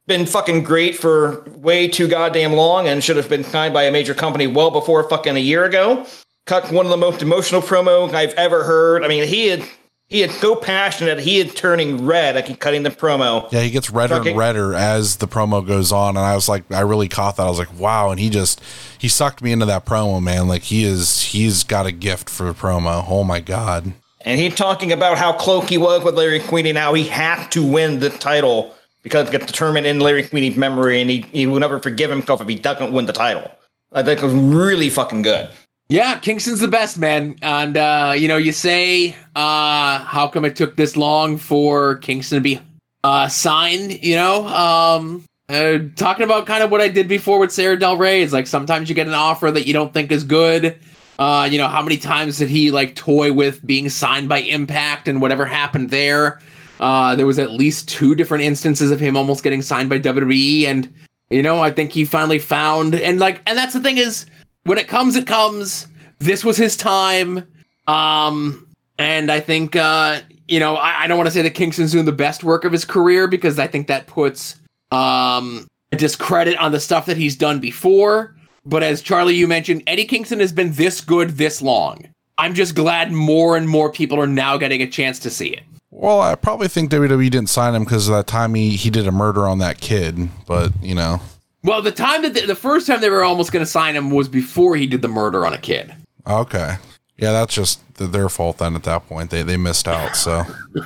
[SPEAKER 9] been fucking great for way too goddamn long and should have been signed by a major company well before fucking a year ago. Cut one of the most emotional promo I've ever heard. I mean, he had he is so passionate he is turning red like he's cutting the promo.
[SPEAKER 10] Yeah, he gets redder
[SPEAKER 9] Fucking-
[SPEAKER 10] and redder as the promo goes on, and I was like, I really caught that. I was like, wow, and he just he sucked me into that promo, man. Like he is, he's got a gift for the promo. Oh my god.
[SPEAKER 9] And he's talking about how close he was with Larry Sweeney now. He has to win the title because it gets determined in Larry Sweeney's memory, and he, he will never forgive himself if he doesn't win the title. I think it was really fucking good.
[SPEAKER 11] Yeah, Kingston's the best man, and uh, you know, you say, uh, how come it took this long for Kingston to be uh, signed? You know, um, uh, talking about kind of what I did before with Sara Del Rey is like sometimes you get an offer that you don't think is good. Uh, you know, how many times did he like toy with being signed by Impact and whatever happened there? Uh, there was at least two different instances of him almost getting signed by WWE, and you know, I think he finally found and like, and that's the thing is when it comes, it comes. This was his time. Um, and I think, uh, you know, I, I don't want to say that Kingston's doing the best work of his career because I think that puts um, discredit on the stuff that he's done before. But as Charlie, you mentioned, Eddie Kingston has been this good this long. I'm just glad more and more people are now getting a chance to see it.
[SPEAKER 10] Well, I probably think WWE didn't sign him because of that time he he did a murder on that kid. But you know,
[SPEAKER 11] Well, the time that the, the first time they were almost going to sign him was before he did the murder on a kid.
[SPEAKER 10] okay, yeah, that's just their fault. Then at that point, they they missed out. So [LAUGHS]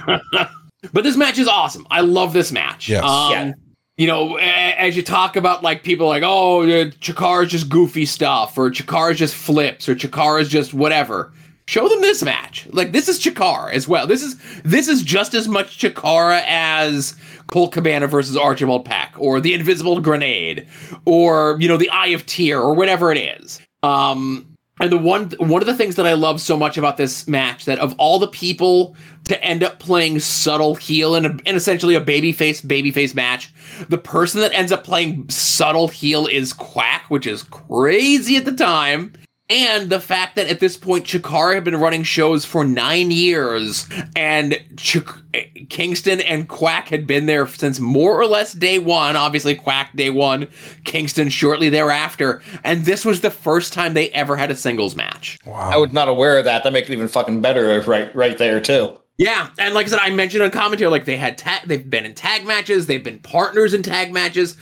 [SPEAKER 11] But this match is awesome. I love this match.
[SPEAKER 10] Yes.
[SPEAKER 11] Um,
[SPEAKER 9] Yeah.
[SPEAKER 11] You know, as you talk about like people like, oh, uh, Chikara's just goofy stuff, or Chikara's just flips, or Chikara's just whatever. Show them this match. Like this is Chikara as well. This is this is just as much Chikara as Colt Cabana versus Archibald Peck, or the Invisible Grenade, or you know the Eye of Tyr or whatever it is. Um, and the one one of the things that I love so much about this match that of all the people to end up playing subtle heel in, a, in essentially a babyface babyface match, the person that ends up playing subtle heel is Quack, which is crazy at the time. And the fact that at this point Chikara had been running shows for nine years, and Chik- Kingston and Quack had been there since more or less day one. Obviously, Quack day one, Kingston shortly thereafter, and this was the first time they ever had a singles match.
[SPEAKER 9] I was not aware of that. That makes it even fucking better right right there too.
[SPEAKER 11] Yeah, and like I said, I mentioned on commentary, like they had tag, they've been in tag matches, they've been partners in tag matches,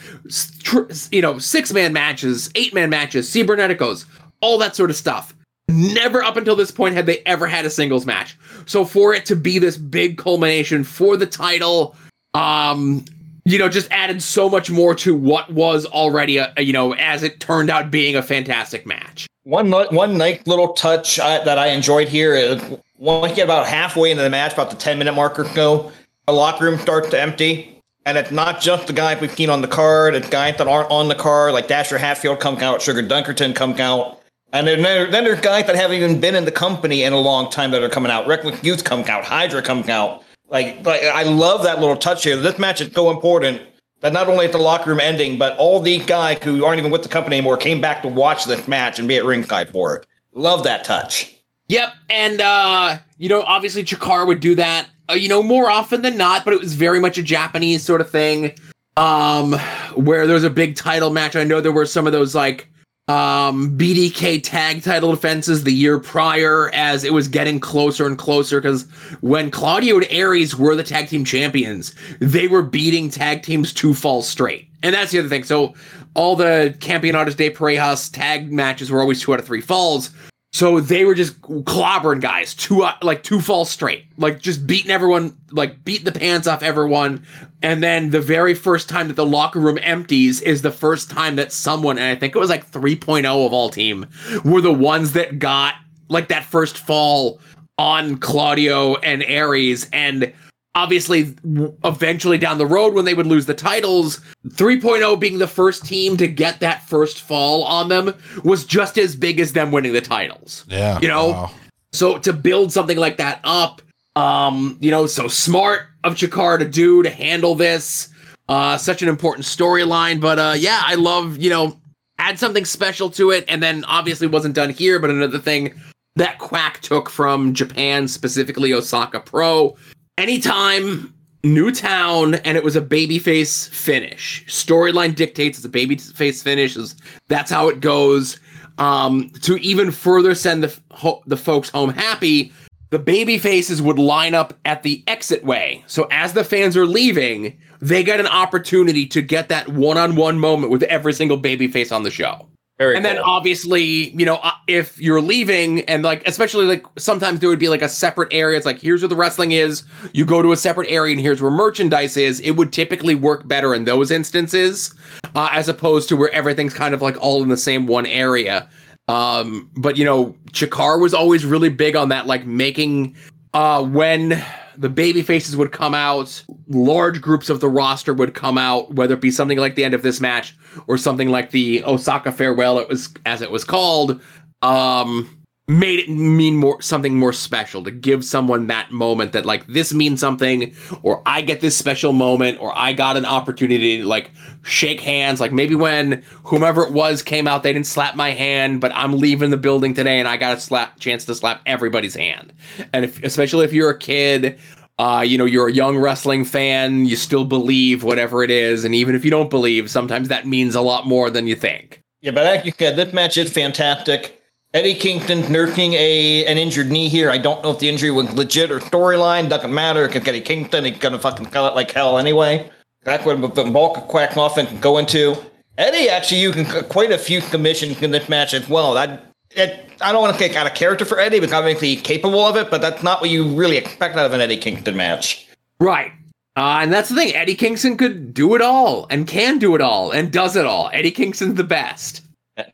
[SPEAKER 11] tr- you know, six man matches, eight man matches, ciberneticos, all that sort of stuff. Never up until this point had they ever had a singles match. So for it to be this big culmination for the title, um, you know, just added so much more to what was already a, you know, as it turned out being a fantastic match.
[SPEAKER 9] One one nice little touch that I enjoyed here is once you get about halfway into the match, about the ten minute marker go, the locker room starts to empty, and it's not just the guys we've seen on the card; it's guys that aren't on the card, like Dasher Hatfield come out, Sugar Dunkerton come out, and then there, then there's guys that haven't even been in the company in a long time that are coming out. Reckless Youth come out, Hydra coming out. Like, like I love that little touch here. This match is so important that not only at the locker room ending, but all these guys who aren't even with the company anymore came back to watch this match and be at ringside for it. Love that touch.
[SPEAKER 11] Yep, and uh, you know, obviously Chikara would do that, uh, you know, more often than not, but it was very much a Japanese sort of thing. Um, where there was a big title match. I know there were some of those like um BDK tag title defenses the year prior as it was getting closer and closer because when Claudio and Ares were the tag team champions, they were beating tag teams two falls straight. And that's the other thing. So all the Campeonatos de Parejas tag matches were always two out of three falls. So they were just clobbering guys, two uh, like two falls straight, like just beating everyone, like beating the pants off everyone. And then the very first time that the locker room empties is the first time that someone, and I think it was like 3.0 of all team, were the ones that got like that first fall on Claudio and Ares. And obviously, eventually down the road, when they would lose the titles, 3.0 being the first team to get that first fall on them was just as big as them winning the titles.
[SPEAKER 10] yeah,
[SPEAKER 11] You know?
[SPEAKER 10] wow.
[SPEAKER 11] So to build something like that up, Um, you know, so smart of Chikara to do to handle this. Uh, such an important storyline, but uh, yeah, I love you know add something special to it, and then obviously wasn't done here, but another thing that Quack took from Japan, specifically Osaka Pro. Anytime new town and it was a babyface finish. Storyline dictates it's a babyface finish. Is that's how it goes. Um, to even further send the ho- the folks home happy, the baby faces would line up at the exit way. So as the fans are leaving, they get an opportunity to get that one-on-one moment with every single baby face on the show.
[SPEAKER 9] Very
[SPEAKER 11] and then obviously, you know, uh, if you're leaving and like especially like sometimes there would be like a separate area. It's like here's where the wrestling is. You go to a separate area and here's where merchandise is. It would typically work better in those instances uh, as opposed to where everything's kind of like all in the same one area. Um, but you know, Chikara was always really big on that, like making uh when the baby faces would come out, large groups of the roster would come out, whether it be something like the end of this match or something like the Osaka farewell, it was as it was called. Um, made it mean more something more special to give someone that moment that like this means something or i get this special moment or i got an opportunity to like shake hands like maybe when whomever it was came out they didn't slap my hand but i'm leaving the building today and i got a slap chance to slap everybody's hand and if especially if you're a kid uh, you know, you're a young wrestling fan, you still believe whatever it is, and even if you don't believe, sometimes that means a lot more than you think.
[SPEAKER 9] Yeah, but like you said, this match is fantastic. Eddie Kingston nursing a an injured knee here. I don't know if the injury was legit or storyline. Doesn't matter because Eddie Kingston he's gonna fucking kill it like hell anyway. That's what the bulk of Quack Muffin can go into. Eddie actually using quite a few commissions in this match as well. That it, I don't want to take out of character for Eddie because obviously he's capable of it, but that's not what you really expect out of an Eddie Kingston match.
[SPEAKER 11] Right. Uh, and that's the thing. Eddie Kingston could do it all and can do it all and does it all. Eddie Kingston's the best.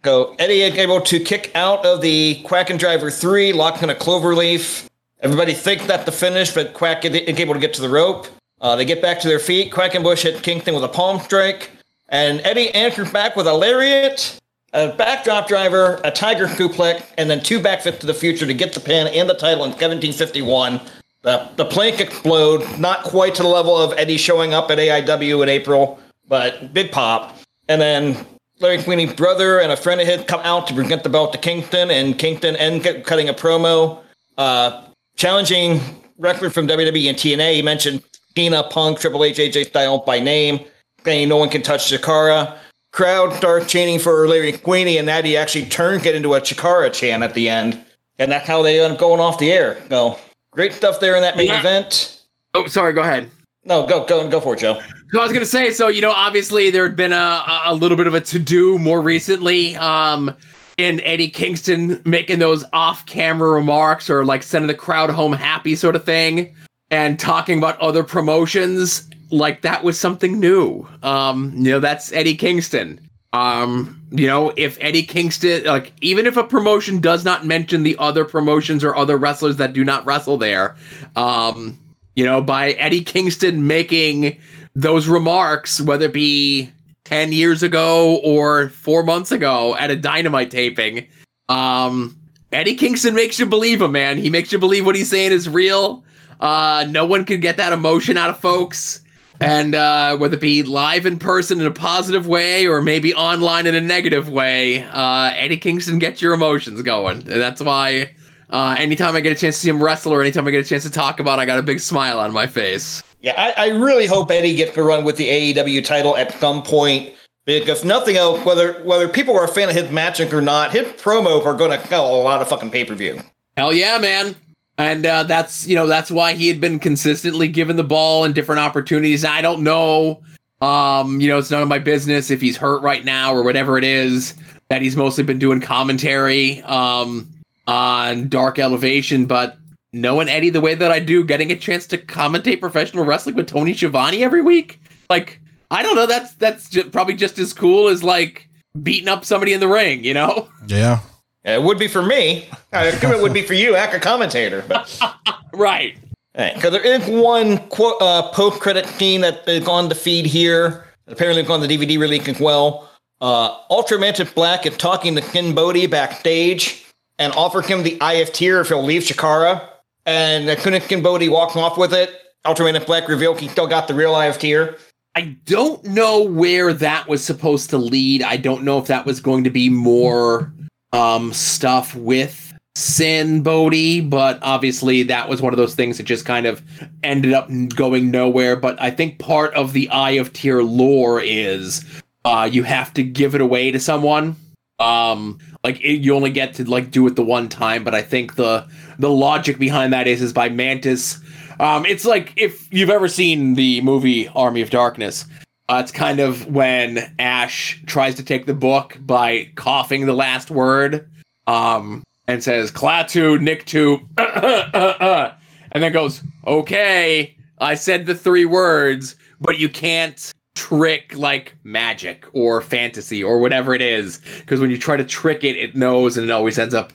[SPEAKER 9] Go. Eddie able to kick out of the Quacken Driver 3, locked in a cloverleaf. Everybody thinks that the finish, but Quack is able to get to the rope. Uh, they get back to their feet. Quackenbush hit Kingston with a palm strike. And Eddie answers back with a lariat, a backdrop driver, a tiger suplex, and then two backfists to the future to get the pin and the title in 1751. The, the plank explode, not quite to the level of Eddie showing up at AIW in April, but big pop. And then Larry Sweeney's brother and a friend of his come out to present the belt to Kingston, and Kingston ends up cutting a promo, uh, challenging record from WWE and TNA. He mentioned Cena, Punk, Triple H, AJ Styles by name, saying no one can touch Chikara. Crowd starts chanting for Larry Sweeney, and that he actually turned it into a Chikara chant at the end, and that's how they end up going off the air. So great stuff there in that main
[SPEAKER 11] Yeah.
[SPEAKER 9] event.
[SPEAKER 11] Oh, sorry. Go ahead.
[SPEAKER 9] No, go go go for it, Joe.
[SPEAKER 11] So I was gonna say, so you know, obviously there had been a a little bit of a to do more recently, um, in Eddie Kingston making those off camera remarks or like sending the crowd home happy sort of thing, and talking about other promotions like that was something new. Um, you know, that's Eddie Kingston. Um, you know, if Eddie Kingston, like, even if a promotion does not mention the other promotions or other wrestlers that do not wrestle there, um, you know, by Eddie Kingston making those remarks, whether it be 10 years ago or four months ago at a dynamite taping, um, Eddie Kingston makes you believe him, man. He makes you believe what he's saying is real. Uh, no one can get that emotion out of folks. And uh, whether it be live in person in a positive way or maybe online in a negative way, uh, Eddie Kingston gets your emotions going. And that's why uh, anytime I get a chance to see him wrestle or anytime I get a chance to talk about, it, I got a big smile on my face.
[SPEAKER 9] Yeah, I, I really hope Eddie gets to run with the AEW title at some point. Because nothing else, whether whether people are a fan of his matching or not, his promos are going to sell a lot of fucking pay per view.
[SPEAKER 11] Hell yeah, man. And uh, that's you know that's why he had been consistently given the ball and different opportunities. I don't know, um, you know, it's none of my business if he's hurt right now or whatever it is that he's mostly been doing commentary um, on Dark Elevation. But knowing Eddie the way that I do, getting a chance to commentate professional wrestling with Tony Schiavone every week, like I don't know, that's that's ju- probably just as cool as like beating up somebody in the ring, you know?
[SPEAKER 10] Yeah.
[SPEAKER 9] Yeah, it would be for me. I [LAUGHS] assume it would be for you, as a commentator. But [LAUGHS]
[SPEAKER 11] Right.
[SPEAKER 9] because there is one quote, uh, post credit scene that is on the feed here. Apparently, it's on the DVD release as well. Uh, UltraMantis Black is talking to Sin Bodhi backstage and offers him the Eye of Tyr if he'll leave Chikara. And Sin Bodhi walking off with it. UltraMantis Black reveal he still got the real eye of Tyr.
[SPEAKER 11] I don't know where that was supposed to lead. I don't know if that was going to be more um, stuff with Sin Bodhi, but obviously that was one of those things that just kind of ended up going nowhere. But I think part of the Eye of Tyr lore is uh, you have to give it away to someone. Um, like it, you only get to like do it the one time. But I think the the logic behind that is is by Mantis um, it's like if you've ever seen the movie Army of Darkness. Uh, it's kind of when Ash tries to take the book by coughing the last word, um, and says "Klaatu Nikto," [CLEARS THROAT] and then goes, "Okay, I said the three words, but you can't trick like magic or fantasy or whatever it is, because when you try to trick it, it knows and it always ends up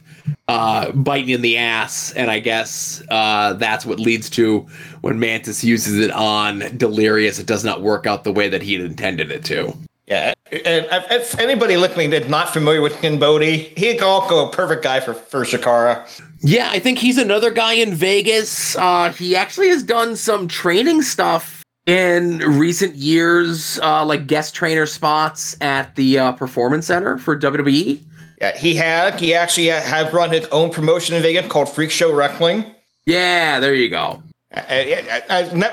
[SPEAKER 11] uh, biting in the ass, and I guess uh, that's what leads to when Mantis uses it on Delirious, it does not work out the way that he had intended it to.
[SPEAKER 9] Yeah, and if anybody listening that's not familiar with Sin Bodhi, he'd also a perfect guy for for Chikara.
[SPEAKER 11] Yeah, I think he's another guy in Vegas. Uh, he actually has done some training stuff in recent years, uh, like guest trainer spots at the uh, Performance Center for WWE.
[SPEAKER 9] Yeah, he had. He actually had run his own promotion in Vegas called Freak Show Wrestling.
[SPEAKER 11] Yeah, there you go.
[SPEAKER 9] Uh,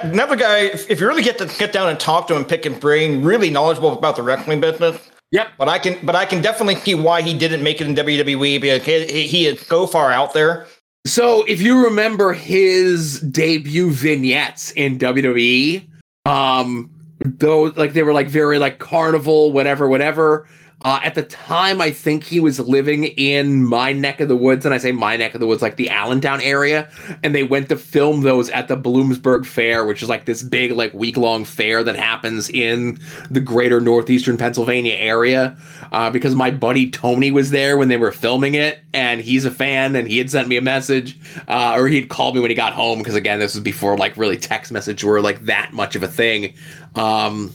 [SPEAKER 9] another guy, if you really get to get down and talk to him, pick his brain, really knowledgeable about the wrestling business.
[SPEAKER 11] Yep.
[SPEAKER 9] But I can, but I can definitely see why he didn't make it in WWE because he, he is so far out there.
[SPEAKER 11] So if you remember his debut vignettes in WWE, um, those like they were like very like carnival, whatever, whatever. Uh, at the time, I think he was living in my neck of the woods, and I say my neck of the woods, like the Allentown area. And they went to film those at the Bloomsburg Fair, which is like this big, like week long fair that happens in the greater northeastern Pennsylvania area. Uh, because my buddy Tony was there when they were filming it, and he's a fan, and he had sent me a message, uh, or he'd called me when he got home. Because again, this was before like really text message were like that much of a thing. Um,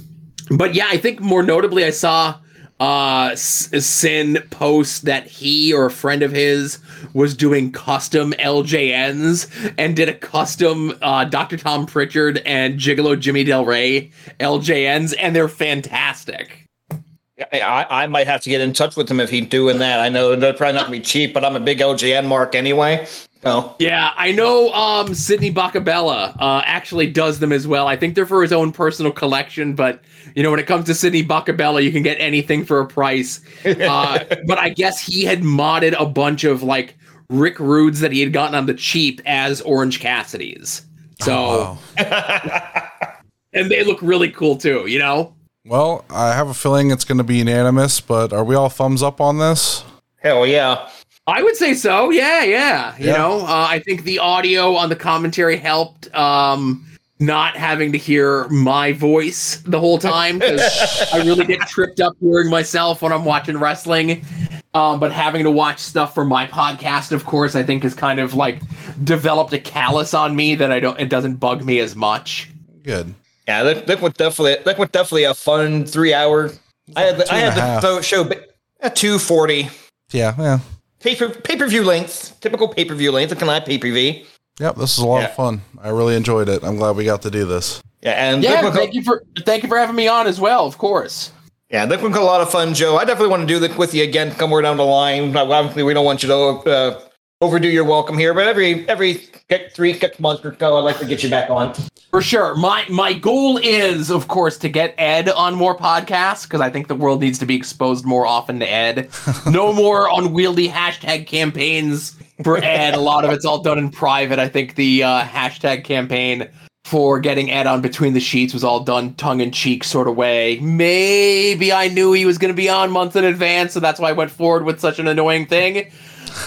[SPEAKER 11] but yeah, I think more notably, I saw uh sin post that he or a friend of his was doing custom LJNs and did a custom uh, Dr. Tom Prichard and Gigolo Jimmy Del Ray LJNs and they're fantastic.
[SPEAKER 9] I, I might have to get in touch with him if he's doing that. I know they're probably not gonna be cheap, but I'm a big LJN mark anyway. Oh.
[SPEAKER 11] Yeah, I know um Sidney Bakabella uh actually does them as well. I think they're for his own personal collection, but you know, when it comes to Sidney Bakabella, you can get anything for a price. [LAUGHS] Uh but I guess he had modded a bunch of like Rick Rudes that he had gotten on the cheap as Orange Cassidy's. So oh, wow. and they look really cool too, you know?
[SPEAKER 10] Well, I have a feeling it's gonna be unanimous, but are we all thumbs up on this?
[SPEAKER 9] Hell yeah.
[SPEAKER 11] I would say so. Yeah, yeah. You yeah. know, uh, I think the audio on the commentary helped. Um, not having to hear my voice the whole time because [LAUGHS] I really get tripped up hearing myself when I'm watching wrestling. Um, but having to watch stuff for my podcast, of course, I think has kind of like developed a callus on me that I don't. It doesn't bug me as much.
[SPEAKER 10] Good.
[SPEAKER 9] Yeah, that, that was definitely that was definitely a fun three hour. I had the, I had the show at two forty.
[SPEAKER 10] Yeah, yeah
[SPEAKER 9] pay per pay per view length, typical pay per view length. It can have pay per view.
[SPEAKER 10] Yep, this is a lot yeah. of fun. I really enjoyed it. I'm glad we got to do this.
[SPEAKER 9] Yeah, and
[SPEAKER 11] yeah, thank you for thank you for having me on as well. Of course.
[SPEAKER 9] Yeah, this was a lot of fun, Joe. I definitely want to do this with you again somewhere down the line. Obviously, we don't want you to uh, overdo your welcome here, but every every three six months or so, I'd like to get you back on.
[SPEAKER 11] For sure. My my goal is, of course, to get Ed on more podcasts because I think the world needs to be exposed more often to Ed. [LAUGHS] no more unwieldy hashtag campaigns for Ed. A lot of it's all done in private. I think the uh, hashtag campaign for getting Ed on Between the Sheets was all done tongue in cheek sort of way. Maybe I knew he was going to be on months in advance, so that's why I went forward with such an annoying thing.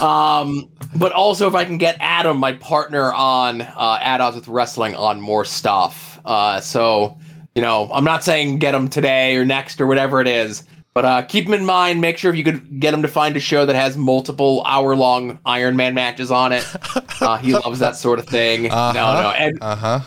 [SPEAKER 11] Um, but also if I can get Adam, my partner, on uh, At Odds with Wrestling on more stuff. Uh, so you know, I'm not saying get him today or next or whatever it is, but uh, keep him in mind. Make sure if you could get him to find a show that has multiple hour long Iron Man matches on it. [LAUGHS] Uh, he loves that sort of thing. Uh-huh. No, no. And-
[SPEAKER 10] uh
[SPEAKER 9] huh.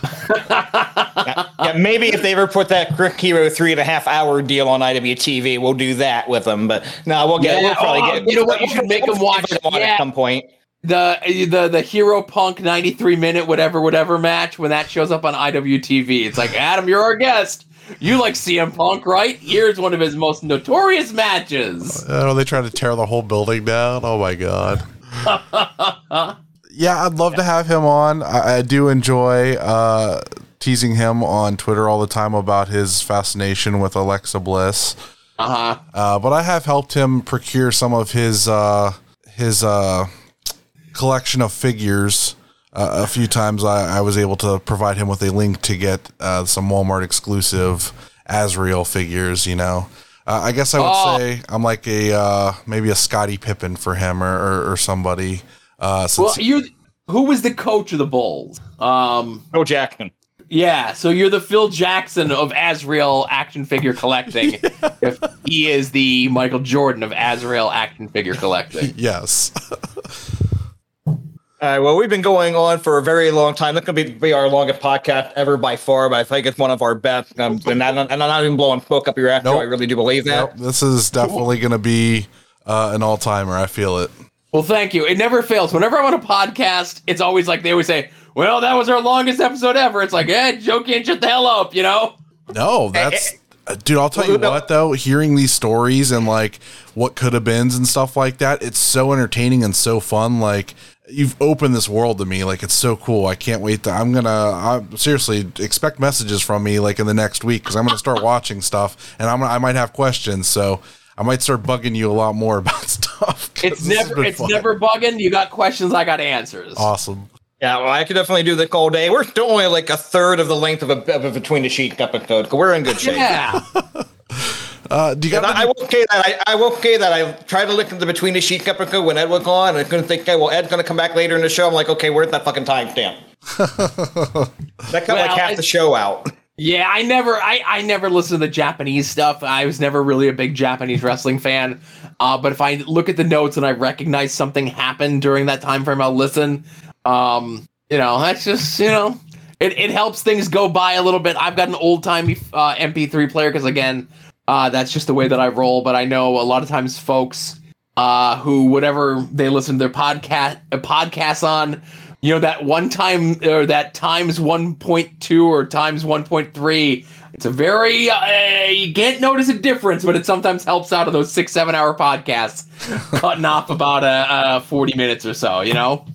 [SPEAKER 9] [LAUGHS] yeah, yeah, maybe if they ever put that Quick Hero three and a half hour deal on IWTV, we'll do that with them. But no, we'll get. Yeah, we'll probably
[SPEAKER 11] oh,
[SPEAKER 9] get.
[SPEAKER 11] You know what? You should make them watch.
[SPEAKER 9] yeah. at some point.
[SPEAKER 11] the the the Hero Punk 93 minute whatever whatever match when that shows up on IWTV. It's like Adam, you're our guest. You like CM Punk, right? Here's one of his most notorious matches.
[SPEAKER 10] Oh, they trying to tear the whole building down. Oh my god. yeah, I'd love to have him on. I, I do enjoy uh, teasing him on Twitter all the time about his fascination with Alexa Bliss.
[SPEAKER 11] Uh-huh.
[SPEAKER 10] Uh, but I have helped him procure some of his uh, his uh, collection of figures. Uh, a few times I, I was able to provide him with a link to get uh, some Walmart exclusive Azrael figures. You know, uh, I guess I would
[SPEAKER 11] Oh.
[SPEAKER 10] say I'm like a uh, maybe a Scottie Pippen for him or or, or somebody. Uh,
[SPEAKER 11] Well, you who was the coach of the Bulls? Um
[SPEAKER 9] Phil Jackson.
[SPEAKER 11] yeah, so you're the Phil Jackson of Azrael action figure collecting. [LAUGHS] if he is the Michael Jordan of Azrael action figure collecting.
[SPEAKER 10] yes, [LAUGHS]
[SPEAKER 9] All right, well, we've been going on for a very long time. That's going to be, be our longest podcast ever by far, but I think it's one of our best. Um, and, I'm, and I'm not even blowing smoke up your ass. Joe.
[SPEAKER 10] Nope.
[SPEAKER 9] I really do believe that.
[SPEAKER 10] Yep, this is definitely going to be uh, an all timer. I feel it.
[SPEAKER 11] Well, thank you. It never fails. Whenever I'm on a podcast, it's always like they always say, "Well, that was our longest episode ever." It's like, "Eh, Joe can't shut the hell up," you know.
[SPEAKER 10] No, that's uh, dude. I'll tell you what though, hearing these stories and like what could have beens and stuff like that, it's so entertaining and so fun. Like you've opened this world to me. Like it's so cool. I can't wait to. I'm gonna. I seriously expect messages from me like in the next week because I'm gonna start watching stuff and I'm. gonna- I might have questions, so I might start bugging you a lot more [LAUGHS] about stuff.
[SPEAKER 11] It's never, it's
[SPEAKER 10] fun.
[SPEAKER 11] never bugging. You got questions, I got answers.
[SPEAKER 10] awesome.
[SPEAKER 9] Yeah, well, I could definitely do this all day. We're still only like a third of the length of a, of a between the sheet episode. Because we're in good shape.
[SPEAKER 11] Yeah. [LAUGHS]
[SPEAKER 10] Uh, do you got?
[SPEAKER 9] I, I
[SPEAKER 10] any-
[SPEAKER 9] will say that I, I will say that I tried to look to the between the sheet episode when Ed was on, and I couldn't think, okay, well, Ed's going to come back later in the show. I'm like, okay, where's that fucking timestamp? [LAUGHS] that cut like half
[SPEAKER 11] I-
[SPEAKER 9] the show out.
[SPEAKER 11] Yeah, I never, I, I never listened to the Japanese stuff. I was never really a big Japanese wrestling fan. Uh, but if I look at the notes and I recognize something happened during that time frame, I'll listen. Um, you know, that's just, you know, it, it helps things go by a little bit. I've got an old timey uh, MP3 player because again, uh, that's just the way that I roll. But I know a lot of times folks uh, who whatever they listen to their podcast uh, podcasts on, you know, that one time or that times one point two or times one point three. It's a very uh, you can't notice a difference, but it sometimes helps out of those six seven hour podcasts, [LAUGHS] cutting off about uh, uh, forty minutes or so. You know.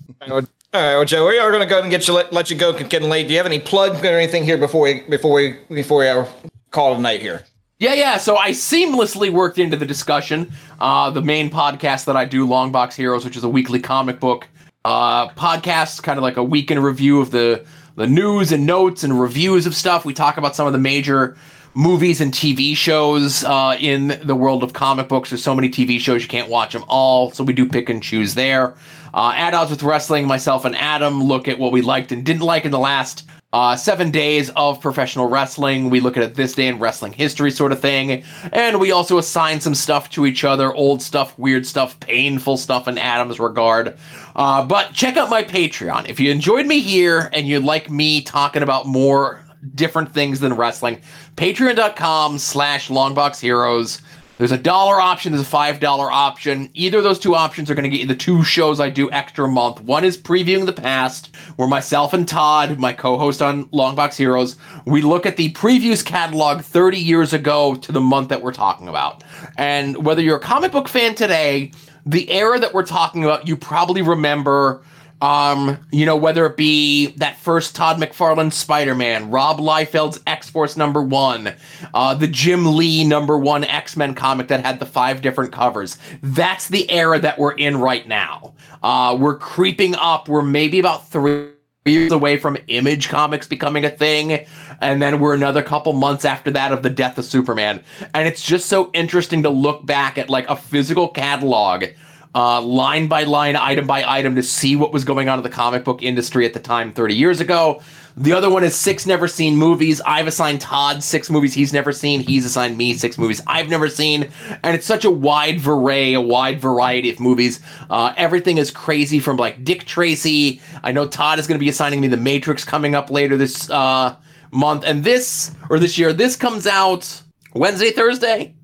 [SPEAKER 9] All right, well, Joe, we are going to go and get you let, let you go getting late. Do you have any plugs or anything here before we before we before we uh, call it a night here?
[SPEAKER 11] Yeah, yeah. So I seamlessly worked into the discussion. Uh, the main podcast that I do, Longbox Heroes, which is a weekly comic book uh, podcast, kind of like a week in review of the the news and notes and reviews of stuff. We talk about some of the major movies and TV shows uh, in the world of comic books. There's so many TV shows you can't watch them all, so we do pick and choose there. Uh, at odds with wrestling, myself and Adam look at what we liked and didn't like in the last uh, seven days of professional wrestling. We look at it this day in wrestling history, sort of thing. And we also assign some stuff to each other old stuff, weird stuff, painful stuff in Adam's regard. Uh, but check out my Patreon. If you enjoyed me here and you'd like me talking about more different things than wrestling, patreon.com slash longbox heroes. There's a dollar option, there's a five dollar option. Either of those two options are going to get you the two shows I do extra month. One is previewing the past, where myself and Todd, my co-host on Longbox Heroes, we look at the previews catalog 30 years ago to the month that we're talking about. And whether you're a comic book fan today, the era that we're talking about, you probably remember um, you know, whether it be that first Todd McFarlane Spider-Man, Rob Liefeld's X-Force number one, uh, the Jim Lee number one X-Men comic that had the five different covers. That's the era that we're in right now. Uh, we're creeping up. We're maybe about three years away from Image Comics becoming a thing, and then we're another couple months after that of the death of Superman. And it's just so interesting to look back at like a physical catalog uh, line by line, item by item, to see what was going on in the comic book industry at the time 30 years ago. The other one is six never seen movies. I've assigned Todd six movies he's never seen. He's assigned me six movies I've never seen. And it's such a wide array, a wide variety of movies. Uh, everything is crazy from like Dick Tracy. I know Todd is going to be assigning me The Matrix coming up later this uh, month. And this, or this year, this comes out Wednesday, Thursday.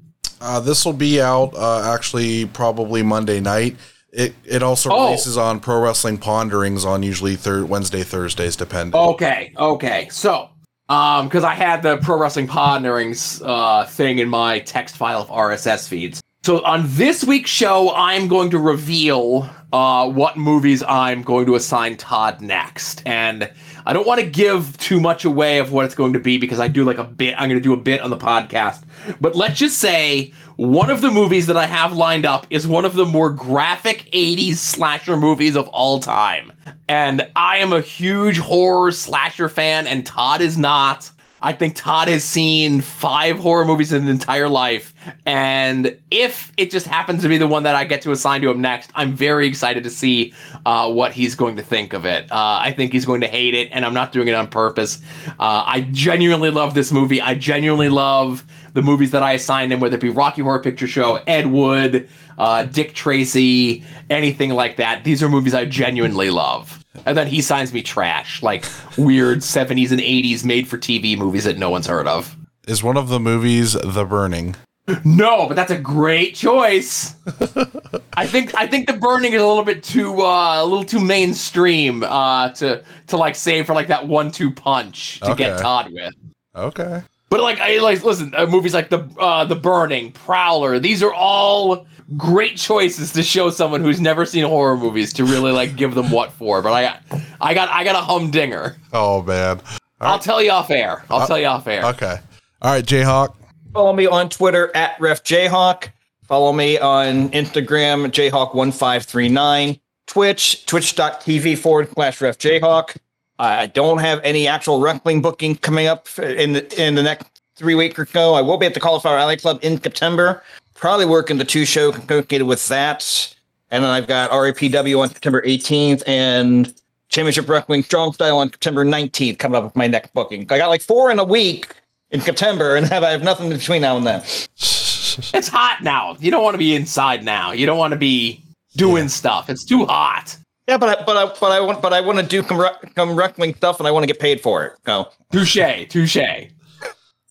[SPEAKER 10] Uh, this will be out uh, actually probably Monday night. It it also
[SPEAKER 11] Oh.
[SPEAKER 10] releases on Pro Wrestling Ponderings on usually thir- Wednesday, Thursdays, depending.
[SPEAKER 11] Okay, okay. So, um, because I had the pro wrestling ponderings uh thing in my text file of RSS feeds. So on this week's show, I'm going to reveal uh what movies I'm going to assign Todd next, and I don't want to give too much away of what it's going to be because I do like a bit. I'm going to do a bit on the podcast, but let's just say one of the movies that I have lined up is one of the more graphic 80s slasher movies of all time. And I am a huge horror slasher fan, and Todd is not. I think Todd has seen five horror movies in his entire life. And if it just happens to be the one that I get to assign to him next, I'm very excited to see uh, what he's going to think of it. Uh, I think he's going to hate it, and I'm not doing it on purpose. Uh, I genuinely love this movie. I genuinely love the movies that I assigned him, whether it be Rocky Horror Picture Show, Ed Wood, uh, Dick Tracy, anything like that. These are movies I genuinely love. And then he signs me trash, like weird [LAUGHS] 70s and 80s made for TV movies that no one's heard of.
[SPEAKER 10] Is one of the movies The Burning?
[SPEAKER 11] No, but that's a great choice. [LAUGHS] I think I think the burning is a little bit too uh, a little too mainstream uh, to to like save for like that one two punch to get Todd with.
[SPEAKER 10] Okay.
[SPEAKER 11] But like, I like listen, uh, movies like the uh, the Burning, Prowler. These are all great choices to show someone who's never seen horror movies to really like give them what for. But I got, I got, I got a humdinger.
[SPEAKER 10] Oh man.
[SPEAKER 11] I'll tell you off air. I'll tell you off air.
[SPEAKER 10] Okay. All right, Jayhawk.
[SPEAKER 9] Follow me on Twitter at RefJayhawk. Follow me on Instagram, Jayhawk1539. Twitch, twitch.tv forward slash RefJayhawk. I don't have any actual wrestling booking coming up in the, in the next three weeks or so. I will be at the Cauliflower Alley Club in September. Probably working the two show associated with that. And then I've got RAPW on September 18th and Championship Wrestling Strong Style on September 19th coming up with my next booking. I got like four in a week in September and have, [LAUGHS] I have nothing between now and then.
[SPEAKER 11] It's hot now. You don't want to be inside now. You don't want to be doing stuff. It's too hot.
[SPEAKER 9] Yeah, but I, but I, but I want, but I want to do some, re- some wrestling stuff, and I want to get paid for it. So
[SPEAKER 11] Touche, touche.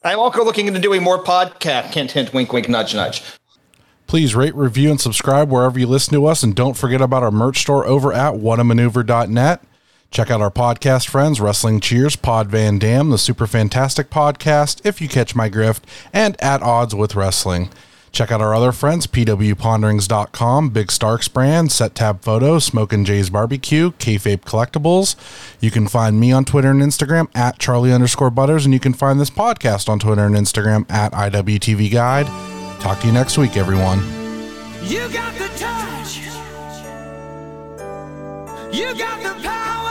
[SPEAKER 9] I'm also looking into doing more podcast. Hint, hint, wink, wink, nudge, nudge.
[SPEAKER 10] Please rate, review, and subscribe wherever you listen to us. And don't forget about our merch store over at whatamaneuver.net. Check out our podcast friends, Wrestling Cheers, Pod Van Dam, the Super Fantastic Podcast, If You Catch My Grift, and At Odds with Wrestling. Check out our other friends, pwponderings.com, Big Starks Brand, Set Tab Photos, Smokin' Jay's Barbecue, Kayfabe Collectibles. You can find me on Twitter and Instagram at Charlie underscore Butters, and you can find this podcast on Twitter and Instagram at IWTV Guide. Talk to you next week, everyone.
[SPEAKER 8] You got the touch. You got the power.